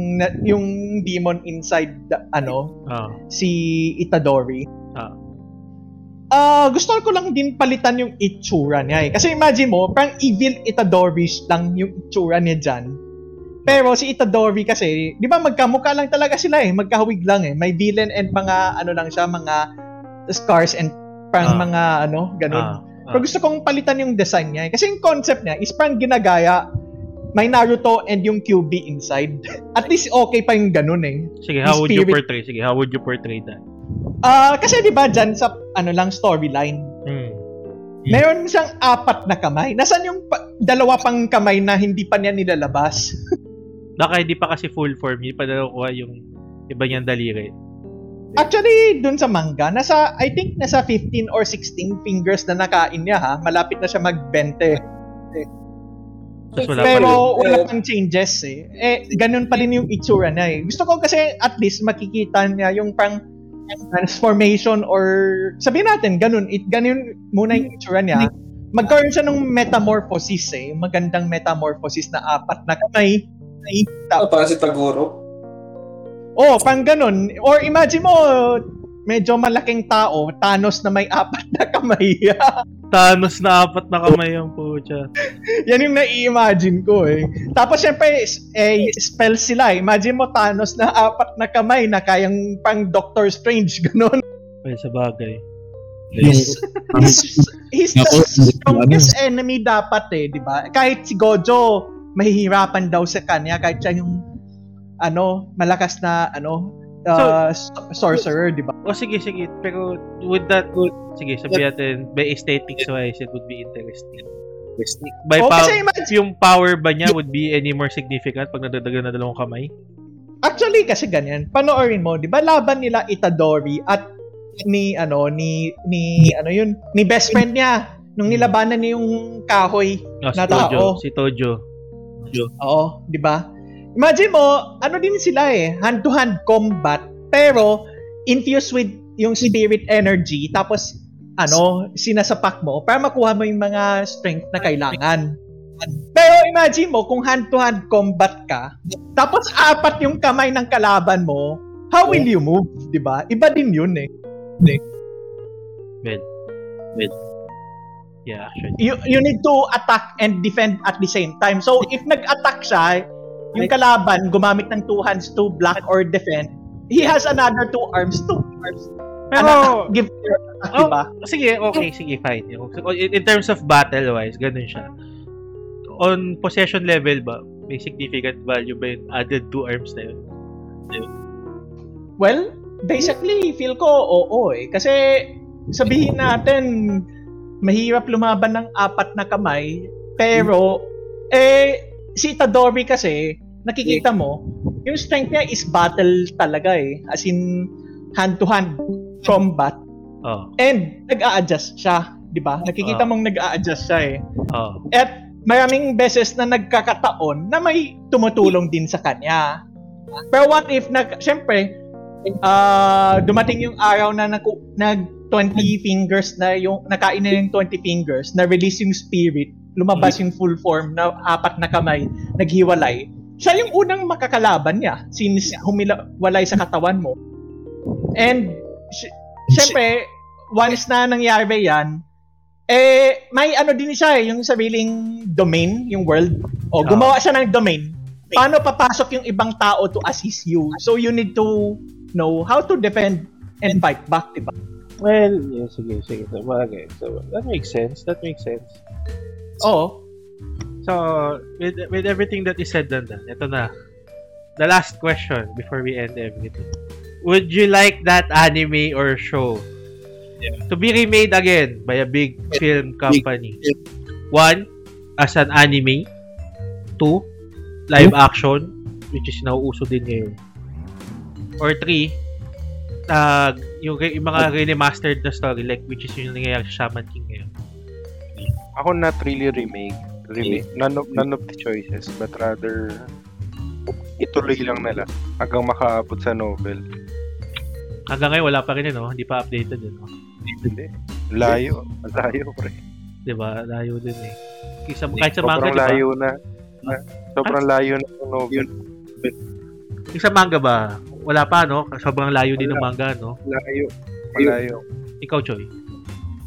yung demon inside the, ano Ah, si Itadori. Ah. Ah, gusto ko lang din palitan yung itsura niya eh. Kasi imagine mo, parang evil Itadori lang yung itsura niya dyan. Pero si Itadori kasi, di ba magkamukha lang talaga sila eh. Magkahawig lang eh. May villain and mga ano lang siya, mga scars and parang Ah. mga ano, ganun. ah, Pero gusto kong palitan yung design niya. Kasi yung concept niya is parang ginagaya may Naruto and yung QB inside. At least okay pa yung ganun eh. Sige, how would you portray? Sige, how would you portray that? Ah, kasi 'di ba diyan sa ano lang storyline, Hmm. meron siyang apat na kamay. Nasaan yung pa- dalawa pang kamay na hindi pa niya nilalabas? Baka hindi pa kasi full form, hindi pa nakukuha yung iba niyang daliri. Actually, dun sa manga, nasa I think nasa 15 or 16 fingers na nakain niya ha. Malapit na siya mag-20. Tapos wala Pero wala pang changes eh. Eh, ganun pa rin yung itsura niya eh. Gusto ko kasi at least makikita niya yung pang transformation or sabihin natin ganun, it ganun muna yung itsura niya. Magkaroon siya ng metamorphosis eh, magandang metamorphosis na apat na kamay. Ah, parang si Taguro. Oh, pang ganun. Or imagine mo, medyo malaking tao, Thanos na may apat na kamay. Thanos na apat na kamay ang pucha. Yan yung nai-imagine ko eh. Tapos syempre, eh, spell sila. eh. Imagine mo Thanos na apat na kamay na kayang pang Doctor Strange, ganun. Ay, sa bagay. Yung, He's, he's the strongest enemy dapat eh, di ba? Kahit si Gojo, mahihirapan daw sa kanya kahit siya yung ano, malakas na ano, uh, so- sorcerer, di ba? O sige, sige. Pero with that, sige, sabihin natin, by aesthetics wise, it would be interesting. By Oh, pow- imagine, yung power ba niya would be any more significant pag nadadagan na dalawang kamay? actually kasi ganyan, panoorin mo, di ba laban nila Itadori at ni ano ni ni ano yun ni best friend niya nung nilabanan niya yung kahoy Oh, si Na Tojo. tao. Si Tojo. Oo, 'di ba? Imagine mo, ano din sila eh, hand-to-hand combat, pero infused with yung spirit energy, tapos ano, sinasapak mo para makuha mo yung mga strength na kailangan. Pero imagine mo, kung hand-to-hand combat ka, tapos apat yung kamay ng kalaban mo, how will you move, 'di ba? Iba din yun eh. Well, well. Yeah, actually. you, you need to attack and defend at the same time. So, if nag-attack siya, yung kalaban gumamit ng two hands to block or defend, he has another two arms to Pero, ano, give your attack, oh, diba? sige, okay, sige, fine. In, in terms of battle-wise, ganun siya. On possession level ba, may significant value ba yung added two arms na yun? Well, basically, feel ko oo eh. Kasi sabihin natin, mahirap lumaban ng apat na kamay, pero, eh, si Itadori kasi, nakikita mo, yung strength niya is battle talaga eh. As in, hand-to-hand combat. Oh, And nag-a-adjust siya, 'di ba? Nakikita Ah. mong nag-a-adjust siya eh. oh. At maraming beses na nagkakataon na may tumutulong din sa kanya. Pero what if, nag, syempre, ah dumating yung araw na nag, nag 20 fingers na yung nakain na yung 20 fingers na release yung spirit lumabas yung full form na apat na kamay naghiwalay siya yung unang makakalaban niya since humilawalay sa katawan mo and sy- syempre once na nangyari yan eh may ano din siya eh, yung sariling domain yung world o gumawa siya ng domain paano papasok yung ibang tao to assist you so you need to know how to defend and fight back diba Well, yeah, sige, sige. So, bagay. So, that makes sense. That makes sense. Oo. So, with, with everything that is said done, done, ito na. The last question before we end everything. Would you like that anime or show to be remade again by a big film company? One, as an anime. Two, live action, which is nauuso din ngayon. Or three, uh, yung, yung mga remastered na story, like which is yung nangyayari sa Shaman King ngayon. Ako not really remake. Remake. None, of, none of the choices, but rather ituloy lang nila hanggang makaabot sa novel. Hanggang ngayon, wala pa rin yun, no? Hindi pa updated yun, no? Hindi. Layo. Layo, pre. Diba? Layo din eh. Isa, kahit sa manga, Sobrang diba? layo na. Sobrang layo na yung novel. Yung sa manga ba? Wala pa, no? Sobrang layo din ng manga, no? Layo. Malayo. Ikaw, Choy.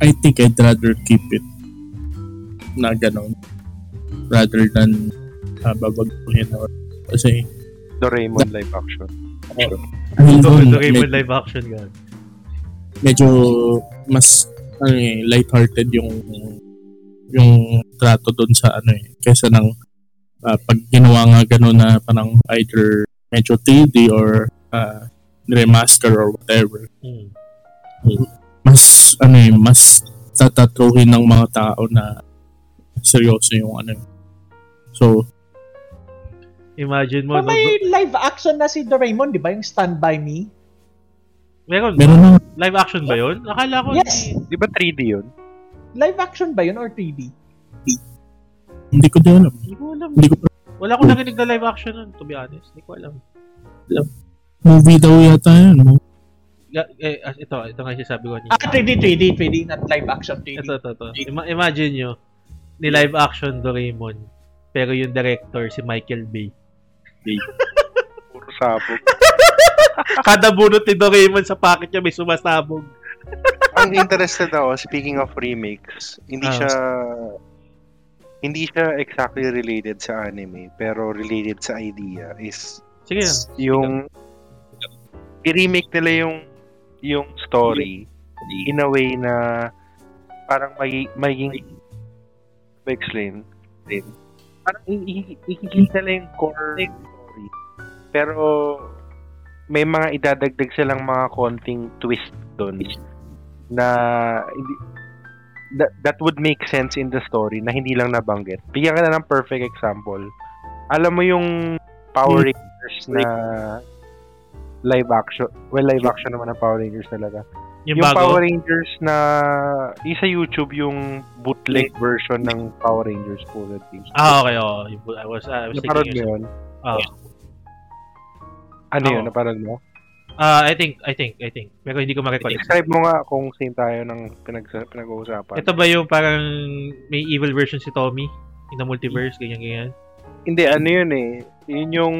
I think I'd rather keep it na ganon rather than uh, babaguhin or kasi Doraemon live action. Ito, doon, ito kayo med- live action gan. medyo mas ano eh, lighthearted yung yung trato doon sa ano eh kaysa ng ah, pag ginawa nga gano'n na parang either medyo 3D or ah, remaster or whatever Hmm. mas ano eh mas tatatruhin ng mga tao na seryoso yung ano eh. So Imagine mo, Pero no? may live action na si Doraemon, di ba? Yung Stand By Me. Meron ba? meron na Live action ba yun? Akala ko Yes. Di ba 3D yun? Live action ba yun or 3D? hindi ko din alam Hindi ko alam. hindi ko Wala akong narinig na live action nun, to be honest. Hindi ko alam. movie daw yata yun eh, ah, ito, ito nga yung sabi ko ni. Ah, 3D, 3D, 3D, not live action 3D. Ito, ito, ito. Ima- imagine nyo, ni live action Doraemon, pero yung director si Michael Bay. Puro sabog. Kada bunot ni Doraemon sa pocket niya may sumasabog. Ang interested ako, speaking of remakes, hindi Ah. siya hindi siya exactly related sa anime, pero related sa idea is Sige yung i-remake nila yung yung story in a way na parang may maging explain din. Parang ikikita nila yung core story. Pero may mga idadagdag silang mga konting twist doon na that, that would make sense in the story na hindi lang nabanggit. Bigyan ka na ng perfect example. Alam mo yung Power Rangers na live action. Well, live action naman ang Power Rangers talaga. Yung, Yung, bago. Power Rangers na yung sa YouTube yung bootleg version ng Power Rangers Full Rangers. Ah, okay. Oh. I was, I was Naparod mo yun? Oh. Ano Oo. yun? Naparod mo? Ah, I think, I think, I think. Pero hindi ko ma-recall. Describe mo nga kung same tayo ng pinag pinag-uusapan. Ito ba yung parang may evil version si Tommy? In the multiverse, ganyan-ganyan? Hindi, ano yun eh. Yun yung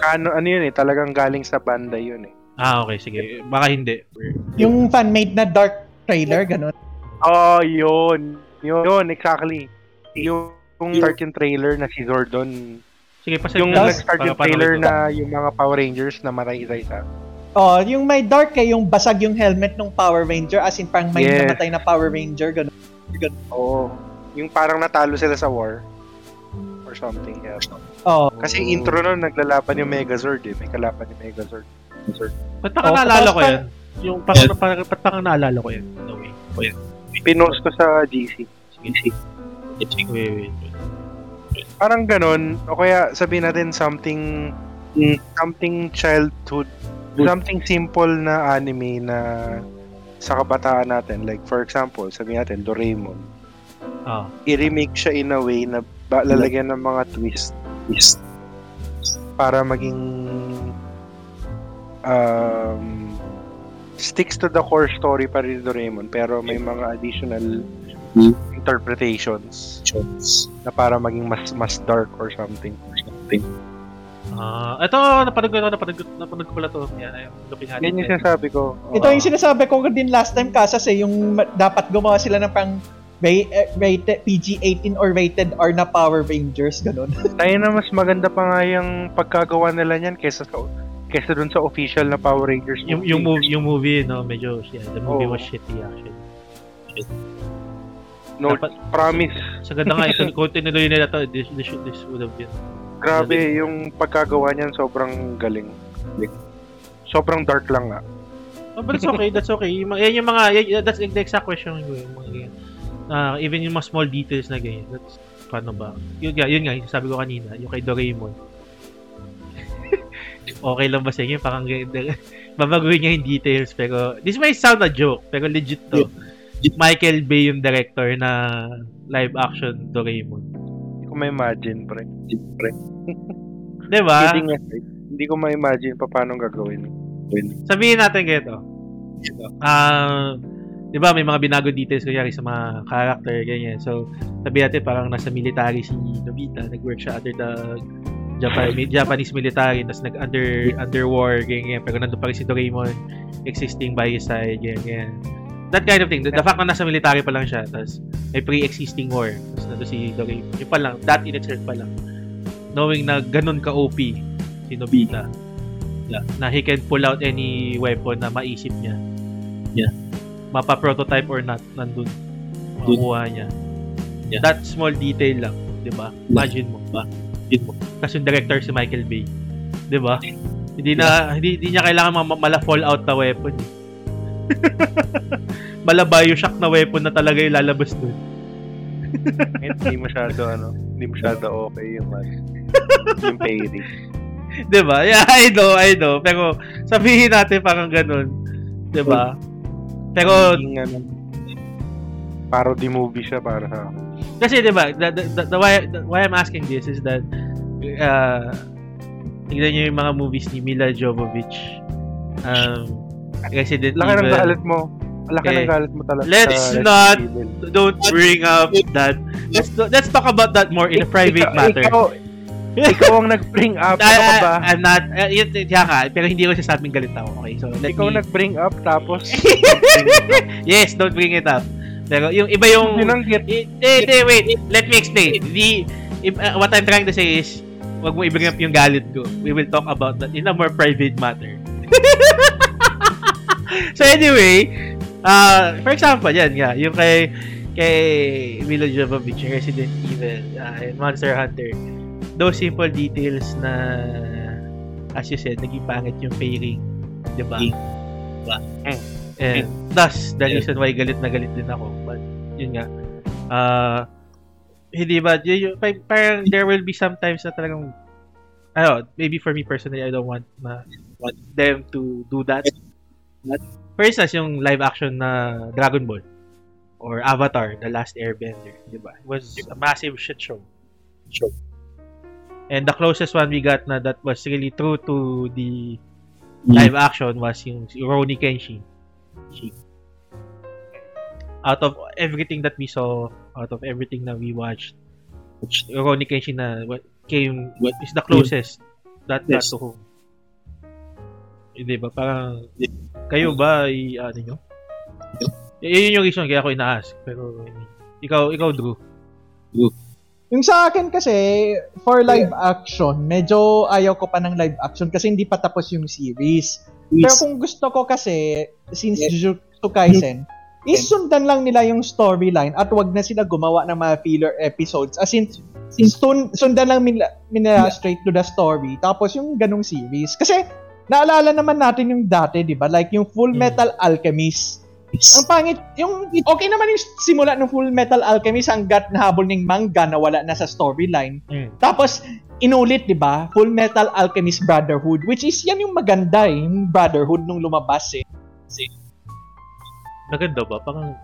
kano, ano yun eh, talagang galing sa banda yun eh. Ah, okay. Sige. Baka hindi. Yung fan-made na dark trailer, ganun. Oh, yun. Yun, yun exactly. Yung, yung yung trailer na si Zordon. Sige, pasend Yung na. nag-start yung trailer na yung mga Power Rangers na matay isa-isa. Oh, yung may dark eh, yung basag yung helmet ng Power Ranger, as in parang may Yes. namatay na Power Ranger, ganun. Oo. Yung parang natalo sila sa war. Or something. Yeah. Oh. Kasi intro nun, naglalaban yung Megazord eh. May kalaban yung Megazord. Ba't parang Oh, naalala ko pa- yan? Yung parang, parang, ba't parang naalala ko yan? No way. Pinost ko sa GC. Sige. Wait, wait, wait. Parang ganun. O kaya sabihin natin something something childhood something simple na anime na sa kabataan natin. Like for example, sabihin natin Doraemon. Oh. i-remake siya in a way na ba, lalagyan ng mga twist twist para maging um, sticks to the core story pa rin Doraemon pero may mga additional Hmm. interpretations na para maging mas mas dark or something or something. Ah, ito napanood ko ito, napanood ko, napanood ko pala to. Yan, yung looking at Yan yung it. sinasabi ko. Ito yung sinasabi ko din last time kasas eh, yung dapat gumawa sila ng pang ra- eh, rated PG-18 or rated R na Power Rangers, ganun. Tayo na mas maganda pa nga yung pagkagawa nila niyan kaysa sa kaysa dun sa official na Power Rangers yung yung movie, yung movie no, medyo yeah, the movie Oo. was shitty actually. No, Dapat, promise. sa ganda nga kung tinuloy nila to, this, this, this would have been Grabe, yung pagkagawa niyan sobrang galing. Sobrang dark lang nga. Oh, but it's okay, that's okay. Yung, yan yung mga, yan, that's the exact question ko. Yung mga ganyan. Ah, even yung mga small details na ganyan. That's, paano ba? Yun nga, yun nga, yung sabi ko kanina, yung kay Doraemon. Okay lang ba sa inyo? Parang ganyan. Babaguhin niya yung details, pero, this may sound a joke, pero legit to. Michael Bay yung director na live action Doraemon. Hindi ko ma-imagine, pre. pre. Diba? Kidding aside, hindi ko ma-imagine pa paano gagawin. sabihin natin ganito. Ah, 'di ba may mga binago details kunyari sa mga character ganyan. So, sabihin natin parang nasa military si Nobita, nag-work siya under the Japan, Japanese military, tapos nag under under war ganyan, pero nandun pa rin si Doraemon existing by his side ganyan. That kind of thing. The, the fact na nasa military pa lang siya, tapos may pre-existing war, tapos nandun si Doraemon. Yun pa lang, that in itself pa lang. Knowing na ganun ka OP si Nobita na he can pull out any weapon na maisip niya. Yeah. Mapa-prototype or not, nandun. Makuha niya. Yeah. That small detail lang, di ba? Imagine mo. Ba? Kasi yung director si Michael Bay. Di ba? Hindi na hindi, hindi niya kailangan ma- mala fallout na weapon. eh. mala Bioshock na weapon na talaga yung lalabas dun. hindi masyado, ano, hindi masyado okay yung, ano, yung pairing. 'Di ba? Yeah, I know, I know. Pero sabihin natin parang ganun. 'Di ba? Pero Yung, ano, parody movie siya para sa kasi 'di ba, the, the, the, the why the, why I'm asking this is that uh tignan niyo yung mga movies ni Mila Jovovich. Um Resident Laki ng Evil. galit mo. Laki Okay. ng galit mo talaga. Let's not Evil. Don't bring up that. Let's let's talk about that more in a private Ikaw- matter. Ikaw, ikaw ang nag-bring up. Ano ka ba? I'm not, uh, yun, kaya ka, pero hindi ko sinasabing galit ako. Okay, so let Ikaw me, nag-bring up tapos yes, don't bring it up. Pero yung iba yung, binanggit. eh, eh, eh, wait, let me explain. The, if, uh, what I'm trying to say is, wag mo i-bring up yung galit ko. We will talk about that in a more private matter. so anyway, uh, for example, yan nga, yung kay kay Milo Jovovich, Resident Evil, uh, and Monster Hunter, those simple details na as you said, naging pangit yung pairing, di ba? And thus, the reason why galit na galit din ako. But, yun nga, uh, hindi ba, yun, yun, pa- parang there will be sometimes na talagang, ano, maybe for me personally, I don't want, na, want them to do that. For instance, yung live action na Dragon Ball or Avatar, The Last Airbender, di ba? It was a massive shit show. Show. And the closest one we got na that was really true to the Mm. live action was yung Rurouni Kenshin. Out of everything that we saw, out of everything that we watched, Rurouni Kenshin na what came what is the closest that got Yes. to home. Hindi ba? Parang kayo ba i ano nyo? Yun yung reason kaya ako ina-ask. Pero I mean, ikaw, ikaw Drew. Yung sa akin kasi, for live action, medyo ayaw ko pa ng live action kasi hindi pa tapos yung series. Pero kung gusto ko kasi, since Jujutsu Kaisen, isundan lang nila yung storyline at wag na sila gumawa ng mga filler episodes. As in, sun, sundan lang nila, nila straight to the story. Tapos yung ganong series. Kasi, naalala naman natin yung dati, di ba? Like yung Full Metal Alchemist. Ang pangit, yung okay naman yung simula ng Full Metal Alchemist hanggat nahabol ng manga na wala na sa storyline. Mm. Tapos, inulit, di ba? Full Metal Alchemist Brotherhood, which is yan yung maganda eh, yung Brotherhood nung lumabas eh. Maganda ba? Parang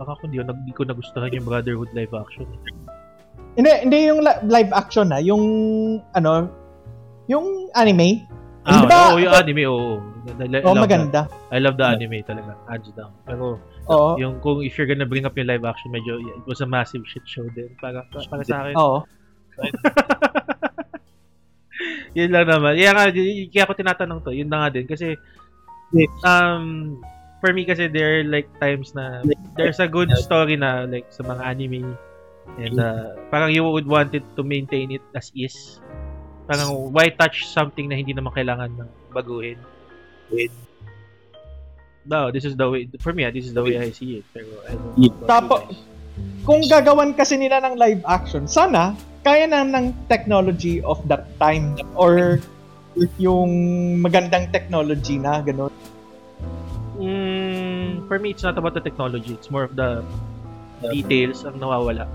baka kung di, di ko nagustuhan yung Brotherhood live action. Hindi, hindi yung li- live action na, yung ano, yung anime. Ah, Di ba- oo, yung anime, oo. Oh, love maganda. that. I love the anime talaga, hands down. Pero Oo. yung kung if you're gonna bring up yung live action, medyo it was a massive shit show din. Para, para sa akin. Oo. yun lang naman. Kaya kaya ako tinatanong to, yun na nga din. Kasi, um, for me kasi there are like times na there's a good story na like sa mga anime and uh, parang you would want it to maintain it as is. Parang why touch something na hindi naman kailangan ng baguhin. No, this is the way, for me, ah, this is the way I see it. Pero I don't know Tapo-. Kung gagawan kasi nila ng live action, sana kaya na ng technology of that time or yung magandang technology na gano'n. Mm, for me, it's not about the technology. It's more of the details ang nawawala.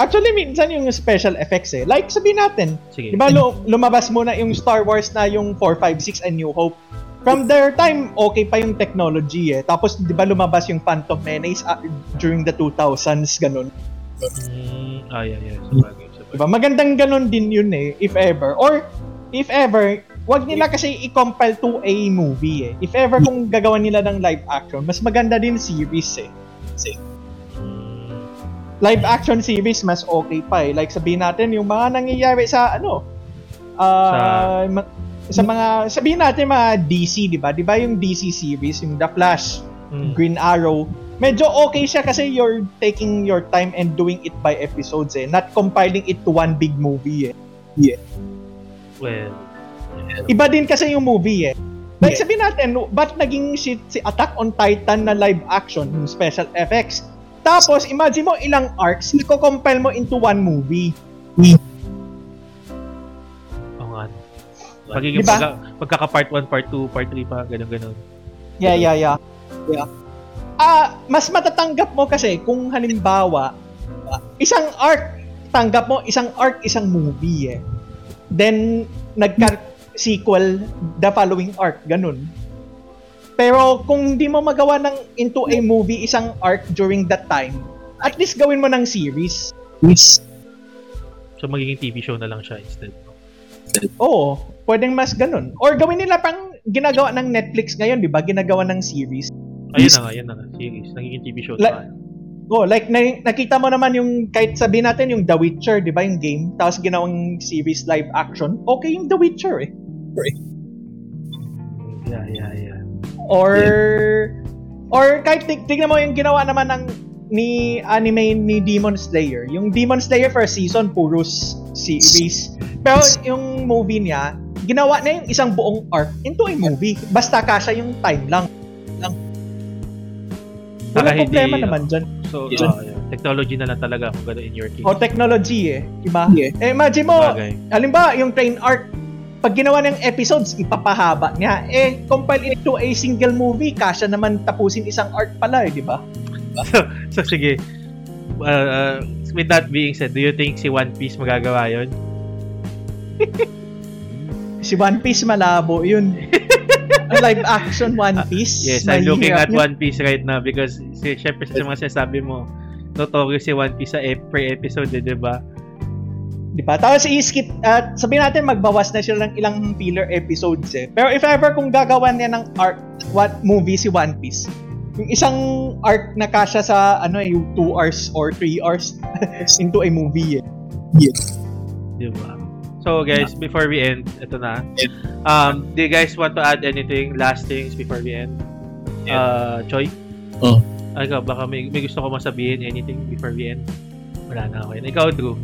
Actually, minsan yung special effects eh. Like, sabihin natin, Sige. di ba lu- lumabas muna yung Star Wars na yung 4, 5, 6 and New Hope. From their time, okay pa yung technology eh. Tapos, di ba lumabas yung Phantom Menace ah, during the 2000s, ganun. Mm, ah, yeah, yeah. Sabagay, sabagay. Diba? Magandang ganun din yun eh, if ever. Or, if ever, wag nila kasi i-compile to a movie eh. If ever kung gagawan nila ng live action, mas maganda din series eh. Mm, Live action series, mas okay pa eh. Like sabihin natin, yung mga nangyayari sa ano, ah, ma- sa mga, sabihin natin mga DC, di ba? Di ba yung DC series, yung The Flash, mm. Green Arrow, medyo okay siya kasi you're taking your time and doing it by episodes eh. Not compiling it to one big movie eh. Well, Iba din kasi yung movie eh. Like sabihin natin, ba't naging shit si Attack on Titan na live action, yung special effects? Tapos, imagine mo ilang arcs, i-compile mo into one movie. oo nga. Pagiging Diba? pagka, pagkaka-part 1, part 2, part 3 pa, ganun-ganun. Yeah, yeah, yeah. Yeah. Ah, mas matatanggap mo kasi kung halimbawa isang arc tanggap mo isang arc isang movie eh. Then nagka sequel the following arc ganun. Pero kung hindi mo magawa ng into a movie isang arc during that time, at least gawin mo ng series. So, magiging TV show na lang siya instead. Oo, pwedeng mas ganun. Or gawin nila pang ginagawa ng Netflix ngayon, 'di ba? Ginagawa ng series. Ayun na nga, ayun na nga. Series. Nagiging TV show La- na. Oh, like na, nakita mo naman yung kahit sabihin natin yung The Witcher, 'di ba, yung game, tapos ginawang series live action. Okay yung The Witcher eh. Yeah, yeah, yeah. Or or kahit tig- tignan mo yung ginawa naman ng ni anime ni Demon Slayer. Yung Demon Slayer first season puro series. Pero yung movie niya, ginawa na yung isang buong arc into a movie. Basta kasya yung time lang. lang. Wala Saka hindi- problema naman dyan. So, Yeah. ah, yeah. technology na lang talaga kung gano'n in your case. O technology eh. Diba? Eh, imagine mo, Bagay. halimbawa, yung train arc, pag ginawa ng episodes, ipapahaba niya. Eh, compile it to a single movie, kasya naman tapusin isang arc pala eh, di ba? So, sige. Uh, uh, with that being said, do you think si One Piece magagawa yon? Si One Piece malabo yun. Live action One Piece. Yes, I'm looking at yun. One Piece right now because si, syempre sa mga sinasabi mo, notorious si One Piece sa ep- per episode, eh, di ba? Di ba? Tapos i-skip, at sabihin natin magbawas na sila ng ilang filler episodes eh. Pero if ever kung gagawan niya ng arc, what movie si One Piece, yung isang arc na kasya sa ano eh, yung 2 hours or 3 hours into a movie eh. Di ba? So guys, before we end, ito na. Um, do you guys want to add anything, last things before we end? Uh, Choi? Oh. Ay, ikaw, baka may, may gusto ko masabihin, anything before we end? Wala na ako yun. Ikaw, Drew.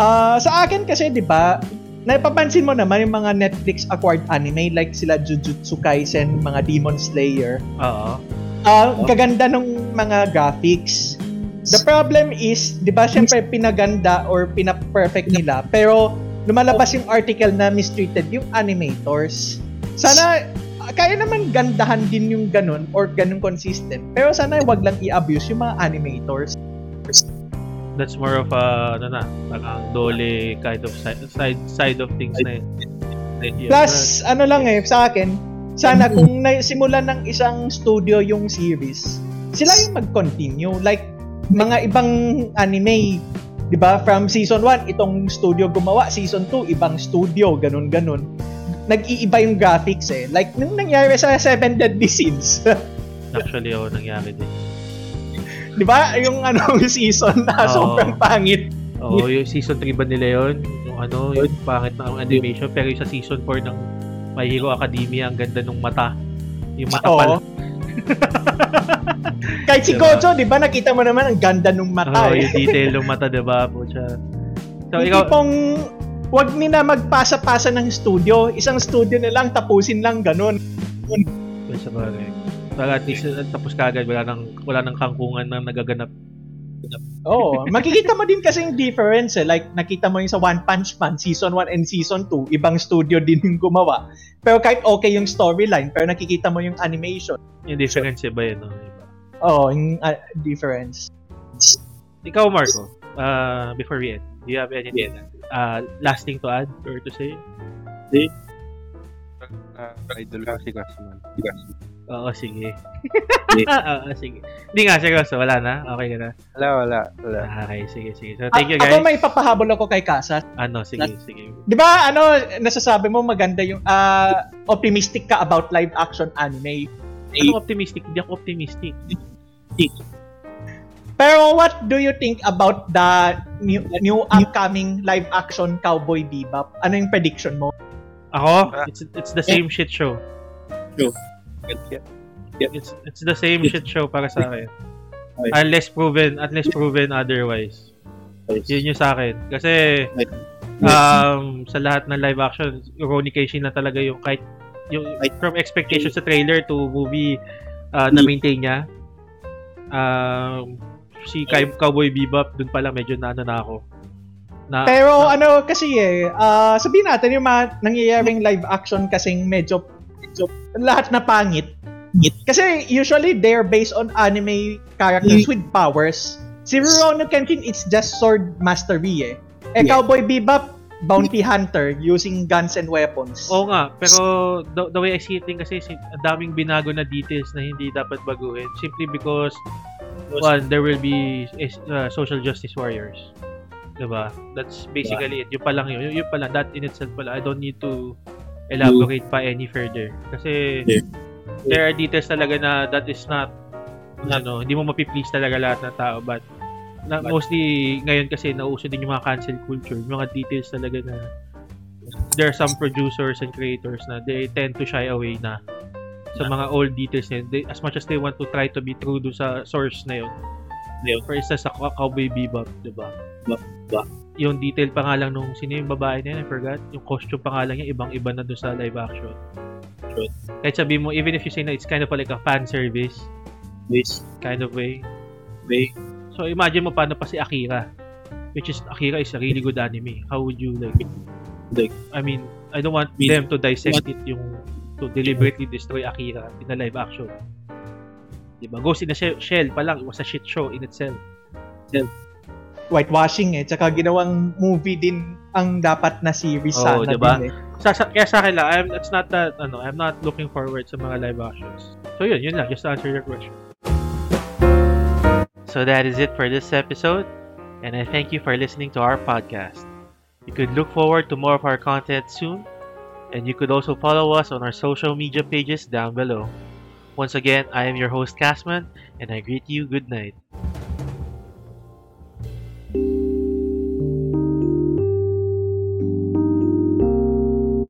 Ah, sa akin kasi 'di ba, napapansin mo naman yung mga Netflix acquired anime like sila Jujutsu Kaisen, mga Demon Slayer. Oo. Ah, gaganda ng mga graphics. The problem is, 'di ba, syempre pinaganda or pina-perfect nila, pero lumalabas yung article na mistreated yung animators. Sana kaya naman gandahan din yung ganun or ganun consistent. Pero sana wag lang i-abuse yung mga animators. That's more of a, ano na, parang dole kind of side, side, side of things na yun. Yeah, Plus, ano lang eh, sa akin, sana kung nasimulan ng isang studio yung series, sila yung mag-continue. Like, mga ibang anime, di ba, from season 1, itong studio gumawa, season 2, ibang studio, ganun-ganun. Nag-iiba yung graphics eh. Like, nung nangyari sa Seven Deadly Sins, Actually, oo, nangyari din. Di ba, yung anong season na Oo. sobrang pangit. Oo, yung season 3 ba nila yun? Yung ano, yung pangit na animation. Pero yung sa season 4 ng My Hero Academia, ang ganda ng mata. Yung mata Oo. pala. Kahit si Diba? Gojo, di ba, nakita mo naman ang ganda ng mata Oo, eh. yung detail ng mata, diba? Pucha. So, Yung ikaw, tipong, wag nila magpasa-pasa ng studio. Isang studio na lang, tapusin lang, ganun. sa bagay. Para at least, uh, tapos kagad, wala nang, wala nang kangkungan na nagaganap. Oo. makikita mo din kasi yung difference eh. Like, nakita mo yung sa One Punch Man, Season 1 and Season 2, ibang studio din yung gumawa. Pero kahit okay yung storyline, pero nakikita mo yung animation. Yung difference, iba yun, no? Iba. Oo, yung uh, difference. Ikaw, Marco, uh, before we end, do you have anything uh, last thing to add or to say? Ah, idol ko si Gasman. Oo, sige. Oo, sige. Hindi nga, seryoso, wala na? Okay ka na? Wala, wala, wala. Okay, sige, sige. So, thank you, A- Ako guys. may papahabol ako kay Kasas. Ano, sige, sige. Di ba, ano, nasasabi mo maganda yung, ah, optimistic ka about live action anime. Ano optimistic? Hindi ako optimistic. Pero what do you think about the new, new upcoming live action Cowboy Bebop? Ano yung prediction mo? Ako, it's it's the same shit show. True. It's it's the same shit show para sa akin. Unless proven, unless proven otherwise. Yun yung sa akin. Kasi um sa lahat ng live action, Ronnie Casey na talaga yung kahit yung from expectations sa trailer to movie uh, na maintain niya. Um si Cow- Cowboy Bebop dun pala medyo na ano na ako. Na, Pero ano kasi eh, ah, sabihin natin yung mga nangyayaring live action kasing medyo, medyo lahat na pangit. Kasi usually they're based on anime characters with powers. Si Rurouni Kenshin, it's just sword mastery eh. Eh, Cowboy Bebop, bounty hunter using guns and weapons. Oo nga, pero the, the way I see it din kasi daming binago na details na hindi dapat baguhin simply because one, there will be uh, social justice warriors. Diba? That's basically it. Yung pa lang yun. Yung, yung pa lang, that in itself pala, I don't need to elaborate pa any further. Kasi Yeah. there are details talaga na that is not ano, hindi mo mapiplease talaga lahat ng tao but na, mostly ngayon kasi nauso din yung mga cancel culture, yung mga details talaga na there are some producers and creators na they tend to shy away na sa mga old details na yun. They, as much as they want to try to be true do sa source na yun. For instance, sa Cow- Cowboy Bebop, di ba? Yung detail pa nga lang nung sino yung babae na yun, I forgot. Yung costume pa nga lang niya, ibang-iba na dun sa live action. Kahit sabi mo, even if you say na it's kind of like a fan service, kind of way. So imagine mo paano pa si Akira. Which is, Akira is a really good anime. How would you like, like I mean, I don't want them to dissect it yung to deliberately destroy Akira in a live action. Diba? Ghost in the Shell, pa lang, it was a shit show in itself. Whitewashing eh. Tsaka ginawang movie din ang dapat na series Oo, sana diba? din eh. Sa, sa, kaya sa akin lang, I'm, it's not that, ano, I'm not looking forward sa mga live actions. So yun, yun lang, just to answer your question. So that is it for this episode, and I thank you for listening to our podcast. You could look forward to more of our content soon, and you could also follow us on our social media pages down below. Once again, I am your host, Casman, and I greet you good night.